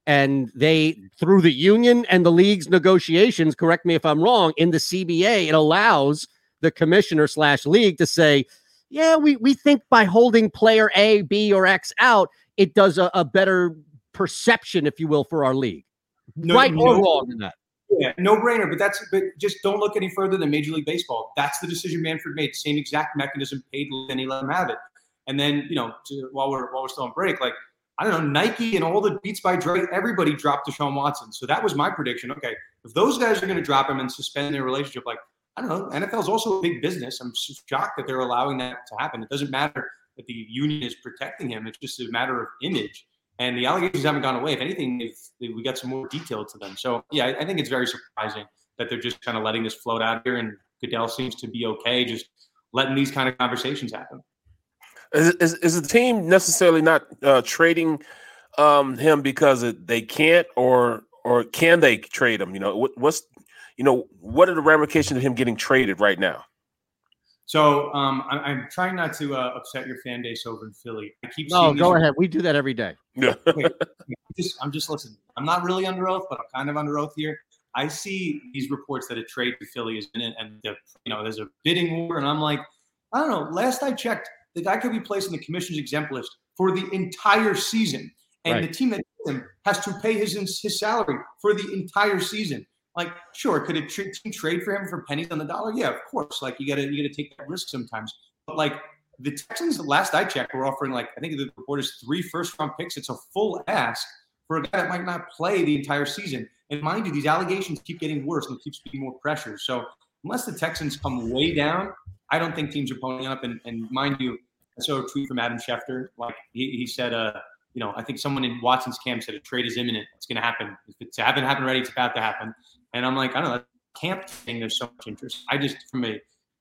And they, through the union and the league's negotiations, correct me if I'm wrong, in the CBA, it allows the commissioner slash league to say, yeah, we, we think by holding player A, B, or X out, it does a, a better perception, if you will, for our league. No- right or wrong in that. Yeah, no brainer. But that's but just don't look any further than Major League Baseball. That's the decision Manfred made. Same exact mechanism paid he let him have it. And then you know to, while we're while we're still on break, like I don't know, Nike and all the Beats by Dre, everybody dropped Deshaun Watson. So that was my prediction. Okay, if those guys are going to drop him and suspend their relationship, like I don't know, NFL is also a big business. I'm shocked that they're allowing that to happen. It doesn't matter that the union is protecting him. It's just a matter of image. And the allegations haven't gone away. If anything, we got some more detail to them. So yeah, I, I think it's very surprising that they're just kind of letting this float out here, and Goodell seems to be okay, just letting these kind of conversations happen. Is, is, is the team necessarily not uh, trading um, him because they can't, or or can they trade him? You know, what, what's you know what are the ramifications of him getting traded right now? So um, I, I'm trying not to uh, upset your fan base over in Philly. I keep No, seeing go these- ahead. We do that every day. Yeah. Wait, just, I'm just listening. I'm not really under oath, but I'm kind of under oath here. I see these reports that a trade to Philly is in and the, you know there's a bidding war, and I'm like, I don't know. Last I checked, the guy could be placed in the commission's exempt list for the entire season, and Right. the team that him has to pay his his salary for the entire season. Like, sure, could a tr- team trade for him for pennies on the dollar? Yeah, of course. Like, you gotta you gotta take that risk sometimes. But like the Texans, last I checked, were offering like I think the report is three first round picks. It's a full ask for a guy that might not play the entire season. And mind you, these allegations keep getting worse and keeps being more pressure. So unless the Texans come way down, I don't think teams are pulling up. And, and mind you, I saw a tweet from Adam Schefter. Like he, he said, uh, you know, I think someone in Watson's camp said a trade is imminent. It's going to happen. If it's haven't happened already, it's about to happen. And I'm like, I don't know. Camp thing, there's so much interest. I just, from a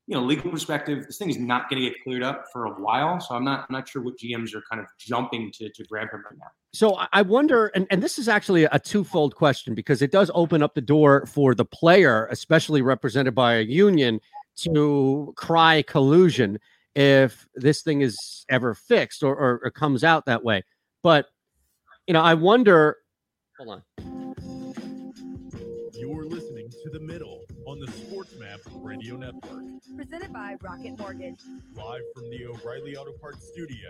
you know legal perspective, this thing is not going to get cleared up for a while. So I'm not, I'm not sure what GMs are kind of jumping to to grab him right now. So I- wonder, and, and this is actually a twofold question because it does open up the door for the player, especially represented by a union, to cry collusion if this thing is ever fixed or, or, or comes out that way. But you know, I wonder. Hold on. You're listening to The Middle on the SportsMap Radio Network. Presented by Rocket Mortgage. Live from the O'Reilly Auto Parts studio,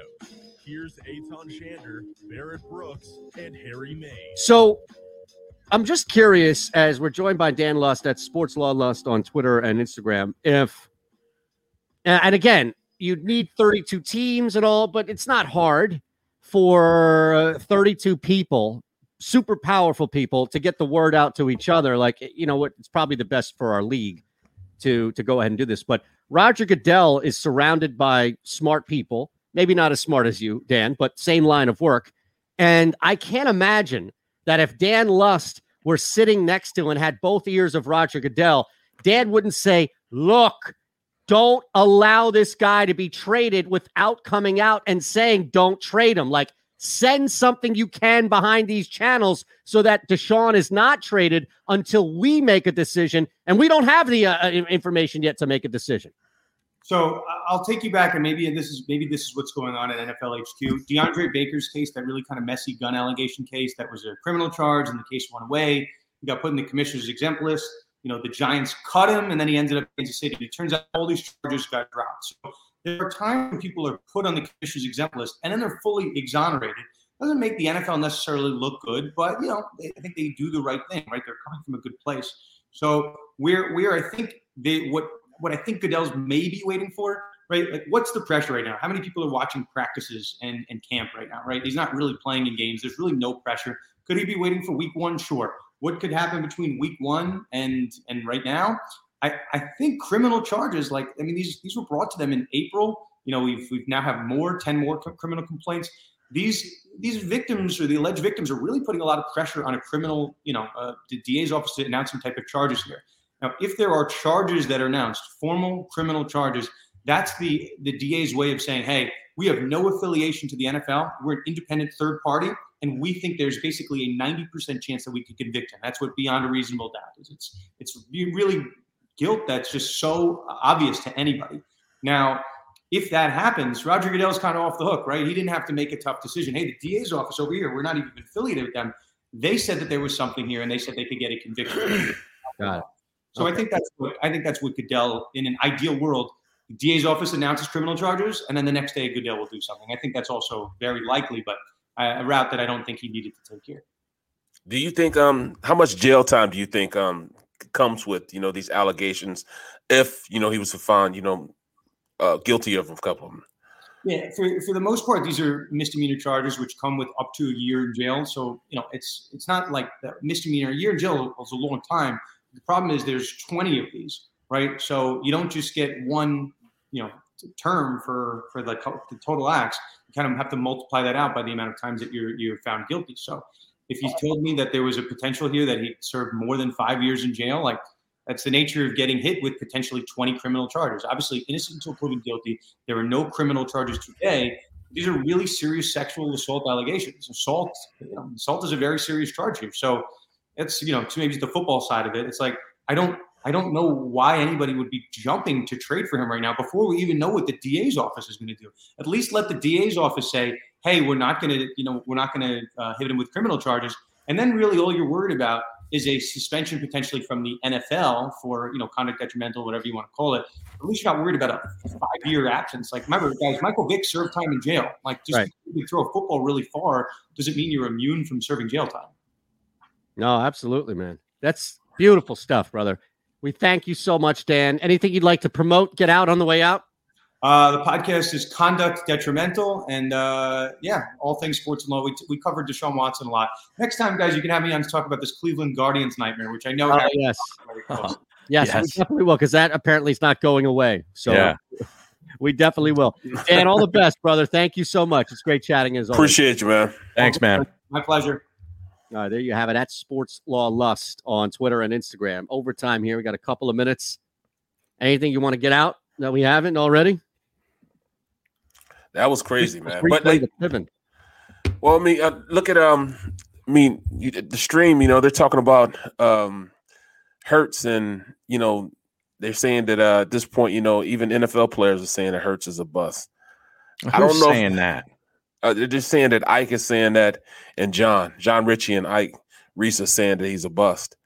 Here's Eytan Shander, Barrett Brooks, and Harry May. So I'm just curious, as we're joined by Dan Lust at Sports Law Lust on Twitter and Instagram, if and and again, you'd need 32 teams and all, but it's not hard for uh, 32 people, super powerful people, to get the word out to each other. Like, eh, you know what? It's probably the best for our league to to go ahead and do this. But Roger Goodell is surrounded by smart people, maybe not as smart as you, Dan, but same line of work. And I can't imagine that if Dan Lust were sitting next to and had both ears of Roger Goodell, Dan wouldn't say, Look, don't allow this guy to be traded without coming out and saying, Don't trade him. Like, send something you can behind these channels so that Deshaun is not traded until we make a decision. And we don't have the uh, uh, information yet to make a decision. So I'll take you back, and maybe this is maybe this is what's going on at NFL HQ. DeAndre Baker's case, that really kind of messy gun allegation case, that was a criminal charge, and the case went away. He got put in the commissioner's exempt list. You know, the Giants cut him, and then he ended up in Kansas City. It turns out all these charges got dropped. So there are times when people are put on the commissioner's exempt list, and then they're fully exonerated. Doesn't make the NFL necessarily look good, but you know, they, I think they do the right thing, right? They're coming from a good place. So we're we're I think they what what I think Goodell's maybe waiting for, right? Like what's the pressure right now? How many people are watching practices and, and camp right now, right? He's not really playing in games. There's really no pressure. Could he be waiting for week one? Sure. What could happen between week one and and right now? I, I think criminal charges, like I mean, these these were brought to them in April. You know, we've we've now have more, 10 more criminal complaints. These these victims or the alleged victims are really putting a lot of pressure on a criminal, you know, uh, the DA's office to announce some type of charges here. Now, if there are charges that are announced, formal criminal charges, that's the the DA's way of saying, hey, we have no affiliation to the NFL. We're an independent third party. and we think there's basically a 90% chance that we could convict him. That's what beyond a reasonable doubt is. It's it's really guilt that's just so obvious to anybody. Now, if that happens, Roger Goodell's kind of off the hook, right? He didn't have to make a tough decision. Hey, the DA's office over here, we're not even affiliated with them. They said that there was something here, and they said they could get a conviction. Got it. So I think that's what I think that's what Goodell, in an ideal world, the DA's office announces criminal charges, and then the next day Goodell will do something. I think that's also very likely, but a route that I don't think he needed to take here. Do you think um how much jail time do you think um comes with you know these allegations if you know he was found you know uh, guilty of a couple of them? Yeah, for, for the most part, these are misdemeanor charges which come with up to a year in jail. So you know, it's it's not like the misdemeanor. A year in jail is a long time. The problem is there's 20 of these, right? So you don't just get one, you know, term for for the, the total acts. You kind of have to multiply that out by the amount of times that you're you're found guilty. So if you told me that there was a potential here that he served more than five years in jail, like that's the nature of getting hit with potentially 20 criminal charges. Obviously, innocent until proven guilty. There are no criminal charges today. These are really serious sexual assault allegations. Assault, you know, assault is a very serious charge here. So it's you know, to maybe the football side of it. It's like I don't I don't know why anybody would be jumping to trade for him right now before we even know what the DA's office is going to do. At least let the DA's office say, "Hey, we're not going to, you know, we're not going to uh, hit him with criminal charges." And then really all you're worried about is a suspension potentially from the NFL for, you know, conduct detrimental, whatever you want to call it. At least you're not worried about a five-year absence. Like, remember, guys, Michael Vick served time in jail. Like, just Right. you throw a football really far doesn't mean you're immune from serving jail time. No, absolutely, man. That's beautiful stuff, brother. We thank you so much, Dan. Anything you'd like to promote, get out on the way out? Uh, the podcast is Conduct Detrimental, and uh, yeah, all things sports and law. We, we covered Deshaun Watson a lot. Next time, guys, you can have me on to talk about this Cleveland Guardians nightmare, which I know. Oh, happened yes. very close. Yes, we definitely will, because that apparently is not going away. So Yeah. we definitely will. And all the best, brother. Thank you so much. It's great chatting as always. Appreciate you, man. Thanks, man. My pleasure. All right, there you have it. at Sports Law Lust on Twitter and Instagram. Overtime here. We got a couple of minutes. Anything you want to get out that we haven't already? That was crazy, man. But like, the Well, I mean, uh, look at um, I mean, you, the stream. You know, they're talking about um, Hurts, and you know, they're saying that uh, at this point, you know, even NFL players are saying that Hurts is a bust. I Who's don't know if- saying that? Uh, they're just saying that Ike is saying that, and Jon, Jon Ritchie, and Ike Reese are saying that he's a bust.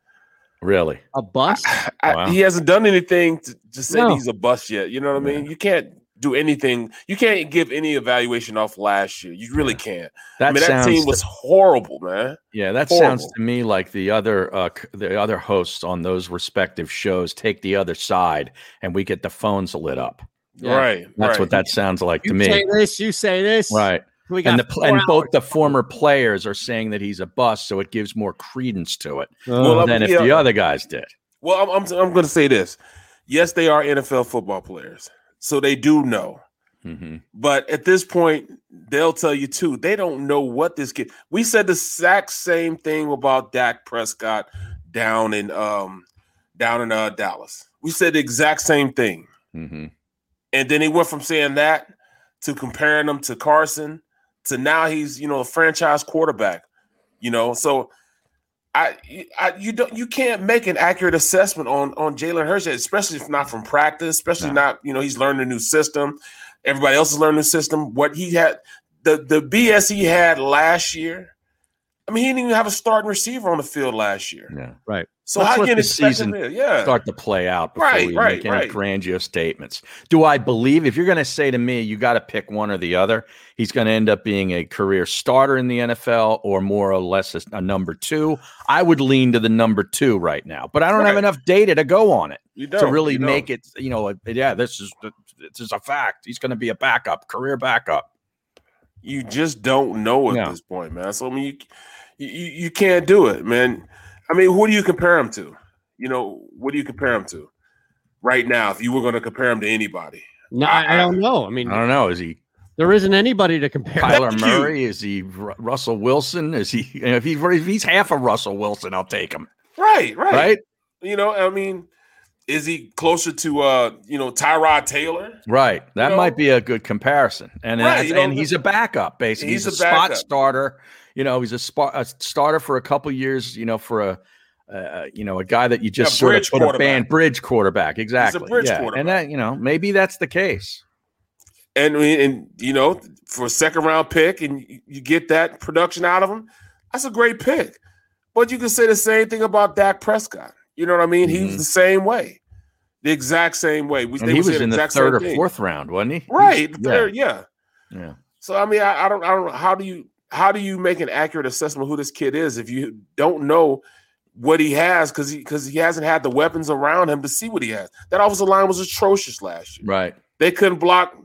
Really? A bust? I, Wow. He hasn't done anything to, to say No. he's a bust yet. You know what I mean? You can't do anything. You can't give any evaluation off last year. You really can't. I That mean, that sounds team to- was horrible, man. Yeah, that sounds to me like the other uh, the other hosts on those respective shows take the other side, and we get the phones lit up. Yeah. Right. That's right. what that sounds like to You me. say this, you say this. Right. We got And the pl- four and both the former players are saying that he's a bust, so it gives more credence to it Well, I'm- than if yeah. the other guys did. Well, I'm I'm, I'm going to say this. Yes, they are NFL football players, so they do know. hmm But at this point, they'll tell you too. They don't know what this kid. We said the exact same thing about Dak Prescott down in um down in uh, Dallas. We said the exact same thing, hmm and then he went from saying that to comparing him to Carson to now he's you know a franchise quarterback. You know, so I, I you don't you can't make an accurate assessment on on Jalen Hurts, especially if not from practice, especially No. not you know he's learned a new system. Everybody else is learning a system. What he had, the the BS he had last year. I mean, he didn't even have a starting receiver on the field last year. Yeah. Right. So Let's how can the season Yeah. start to play out before Right, we right, make any right. grandiose statements. Do I believe if you're going to say to me, you got to pick one or the other, he's going to end up being a career starter in the NFL or more or less a, a number two? I would lean to the number two right now, but I don't have enough data to go on it You to really you make it. You know, yeah, this is this is a fact. He's going to be a backup, career backup. you just don't know at No. this point, man. So I mean, you, you you can't do it, man. I mean, who do you compare him to? You know, what do you compare him to right now? If you were going to compare him to anybody, No, I, I don't know. I mean, I don't know. Is he there isn't anybody to compare. Kyler Thank you. Murray? Is he Ru- Russell Wilson? Is he? you know, If, he, if he's half of Russell Wilson, I'll take him. right, right, Right? You know, I mean, Is he closer to uh, you know, Tyrod Taylor? Right. That know? might be a good comparison. And Right, that's- you know, and he's a backup, basically. he's He's, a a, spot starter. You know, he's a spot a starter for a couple years. You know, for a uh, you know a guy that you just sort of put a band bridge quarterback. Exactly. bridge yeah. quarterback. And that you know maybe that's the case. And and you know, for a second round pick, and you, get that production out of him, that's a great pick. But you can say the same thing about Dak Prescott. You know what I mean? He was Mhm. the same way, the exact same way. We, he was in the third or thing. fourth round, wasn't he? Right, Yeah. third, yeah. Yeah. So I mean, I, I don't, I don't know how do you how do you make an accurate assessment of who this kid is if you don't know what he has because he because he hasn't had the weapons around him to see what he has. That offensive line was atrocious last year. Right. They couldn't block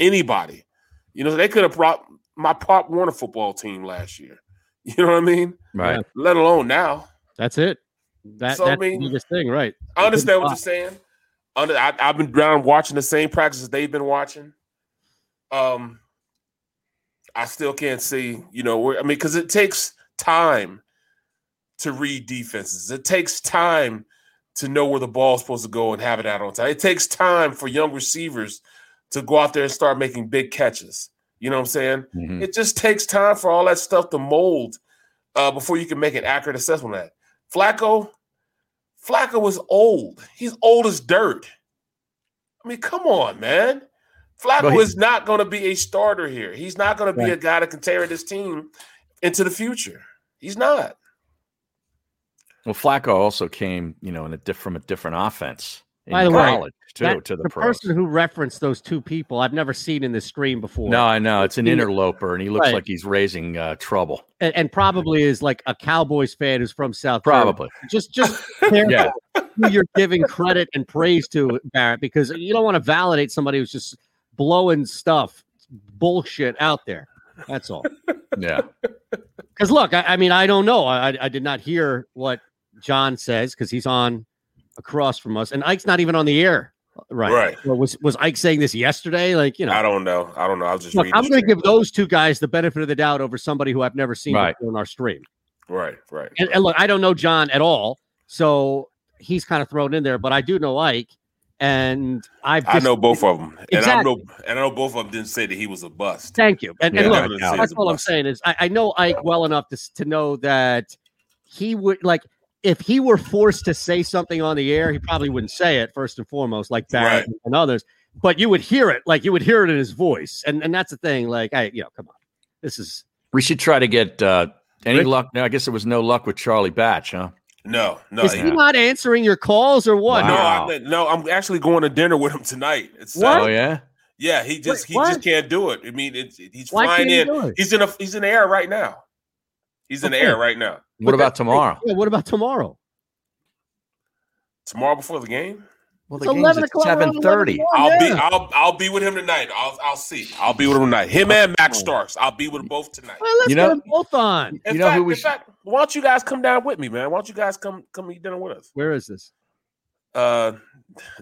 anybody. You know, they could have brought my Pop Warner football team last year. You know what I mean? Right. Let alone now. That's it. That, So, I that's mean, the biggest thing, right? I understand what you're saying. Under, I, I've been down watching the same practices they've been watching. Um, I still can't see, you know, where I mean, because it takes time to read defenses. It takes time to know where the ball's supposed to go and have it out on time. It takes time for young receivers to go out there and start making big catches. You know what I'm saying? Mhm. It just takes time for all that stuff to mold uh, before you can make an accurate assessment of that. Flacco, Flacco was old. He's old as dirt. I mean, come on, man. Flacco is not going to be a starter here. He's not going to be Right. a guy that can carry this team into the future. He's not. Well, Flacco also came, you know, in a diff- from a different offense in By the way, too that- to the, the pros. person who referenced those two people, I've never seen in this stream before. No, I know it's an interloper, and he looks Right. like he's raising uh, trouble. and, and probably is like a Cowboys fan who's from South. Probably. Jersey. Just just Yeah. who you're giving credit and praise to, Barrett, because you don't want to validate somebody who's just blowing stuff, bullshit out there. That's all. Yeah. Because look, I, I mean, I don't know. I, I- did not hear what Jon says because he's on across from us, and Ike's not even on the air. Right. Right. Was was Ike saying this yesterday? Like, you know, I don't know. I don't know. I was just look. I'm going to give those two guys the benefit of the doubt over somebody who I've never seen Right. in our stream. Right, right. And, and look, I don't know Jon at all, so he's kind of thrown in there. But I do know Ike, and I've I know both of them, and I Exactly. know, and I know both of them didn't say that he was a bust. Thank you. And, and look, I didn't say he was that's a all I'm saying is I, I know Ike well enough to, to know that he would like if he were forced to say something on the air, he probably wouldn't say it first and foremost, like Barrett Right. and others. But you would hear it, like you would hear it in his voice, and and that's the thing. Like I, you know, come on, this is We should try to get uh, any Rick- luck. No, I guess there was no luck with Charlie Batch, huh? No, no, is he- he not answering your calls or what? no, Wow. I, no. I'm actually going to dinner with him tonight. It's uh, oh, What? Oh yeah. Yeah, he just he what? just can't do it. I mean, it's he's Why flying can't he in. He's in a he's in the air right now. He's in the air right now. What But about that- tomorrow? Yeah, what about tomorrow? Tomorrow before the game, Well, It's 11 o'clock, we're on 11 7:30. I'll be. I'll I'll be with him tonight. I'll I'll see. I'll be with him tonight. Him and Max Starks. I'll be with them both tonight. Well, let's You know- get them both on. In You know fact, who we in fact, why don't you guys come down with me, man? Why don't you guys come come eat dinner with us? Where is this? Uh,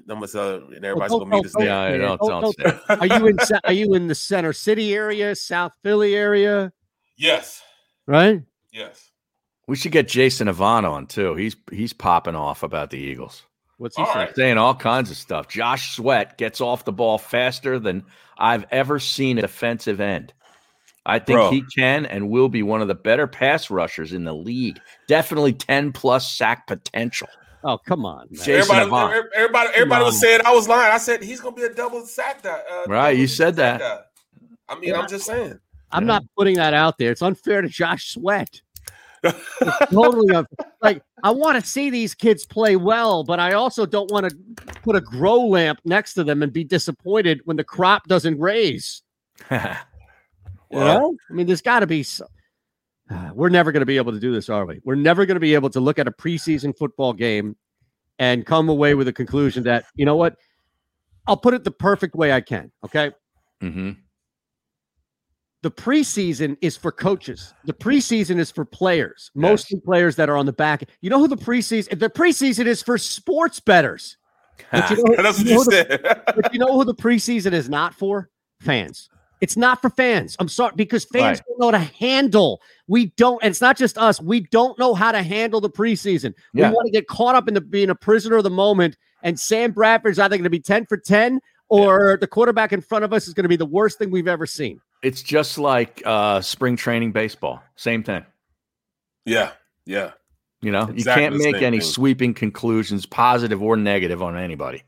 I'm gonna uh, and everybody's Well, gonna meet us don't- there. Yeah, I don't- don't, don't don't- say it. Are you in? Are you in the Center City area, South Philly area? Yes, Right. yes. We should get Jason Avant on too. He's he's popping off about the Eagles. What's he All saying? right. saying all kinds of stuff. Josh Sweat gets off the ball faster than I've ever seen a defensive end. I think Bro. he can and will be one of the better pass rushers in the league. Definitely 10 plus sack potential. Oh, come on. man. Jason everybody, Avant. everybody, everybody, everybody was saying I was lying. I said he's gonna be a double sack guy. Uh, Right, double you said sack that. guy. I mean, I'm just saying. I'm not putting that out there. It's unfair to Josh Sweat. Totally un- like I want to see these kids play well, but I also don't want to put a grow lamp next to them and be disappointed when the crop doesn't raise. You know, I mean, there's got to be. So- We're never going to be able to do this, are we? We're never going to be able to look at a preseason football game and come away with a conclusion that you know what? I'll put it the perfect way I can. Okay, hmm the preseason is for coaches. The preseason is for players, mostly players that are on the back. You know who the preseason? The preseason is for sports betters. But you know, That's what you know you the- said. but you know who the preseason is not for? Fans. It's not for fans. I'm sorry because fans Right. don't know how to handle. We don't, and it's not just us. We don't know how to handle the preseason. Yeah. We want to get caught up in the being a prisoner of the moment. And Sam Bradford's either going to be 10 for 10 or the quarterback in front of us is going to be the worst thing we've ever seen. It's just like uh, spring training baseball. Same thing. Yeah, yeah. You know, you can't make any thing. sweeping conclusions, positive or negative, on anybody.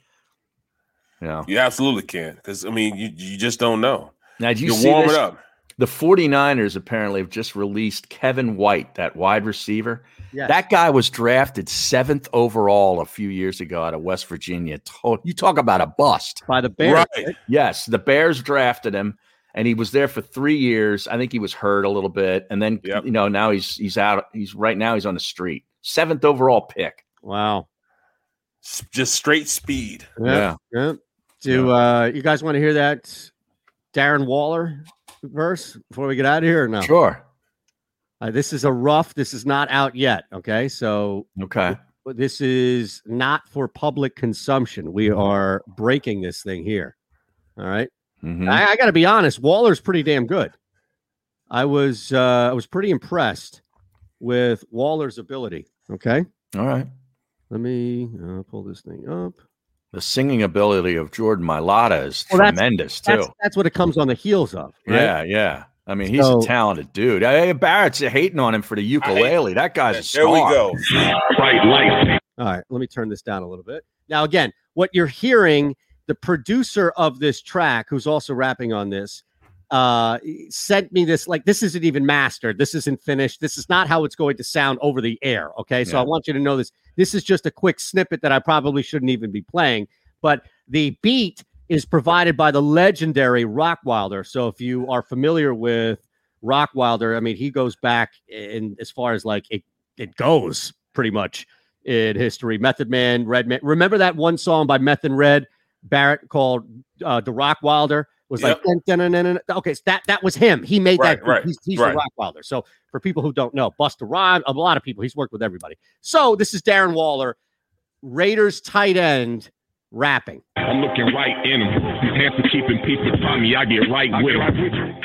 You know. You absolutely can because I mean you you just don't know. Now, did you You're see warming this? up. The 49ers apparently have just released Kevin White, that wide receiver. Yes. That guy was drafted seventh overall a few years ago out of West Virginia. You talk about a bust. By the Bears. Right. Yes, the Bears drafted him, and he was there for three years. I think he was hurt a little bit, and then Yep. you know now he's he's out. He's right now he's on the street. Seventh overall pick. Wow. S- Just straight speed. Yeah. Yeah. Do uh, you guys want to hear that Darren Waller verse before we get out of here or no? Sure. Uh, this is a rough. This is not out yet. Okay, so Okay. this is not for public consumption. We are breaking this thing here. All right. Mhm. I, I got to be honest. Waller's pretty damn good. I was uh, I was pretty impressed with Waller's ability. Okay. All right. Let me uh, pull this thing up. The singing ability of Jordan Mailata is Well, that's- tremendous too. That's, that's what it comes on the heels of. right? Yeah, yeah. I mean, he's So- a talented dude. Hey, Barrett's hating on him for the ukulele. That guy's a star. There we go. All right, let me turn this down a little bit. Now, again, what you're hearing, the producer of this track, who's also rapping on this, uh, sent me this. Like, this isn't even mastered. This isn't finished. This is not how it's going to sound over the air. Okay, so I want you to know this. This is just a quick snippet that I probably shouldn't even be playing, but the beat is provided by the legendary Rockwilder. So if you are familiar with Rockwilder, I mean, he goes back in as far as like it it goes pretty much in history. Method Man, Redman. Remember that one song by Meth and Red Barrett called uh, "The Rockwilder"? Was like dun, dun, dun, okay, so that that was him. He made Right, that. right, He's, he's right. the Rockwilder. So for people who don't know, Busta Rhymes, a lot of people. He's worked with everybody. So this is Darren Waller, Raiders tight end, rapping. I'm looking right in them. Hands for keeping people from me. I get right with them.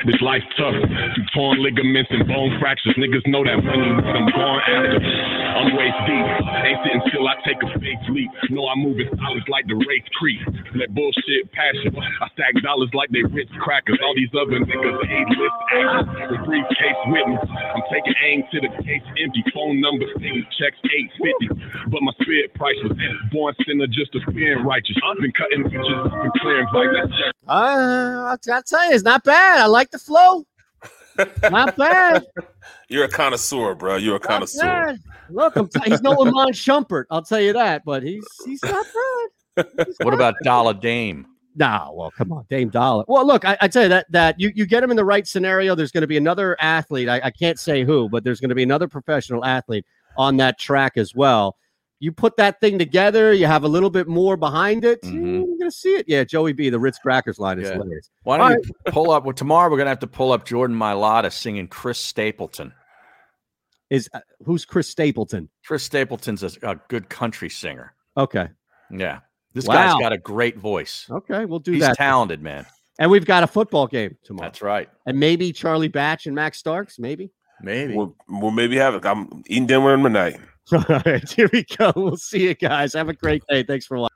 This life tough. Through torn ligaments and bone fractures. Niggas know that money what I'm going after. I'm waist deep. Ain't sitting still. I take a fake leap. No, I'm moving solids like the race creep. That bullshit passion. I stack dollars like they Ritz crackers. All these other niggas ain't list actors. The briefcase with me. I'm taking aim to the case empty. Phone number thing checks 850. But my spirit price was born sinner just to being righteous. Been cutting bitches up and clearing like that. Uh, I'll, I'll tell you, it's not bad. I like the flow. not bad. You're a connoisseur, bro. You're a Not connoisseur. bad. Look, I'm t- he's no Lamont Shumpert. I'll tell you that, but he's he's not bad. What about Dollar Dame? No, well, come on, Dame Dollar. Well, look, I, I tell you that that you, you get him in the right scenario. There's going to be another athlete. I, I can't say who, but there's going to be another professional athlete on that track as well. You put that thing together, you have a little bit more behind it. You're going to see it. Yeah, Joey B, the Ritz Crackers line is Mm-hmm. Yeah. hilarious. Why don't you pull up? Well, tomorrow we're gonna have to pull up Jordan Mailata singing Chris Stapleton. Is uh, who's Chris Stapleton? Chris Stapleton's a, a good country singer. Okay, Yeah, this Wow. guy's got a great voice. okay, we'll do He's that. talented, man. And we've got a football game tomorrow. That's right. And maybe Charlie Batch and Max Starks, maybe. Maybe. We'll, we'll maybe have it. I'm eating dinner tonight. All right, here we go. We'll see you guys. Have a great day. Thanks for watching.